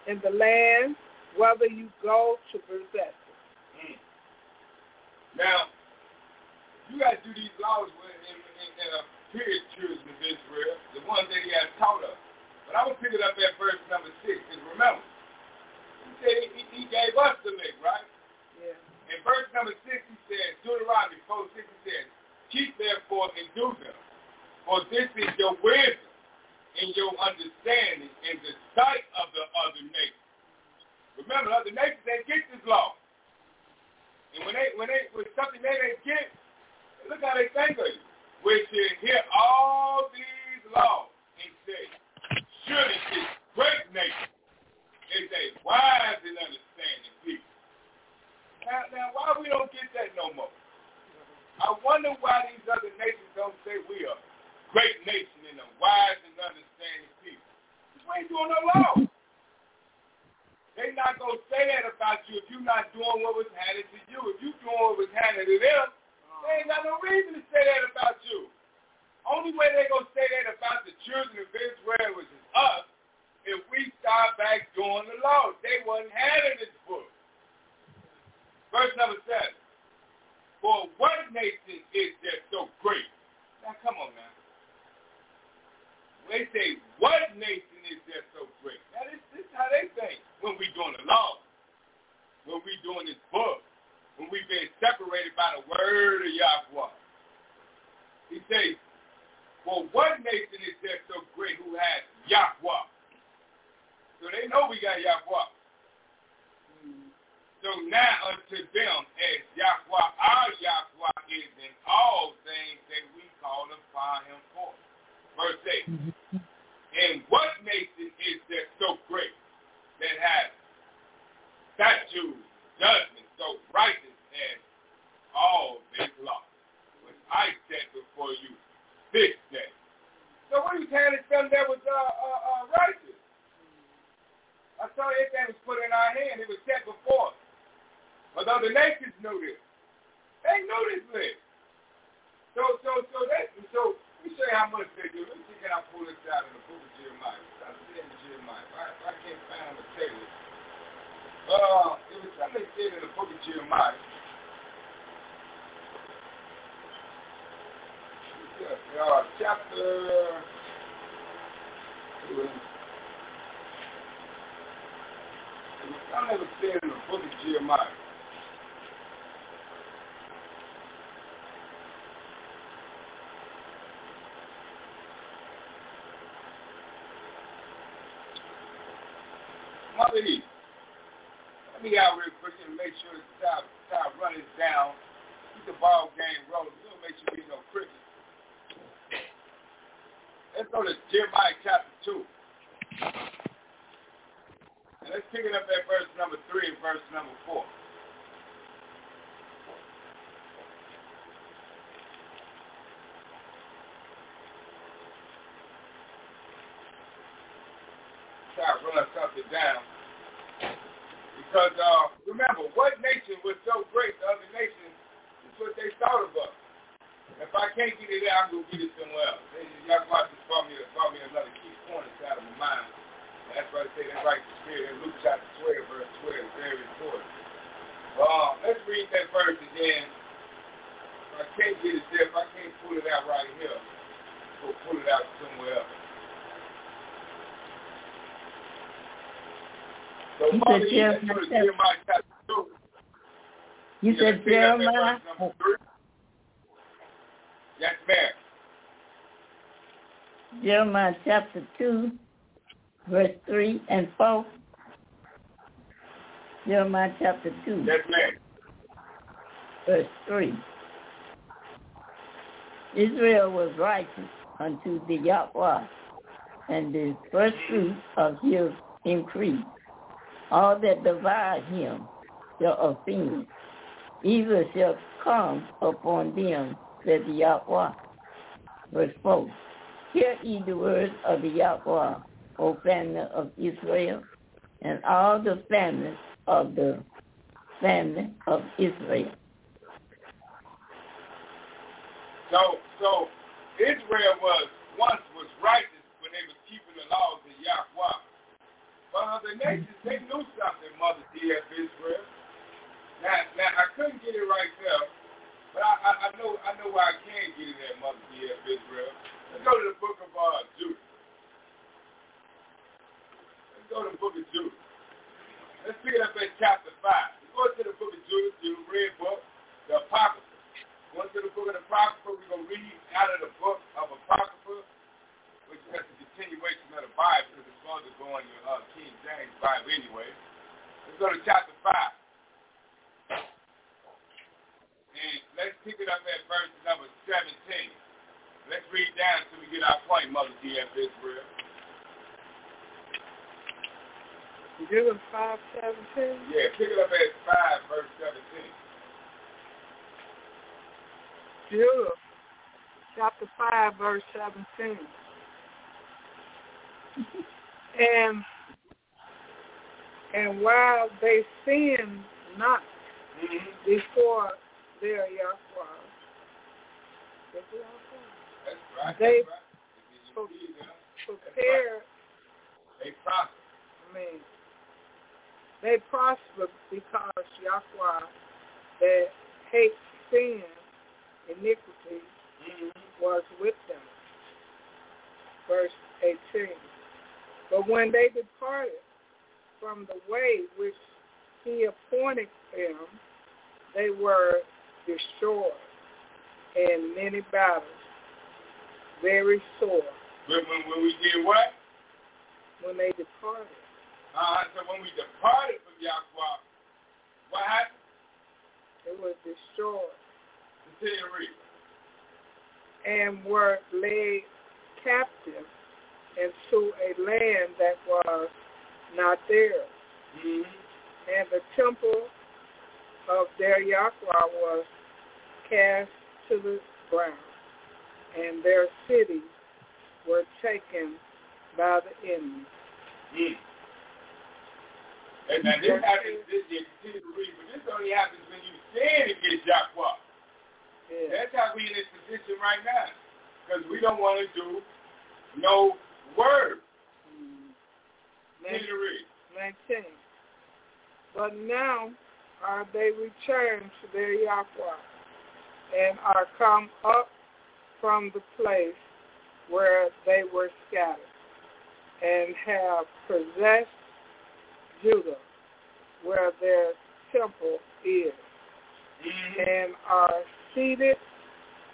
in the land, whether you go to possess it. Mm. Now, you got to do these laws in, in, in a period children of Israel, the ones that he has taught us. But I'm going to pick it up at verse number six. Because remember, he said he, he gave us the link, right? Yeah. In verse number six, he says, Deuteronomy 4, 6, he says, Keep therefore and do them, for this is your wisdom and your understanding in the sight of the other nations. Remember, other nations, they get this law. And when they when they with something they didn't get, look how they think of you which is hear all these laws and say, surely this great nation is a wise and understanding people. Now, now, why we don't get that no more? I wonder why these other nations don't say we are great nation and a wise and understanding people. Because we ain't doing no law. They not going to say that about you if you're not doing what was handed to you. If you doing what was handed to them, they ain't got no reason to say that about you. Only way they going to say that about the children of Israel, which is us, if we start back doing the law. They wasn't having this book. Verse number seven. For what nation is there so great? Now come on now. They say, what nation is there so great? Now this, this is how they think when we doing the law. When we doing this book when we've been separated by the word of Yahweh. He says, well, what nation is there so great who has Yahweh? So they know we got Yahweh. So now unto them as Yahweh, our Yahweh is in all things that we call upon him for. Verse 8. And what nation is there so great that has statutes, judgment, so righteous and all this law, which I set before you this day. So what are you telling us that was uh, uh, uh, righteous? I saw everything was put in our hand. It was set before us. Although the nations knew this. They knew this list. So, so, so that, so let me show you how much they do. Let me see can I pull this out in the book of Jeremiah. I'm in Jeremiah. If I, if I can't find I'll tell you. Uh, it was something said in the book of Jeremiah. uh, chapter I never said in the book of Jeremiah. Let me out real quick and make sure time, time running down. Keep the ball game rolling. We don't make sure we no cricket. Let's go to Jeremiah chapter 2. And let's pick it up at verse number 3 and verse number 4. Try to run something down. Because uh, remember, what nation was so great the other nations is what they thought of us. If I can't get it there, I'm going to get it somewhere else. Y'all go out and brought me, brought me another key point inside of my mind. That's why I say that right the spirit in Luke chapter 12, verse 12 is very important. Uh, let's read that verse again. If I can't get it there, if I can't pull it out right here, we'll pull it out somewhere else. You said Jeremiah, Jeremiah You said Jeremiah. Yes, ma'am. Jeremiah chapter 2, verse 3 and 4. Jeremiah chapter 2. Yes, ma'am. Verse 3. Israel was righteous unto the Yahweh, and the first fruit of his increase. All that divide him shall offend. Evil shall come upon them, said the Yahweh. Verse 4. Hear ye the words of the Yahweh, O family of Israel, and all the families of the family of Israel. So, so Israel was once was righteous when they was keeping the laws of Yahweh. But other nations, they knew something, Mother D.F. Israel. Now, now I couldn't get it right there, but I, I, I know I know why I can get it there, Mother D.F. Israel. Let's go to the book of uh, Judith. Let's go to the book of Judith. Let's pick it up at chapter 5. Let's go to the book of Judith, the red book, the Apocrypha. Going to the book of the Apocrypha, we're going to read out of the book of Apocrypha, continuation of the Bible, because it's going to go on your uh, King James Bible anyway. Let's go to chapter 5. And let's pick it up at verse number 17. Let's read down until we get our point, Mother D.F. Israel. Judith 5, 17? Yeah, pick it up at 5, verse 17. Judith chapter 5, verse 17. And and while they sin not Mm-hmm. before their Yahweh, right. They right. pro- If you see them, prepare, They prosper. I mean, they prosper because Yahweh that hates sin, iniquity, Mm-hmm. was with them. Verse 18. But when they departed from the way which he appointed them, they were destroyed in many battles, very sore, When, when, when we did what? when they departed. Uh, so when we departed from Yahweh, what happened? They were destroyed Continue to read. and were laid captive into a land that was not theirs. Mm-hmm. and the temple of their Yahweh was cast to the ground, and their cities were taken by the enemy. Mm. And now this happens, this, you continue to read, but this only happens when you sin against Yahweh. Yeah. That's how we in this position right now. Because we don't want to do no word. Mm. To read. 19. But now are they returned to their Yahweh and are come up from the place where they were scattered and have possessed Judah where their temple is Mm-hmm. and are seated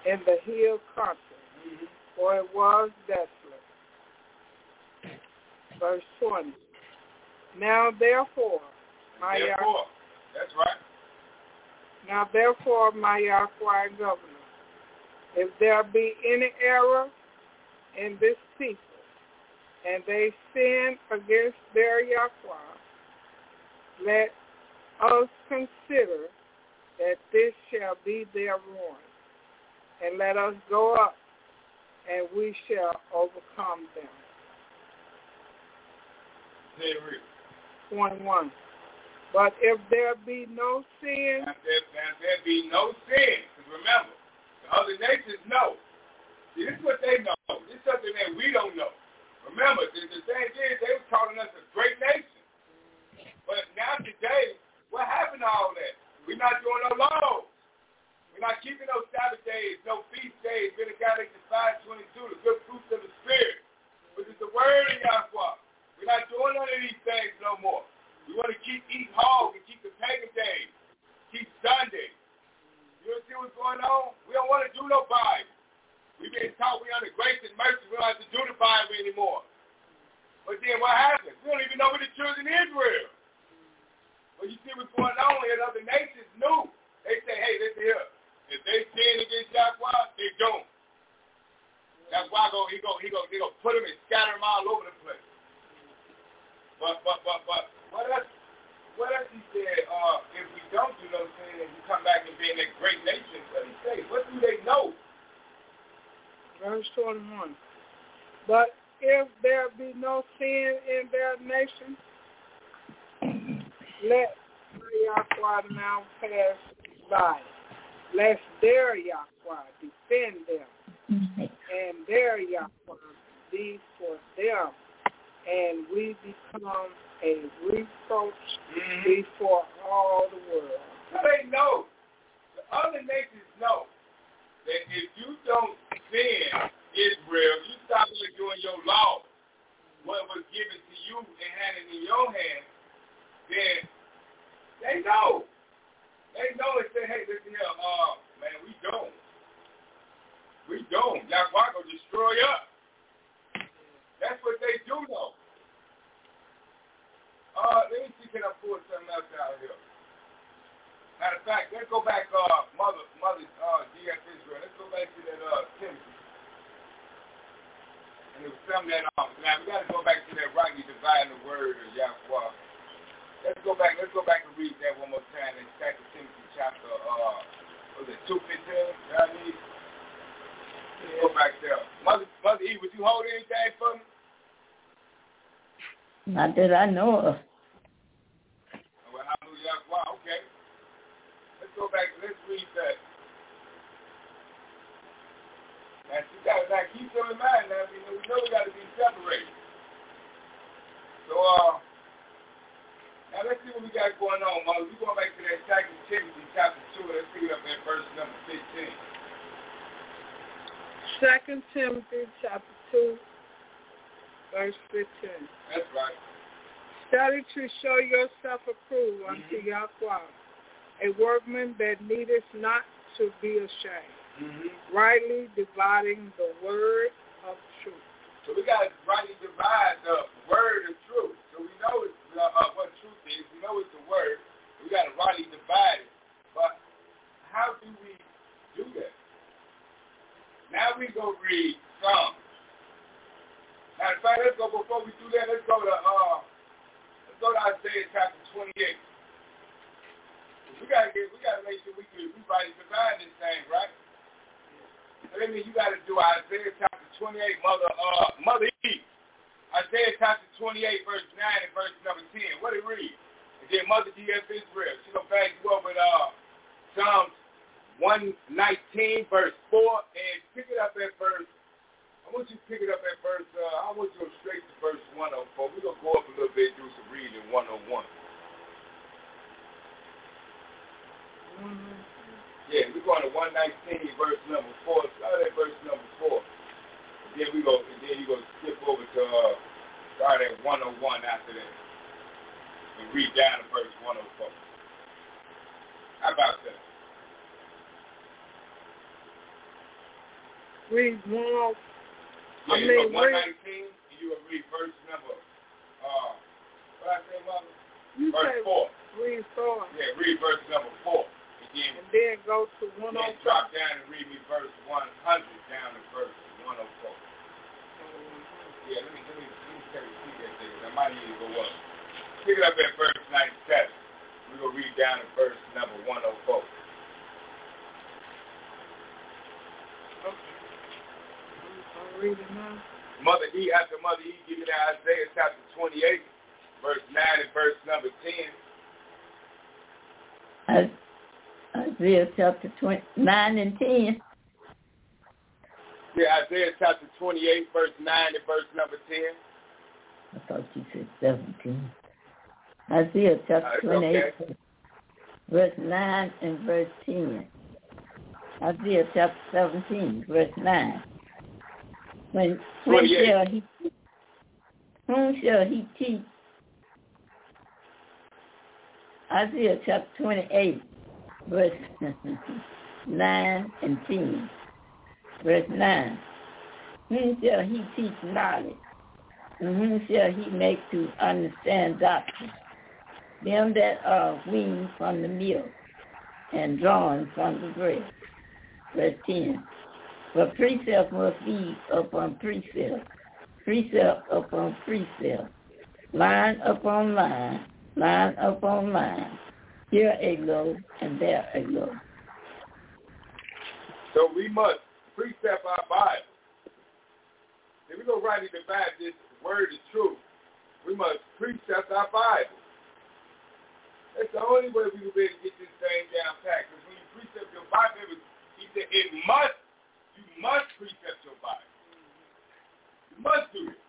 in the hill country Mm-hmm. for it was desolate. Verse 20. Now therefore, my Therefore, that's right. now therefore, my Yahweh governor, if there be any error in this people, and they sin against their Yahweh, let us consider that this shall be their ruin, and let us go up, and we shall overcome them. Continue 21. But if there be no sin, Now there, now there be no sin. Because remember, the other nations know. See, this is what they know. This is something that we don't know. Remember, the, the thing is, they were calling us a great nation. But now today, what happened to all that? We're not doing no laws. We're not keeping no Sabbath days, no feast days. We're the Galatians 522, the good fruits of the Spirit, which is the word of Yahweh. We're not doing none of these things no more. We want to keep eating hog and keep the pagan days, keep Sunday. You see what's going on? We don't want to do no Bible. We've been taught we under grace and mercy. We don't have to do the Bible anymore. But then what happens? We don't even know what the children of Israel. But you see what's going on here. Other nations knew. They say, hey, listen here. If they sin against Yahweh, they don't. That's why go, he go, he go, he go put them and scatter them all over the place. But but but but what else? What else he said? Uh, if we don't do those things and we come back and be in a great nation, what he say? What do they know? Verse 21. But if there be no sin in their nation, let Yahweh now pass by. Let their Yahweh defend them, and their Yahweh be for them, and we become a reproach Mm-hmm. before all the world. So they know. The other nations know that if you don't sin Israel, you stop doing your law, what was given to you and handed in your hand, then they know. They know and say, hey, listen here, uh, man, we don't. We don't. Yahweh gonna destroy us. That's what they do know. Uh, let me see, can I pull something else out here? Matter of fact, let's go back, uh, mother, mother, uh, D.F. Israel. Let's go back to that, uh, Timothy. And it was something that, um, now we got to go back to that rightly dividing the word of Yahweh. Let's go back, let's go back and read that one more time in 2 Timothy chapter, uh, was it 215? Y'all need? Let's go back there. Mother, Mother E, would you hold anything for me? That I know of. Well, hallelujah. Wow, okay. Let's go back. Let's read that. Now, you got now keep them in mind. Now, we know, we know we got to be separated. So, uh, now let's see what we got going on, Mother. We're going back to that Second Timothy chapter two. Let's pick it up at verse number fifteen. Second Timothy chapter two, verse fifteen. That's right. Study to show yourself approved unto Yahweh, a workman that needeth not to be ashamed, Mm-hmm. rightly dividing the word of truth. So we got to rightly divide the word of truth. So we know it's, uh, uh, what truth is. We know it's the word. We got to rightly divide it. But how do we do that? Now we go read Psalms. Matter of fact, let's go before we do that. Let's go to uh, let's go to Isaiah chapter 28. We gotta get, we gotta make sure we can we divide this thing, right? So that means you got to do Isaiah chapter 28, Mother uh, Mother E. Isaiah chapter 28, verse 9 and verse number 10. What it read? And then Mother D.F. Israel. She to back you up with uh, Psalms 119, verse 4, and pick it up at verse, I want you to pick it up at verse, uh, I want you to go straight to verse 104. We're going to go up a little bit and do some reading 101. Mm-hmm. Yeah, we're going to 119, verse number 4. Start at verse number 4. And then we go, and then you go skip over to, uh, start at 101 after that. And read down to verse 104. How about that? Read 104. I you mean, read- 119, and you will read verse number, uh, what I say, mother? You Verse 4. read four, Yeah, read verse number 4. And then, and then go to one then oh drop down and read me verse 100 down to verse 104. Yeah, let me, let me, let me take a peek at. I might need to go up. Pick it up at verse 97. We're going to read down to verse number 104. I'm reading now. Mother E, after Mother E, give me that Isaiah chapter 28, verse 9 and verse number 10. Isaiah chapter 20, 9 and 10. Yeah, Isaiah chapter 28, verse 9 and verse number 10. I thought you said 17. Isaiah Uh, chapter it's 28, okay. verse 9 and verse 10. Isaiah chapter 17, verse 9. When, when shall he whom shall he teach? Isaiah chapter 28, verse 9 and 10. Verse 9. Whom shall he teach knowledge? And whom shall he make to understand doctrine? Them that are weaned from the milk and drawn from the breast. Verse 10. For precept must be upon precept, precept upon precept, line upon line, line upon line, here a low and there a low. So we must precept our Bible. If we go right in the back, this word is true. We must precept our Bible. That's the only way we will be able to get this thing down pat. Because when you precept your Bible, he said it must, must precept your Bible. You must do it.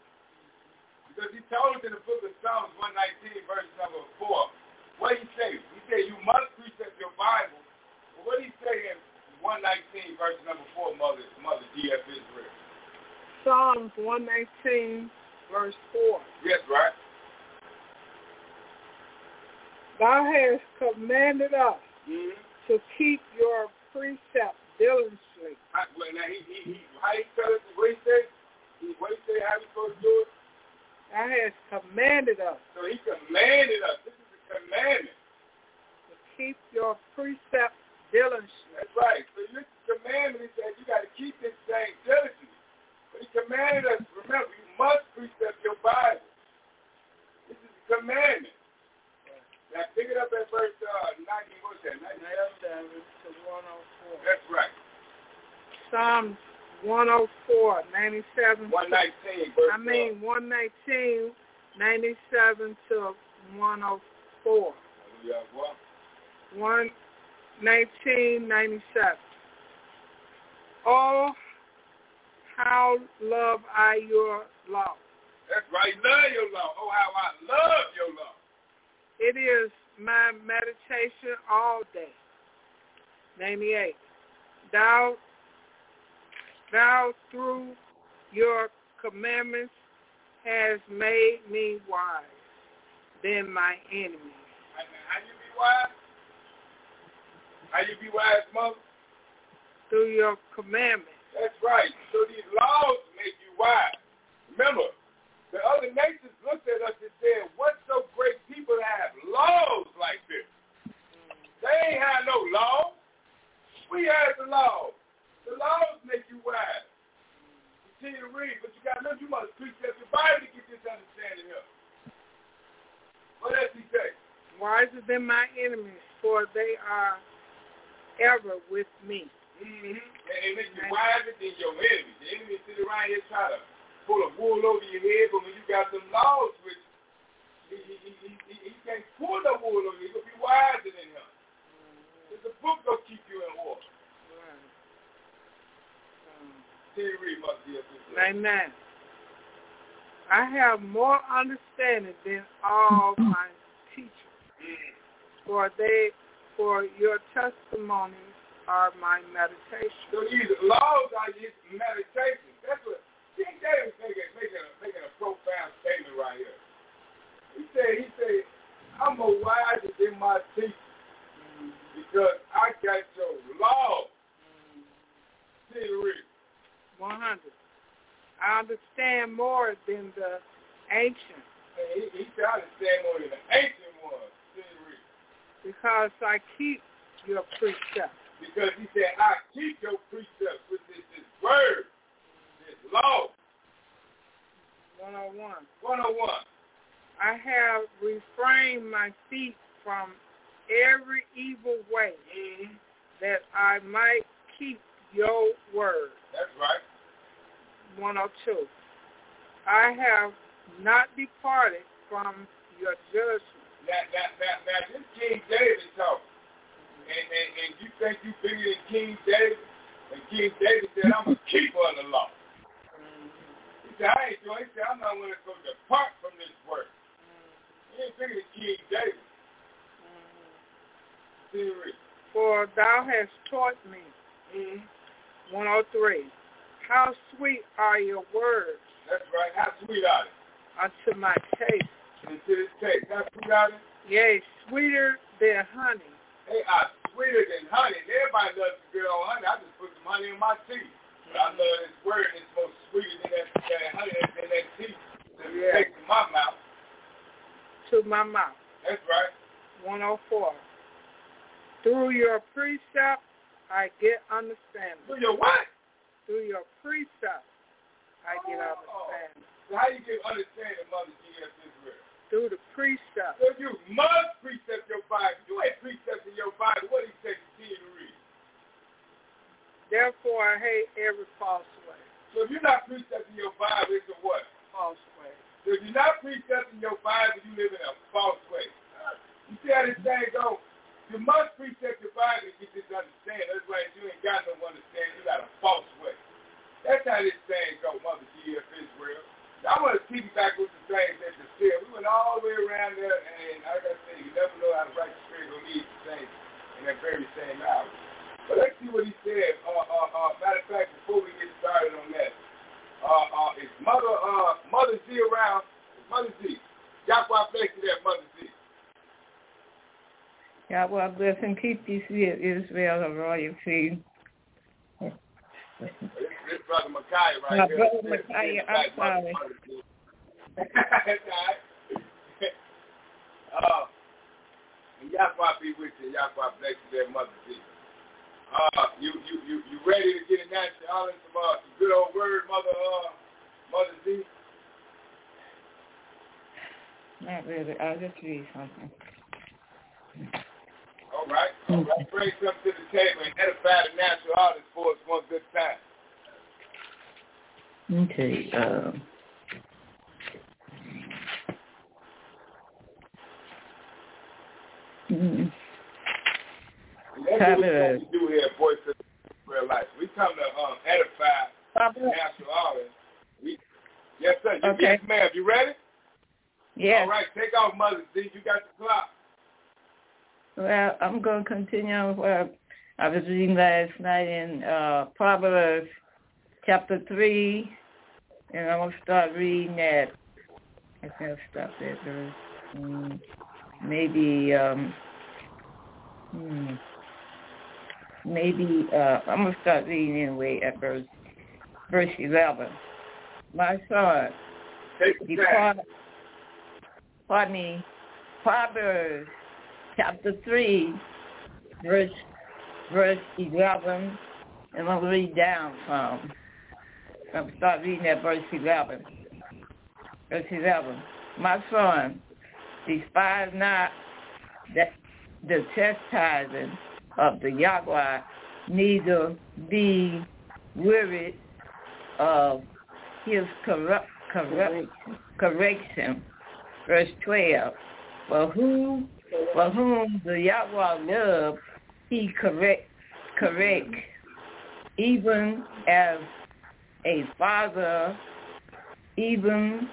Because he told us in the book of Psalms 119, verse number 4, what he say? He said you must precept your Bible. But what he say in 119, verse number 4, Mother, Mother D.F. Israel? Psalms 119, verse 4. Yes, right. Thou hast commanded us Mm-hmm. to keep your precepts diligently. I, well, now he, he, he, how he tell us what he? He, what he say, how we supposed to do it? Thou hast commanded us So he commanded us. This is a commandment. to keep your precepts diligently. That's right. So this commandment, he said, you got to keep this thing diligently. But he commanded us, remember, you must precept your Bible. This is a commandment. Now pick it up at verse uh, 90, what's that, 97? 97 to 104. That's right. Psalms 104, 97. 119, verse I mean 119, 97 to 104. Uh, yeah, well, 119, 97. Oh, how love I your law. that's right. Love your law. Oh, how I love your law. It is my meditation all day. 98. Thou, thou through your commandments has made me wise than my enemies. How you be wise? How you be wise, mother? Through your commandments. That's right. So these laws make you wise. Remember, the other nations looked at us and said, what so great people have laws like this? They ain't have no law. We have the laws. The laws make you wise. Continue to read, but you got to know you must precept your Bible to get this understanding here. What else he say? Wiser than my enemies, for they are ever with me. Mm-hmm. And it makes you wiser than your enemies. The enemy sit around here try to pull a wool over your head, but when you got some laws, which he, he, he, he, he, he can't pull the wool over you. He'll be wiser than him. There's a book gonna keep you in order. Can you read, Mother dear sister? Amen. I have more understanding than all my teachers, for they, for your testimonies are my meditation. So these laws are his meditation. That's what King David making, making, a, making a profound statement right here. He said, he said, I'm more wiser than my teacher because I got your law. See read. 100. I understand more than the ancient He, he said, I understand more than the ancient ones. See read. because I keep your precepts. Because he said, I keep your precepts, which is this word, law. 101. 101. I have refrained my feet from every evil way Mm-hmm. that I might keep your word. That's right. 102. I have not departed from your judgment. Now, now, now, now this King David talking. And, and, and you think you bigger than King David? And King David said, I'm a keeper of the law. He said, I ain't doing He said, I'm not going to depart from this word. He ain't bigger than King David. The. For thou hast taught me. Mm-hmm. 103. How sweet are your words That's right. How sweet are they? unto my taste. And to this taste, how sweet are they? Yea, sweeter than honey. They are sweeter than honey. Everybody loves the good old honey. I just put some honey in my tea. But I love this word. It's more sweeter than that, that honey than that tea. That Yeah. takes in my mouth. to my mouth. That's right. 104. Through your precept, I get understanding. Do your what? Through your precept, I get Oh. understanding. So how you get understanding, Mother G.S. Israel? through the precept. So you must precept your Bible. You ain't precepting your Bible. What he said, continue to read. Therefore, I hate every false way. So if you're not precepting your Bible, it's a what? False way. So if you're not precepting your Bible, you live in a false way. You see how this thing go? You must precept your Bible to get this understanding. Otherwise, you ain't got no understanding. You got a false way. That's how this thing go, Mother G. F. Israel. I want to keep you back with the things that the spirit. We went all the way around there, and like I said, you never know how the right spirit will lead the same in that very same hour. But let's see what he said. Uh, uh, uh, matter of fact, before we get started on that, uh, uh, is Mother uh, Mother Z around? Mother Z. Yahweh bless you there, Mother Z. Yahweh bless and keep you, Israel, of royalty. This, this brother Micaiah right My here. brother Micaiah, I'm sorry. That's all right. uh, and Yahweh be with you. Yahweh bless you there, Mother Z. Uh, you, you, you, you ready to get in that all some, uh, good old word, Mother, uh, Mother Z? Not really. I'll just read something. All right. All right. Bring something to the table and edify the natural artist for us one good time. Okay. Um, mm, What we to do here, Voice of Real Life. We come to um, edify the Papa, natural artist. We, yes, sir. You, Okay. Yes, ma'am. You ready? yes. All right. Take off, Mother Z. You got the clock. Well, I'm going to continue on what I was reading last night in uh, Proverbs chapter 3, and I'm going to start reading at, I think I'll stop at verse, mm, maybe, um, hmm, maybe, uh, I'm going to start reading anyway at verse, verse 11. My son, Take the time. depart, pardon me, Proverbs chapter 3, verse, verse 11, and I'm gonna read down from, I'm gonna start reading at verse 11. Verse 11. My son, despise not that the chastising of the Yahweh, neither be wearied of his corrupt, corrupt, correction. Verse 12. For who, for whom the Yahweh love, he correct, correct, even as a father, even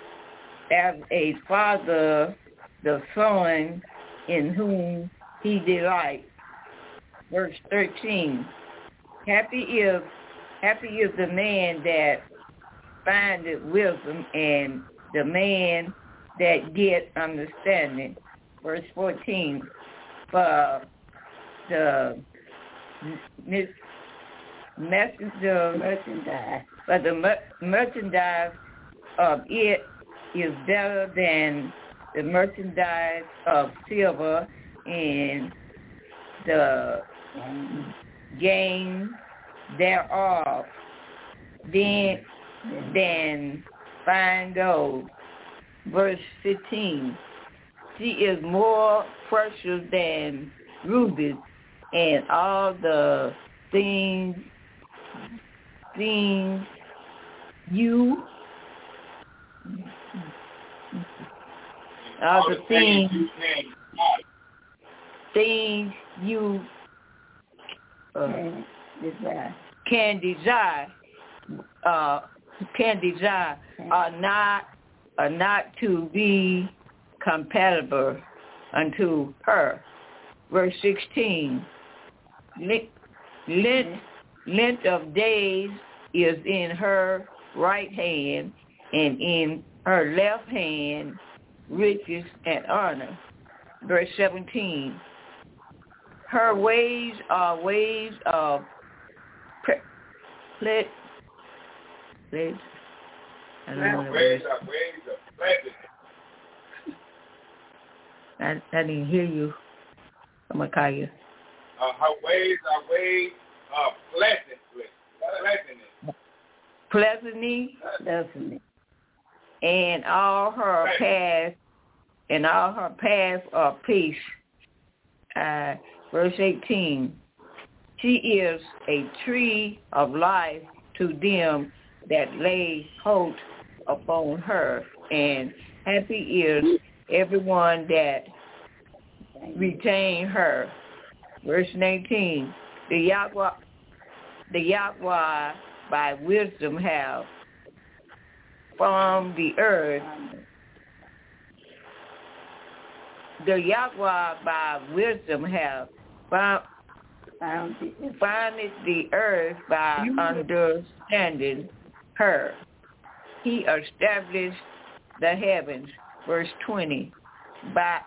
as a father, the son in whom he delights. Verse 13. Happy is, happy is the man that findeth wisdom and the man that get understanding. Verse 14. For the mis- messenger merchandise. but the mer- merchandise of it is better than the merchandise of silver and the gain thereof then than fine gold. Verse 15. She is more precious than rubies and all the things things you all the things things you uh, can desire uh can desire are not are not to be compatible unto her. Verse sixteen. Length, length, length of days is in her right hand, and in her left hand riches and honor. Verse 17. Her ways are ways of pre- ple- ple- I don't know what Ways are ways of pleasant. I, I didn't hear you. I'm gonna call you. Uh, her ways are ways of pleasantness. Pleasantness. Pleasantly Definitely. and all her paths and all her paths are peace. Uh, verse 18, she is a tree of life to them that lay hold upon her, and happy is everyone that retain her. Verse 19, the Yahweh, the Yahweh by wisdom have from the earth the Yahweh by wisdom have found, founded the earth by understanding her. He established the heavens, verse 20, by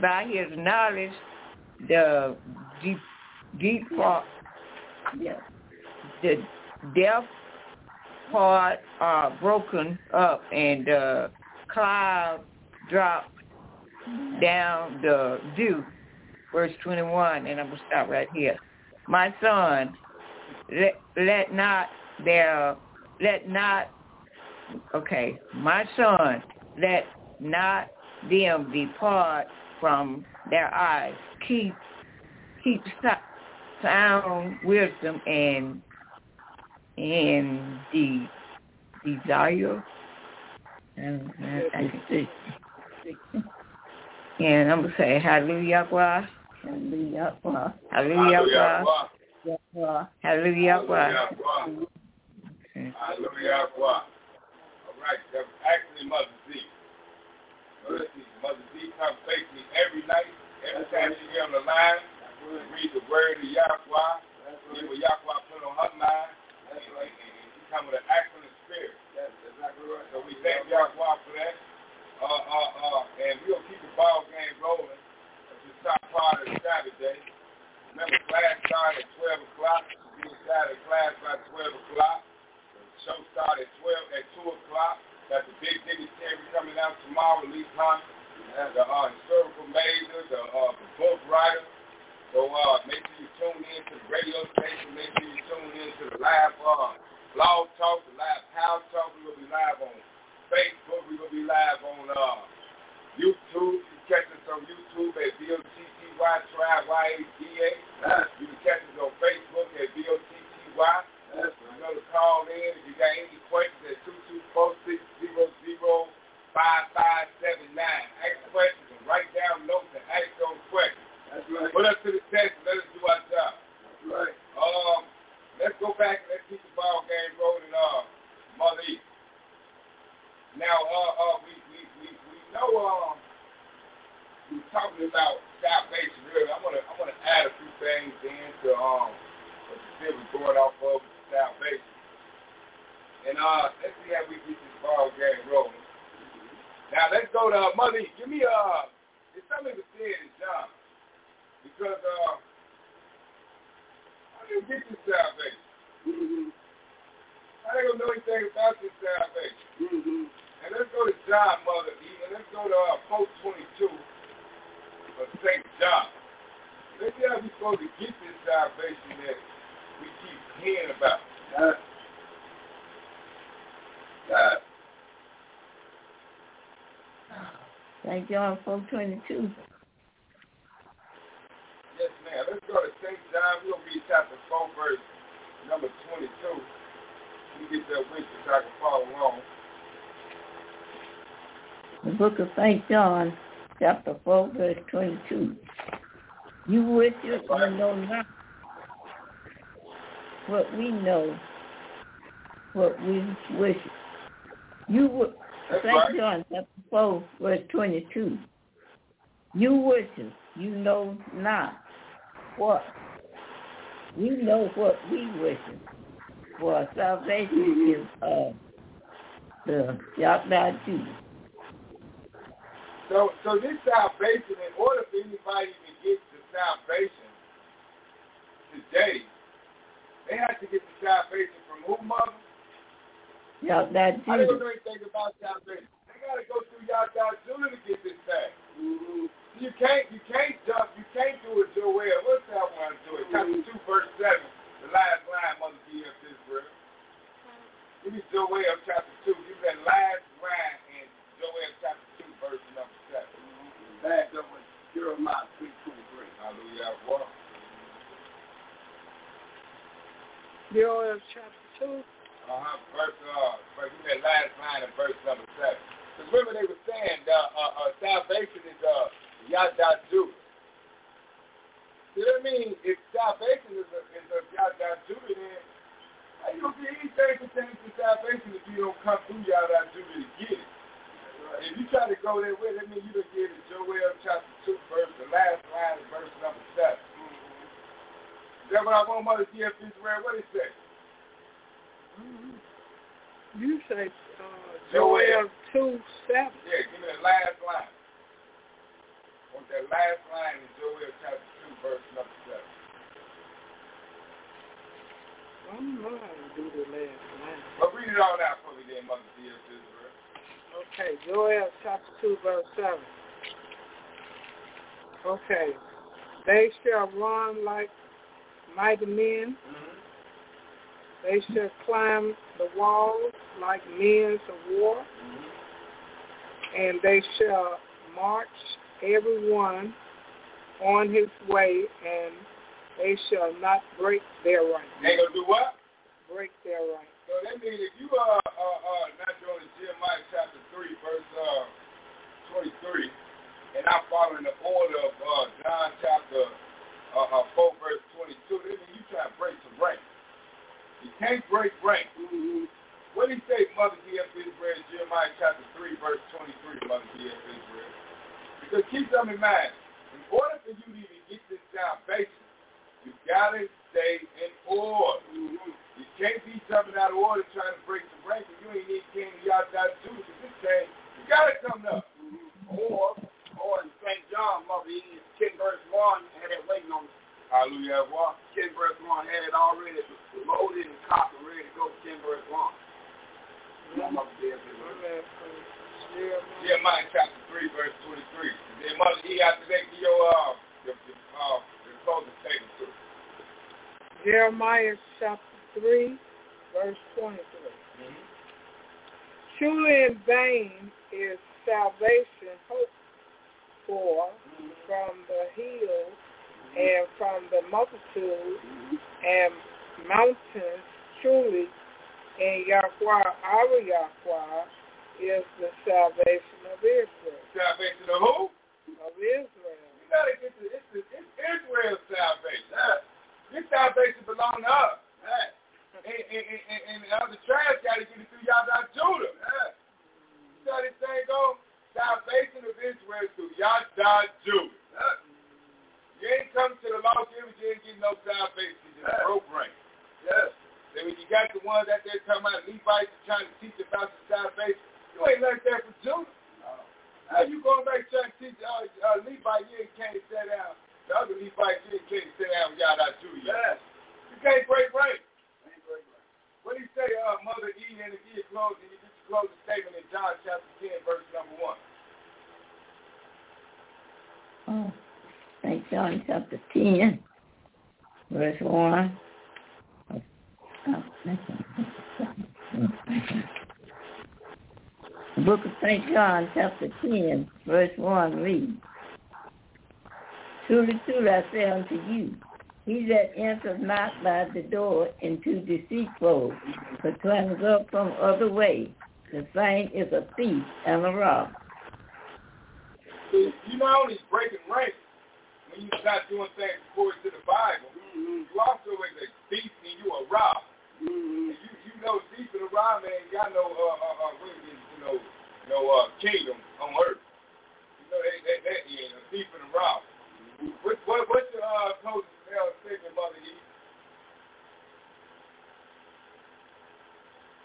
by his knowledge the deep deep part the depth part are broken up and the cloud drop down the dew. Verse 21, and I'm going to stop right here. My son, let, let not their, let not, okay, my son, let not them depart from their eyes. Keep, keep sound wisdom and, and the desire. And, I can see. And I'm going to say hallelujah, Yahweh. Hallelujah, Hallelujah, Hallelujah, Yahweh. Hallelujah, Yahweh. All right, that's actually Mother Z. Mother Z, Mother Z comes face me every night, every time she get on the line, read the word of Yahweh, see what Yahweh put on her mind, and, and, and she come with an excellent spirit. That's exactly right. So we thank Yahweh for that. Uh, uh, uh, and we'll keep the ball game rolling at the top part of Saturday. Remember, class started at 12 o'clock. We started class by 12 o'clock. The show started at 12 at 2 o'clock. Got the big dignitary coming out tomorrow, Lee Hunt, the uh, historical major, the, uh, the book writer. So uh, make sure you tune in to the radio station. Make sure you tune in to the live uh, blog talk, the live house talk. We will be live on Facebook. Going to be live on uh, YouTube. You catch us on YouTube at B-O-T-T-Y, Y-A-D-A. You can catch us on Facebook at B-O-T-T-Y. You know to call in if you got any questions at 224-600-5579. Ask questions and write down notes and ask those questions. That's right. Put us to the test and let us do our job. That's right. Um, let's go back and let's keep the ball game rolling. Uh, Mother East. Now, uh, uh, we, we, we, we know um, we're talking about salvation really. I want to I want to add a few things into um what you said was going off of salvation. And uh, let's see how we get this ball game rolling. Now let's go to uh, Mother. Give me uh, it's something to say in John because uh, how do you get this salvation? Mm-hmm. I don't know anything about this salvation. Mm-hmm. And let's go to John, Mother and let's go to uh, Twenty Two a safe job. Maybe how we supposed to get this salvation that we keep hearing about. God. God. Thank John 422. Yes, ma'am. Let's go to St. John. We gonna read chapter 4, verse number 22. We get that with so I can follow along. The book of St. John, chapter 4, verse 22. You wish it you know not what we know, what we wish. You would, St. John, chapter 4, verse 22. You wish it, you know not what. We know what we wish for salvation is of the Yahweh Jews. So, so this salvation, in order for anybody to get the salvation today, they have to get the salvation from who, mother? Yeah, that I don't know anything about salvation. They got to go through y'all God Judah to get this thing. Mm-hmm. You can't, you can't jump, you can't do it your way. What's that one do it? Mm-hmm. Chapter two, verse seven, the last line, Mother G.F. Israel. Give me Joel chapter two. Give me that last line in Joel chapter two, verse number seven. Jeremiah 3.23. Hallelujah. What? Joel chapter 2. Uh-huh. Verse, uh, verse, that last line of verse number 7. Because remember they were saying uh, uh, uh, salvation is uh, Yada Judah. See what I mean? If salvation is a, is a Yada then how you going to get anything pertaining to salvation if you don't come through Yada Judah to get it? If you try to go with it, that means you don't get it. Joel chapter 2, verse, the last line of verse number 7. Is that what I want Mother G.F. Israel? What it say? You say uh, Joel 2 7. Yeah, give me the last line. Want that last line in Joel chapter 2, verse number 7. I'm not going to do the last line. But read it all out for me then, Mother G.F. Okay, Joel chapter 2, verse 7. Okay. They shall run like mighty men. Mm-hmm. They shall climb the walls like men of war. Mm-hmm. And they shall march every one on his way, and they shall not break their right. They gonna do what? Break their right. So that means if you uh uh uh not doing Jeremiah chapter three verse uh twenty three, and I'm following the order of uh John chapter uh, uh four verse twenty two, that means you try to break some rank. You can't break rank. Mm-hmm. What did he say, Mother D.F. Israel, Jeremiah chapter 3, verse 23, Mother D.F. Israel? Because keep something in mind. In order for you to even get this salvation, you got to stay in order. Mm-hmm. You can't be jumping out of order trying to break the rank, and you ain't need King Yahda Judah because this thing, you got to come up. Or, or in St. John, Mother E, 10 verse 1, had it waiting on Hallelujah. What? 10 verse 1, had it already loaded and copied, ready to go 10 verse 1. Come on, Mother Dear Jeremiah chapter 3, verse 23. Then Mother E, after that, give your, uh, your, your, uh, your closing statement to us. Jeremiah chapter 3, verse 23. Mm-hmm. Truly in vain is salvation hoped for from the hills and from the multitude and mountains. Truly in Yahweh, our Yahweh, is the salvation of Israel. Salvation of who? Of Israel. You gotta get to it's, it's Israel's salvation. This salvation belongs to us. And, and, and, and the other tribes got to get it through Yahda Judah. You know how this thing go? Salvation of Israel through Yahda Judah. You ain't come to the law givers, you ain't getting no salvation. You just broke rank. Yes. Then when you got the ones out there talking about Levites trying to teach about the salvation, you ain't learned that from Judah. How you going back trying to teach uh, uh, Levite, you ain't can't sit down. The other Levite, you ain't can't sit down with Yahda Judah. Yes. You can't break rank. What do you say, uh, Mother E, and if you close, and you get your closing statement in John chapter 10, verse number 1. Oh, St. John chapter 10, verse 1. The book of St. John chapter 10, verse 1 reads, Truly, truly, I say unto you, he that enters not by the door into deceitful, but climbs up from other way, the same is a thief and a robber. You not only breaking ranks when you start doing things according to the Bible, Mm-hmm. you also is a thief and you a robber. Mm-hmm. And you you know thief and a robber ain't got no uh uh, uh what is it, you know no uh kingdom on earth. You know they they, they yeah, a thief and a robber. What what what's your uh closing uh, statement, Mother E?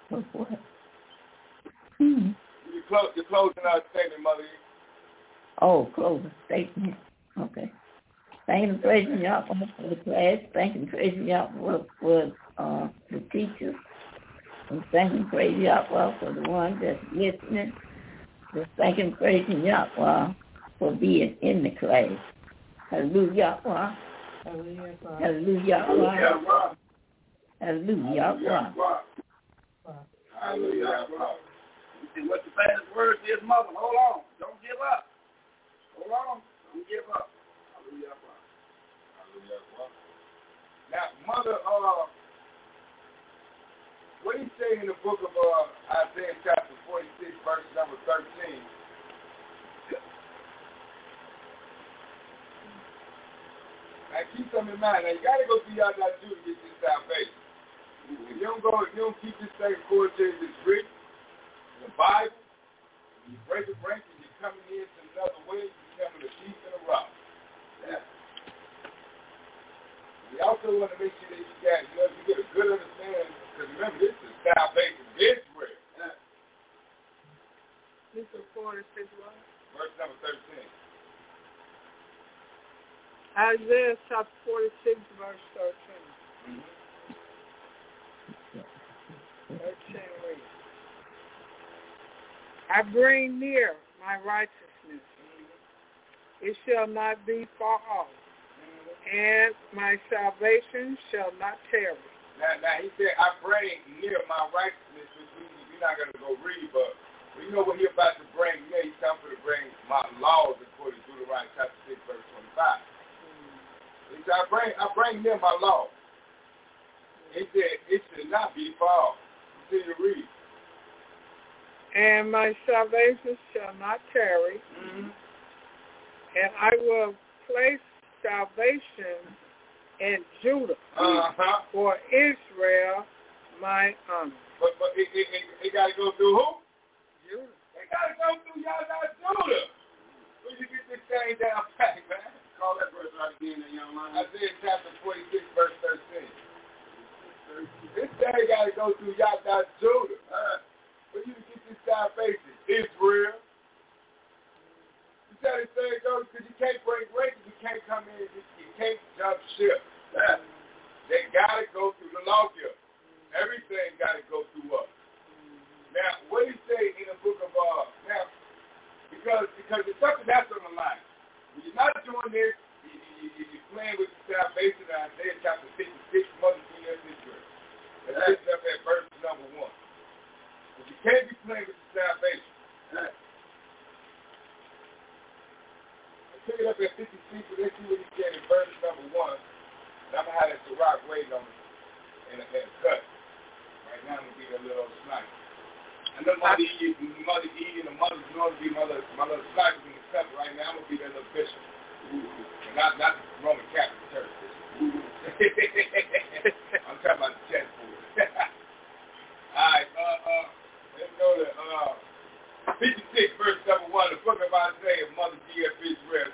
But what? Hmm. You close your closing uh, statement, Mother E. Oh, closing statement. Okay. Thank and praising y'all for the class. Thank and praising y'all for, for uh, the teachers. And thank and praise y'all for the ones that's listening. Just thank and praising y'all for being in the class. Hallelujah. Hallelujah. Hallelujah. Hallelujah. Hallelujah. See what the famous word is, mother. Hold on. Don't give up. Hold on. Don't give up. Hallelujah. Hallelujah. Now, mother, uh, what do you say in the book of uh, Isaiah chapter 46, verse number 13? Now keep something in mind. Now you gotta go see how that do to get this salvation. If you don't go, if you don't keep this thing according to this written, the Bible, you break the break and you're coming in to another way, you're becoming a thief and a robber. Yeah. We also want to make sure that you got, you know, you get a good understanding, because remember, this is salvation Israel. Yeah. This is 46 what? Verse number 13. Isaiah chapter 46, verse 13. Mm-hmm. 13 reads. I bring near my righteousness. It shall not be far off. And my salvation shall not tarry. Now, now he said, I bring near my righteousness, which we, we're not going to go read, but we know what he's about to bring near. He's for to bring my laws according to Deuteronomy chapter 6, verse 25. He said, I bring, I bring near my law. He said, it should not be far. Continue to read. And my salvation shall not tarry. Mm-hmm. And I will place salvation in Judah Uh-huh. for Israel my honor. But, but it, it, it, it got to go through who? Judah. It got to go through y'all not Judah. Where you get this thing down pat, man? Call that verse right again, that young man. Isaiah chapter 46, verse 13. This thing got to go through not Judah. Uh, where you get this salvation? Israel. You tell this thing goes because you can't break breakers. You can't come in. You, you can't jump ship. Uh, they got to go through the lawgiver. Everything got to go through us. Now, what do you say in the book of uh now? Because because it's something that's on the line. When you're not doing this, you, you, you, you're playing with the salvation. In Isaiah chapter 56, Mother King of Israel. Pick it up at verse number one. But you can't be playing with the salvation. Let's pick it up at 56, but let's see what he said in verse number one. And I'm gonna have that Ciroc waiting on me in a, in a cut. Right now, I'm gonna be a little sniper. I know Mother Mother E, and the mother's going to be my little, my cut right now. I'm gonna be that bishop, and not not Roman Catholic Church. I'm talking about the chessboard. All right, uh, uh, let's go to uh, 56 verse number one, the book of Isaiah, Mother D.F. Israel.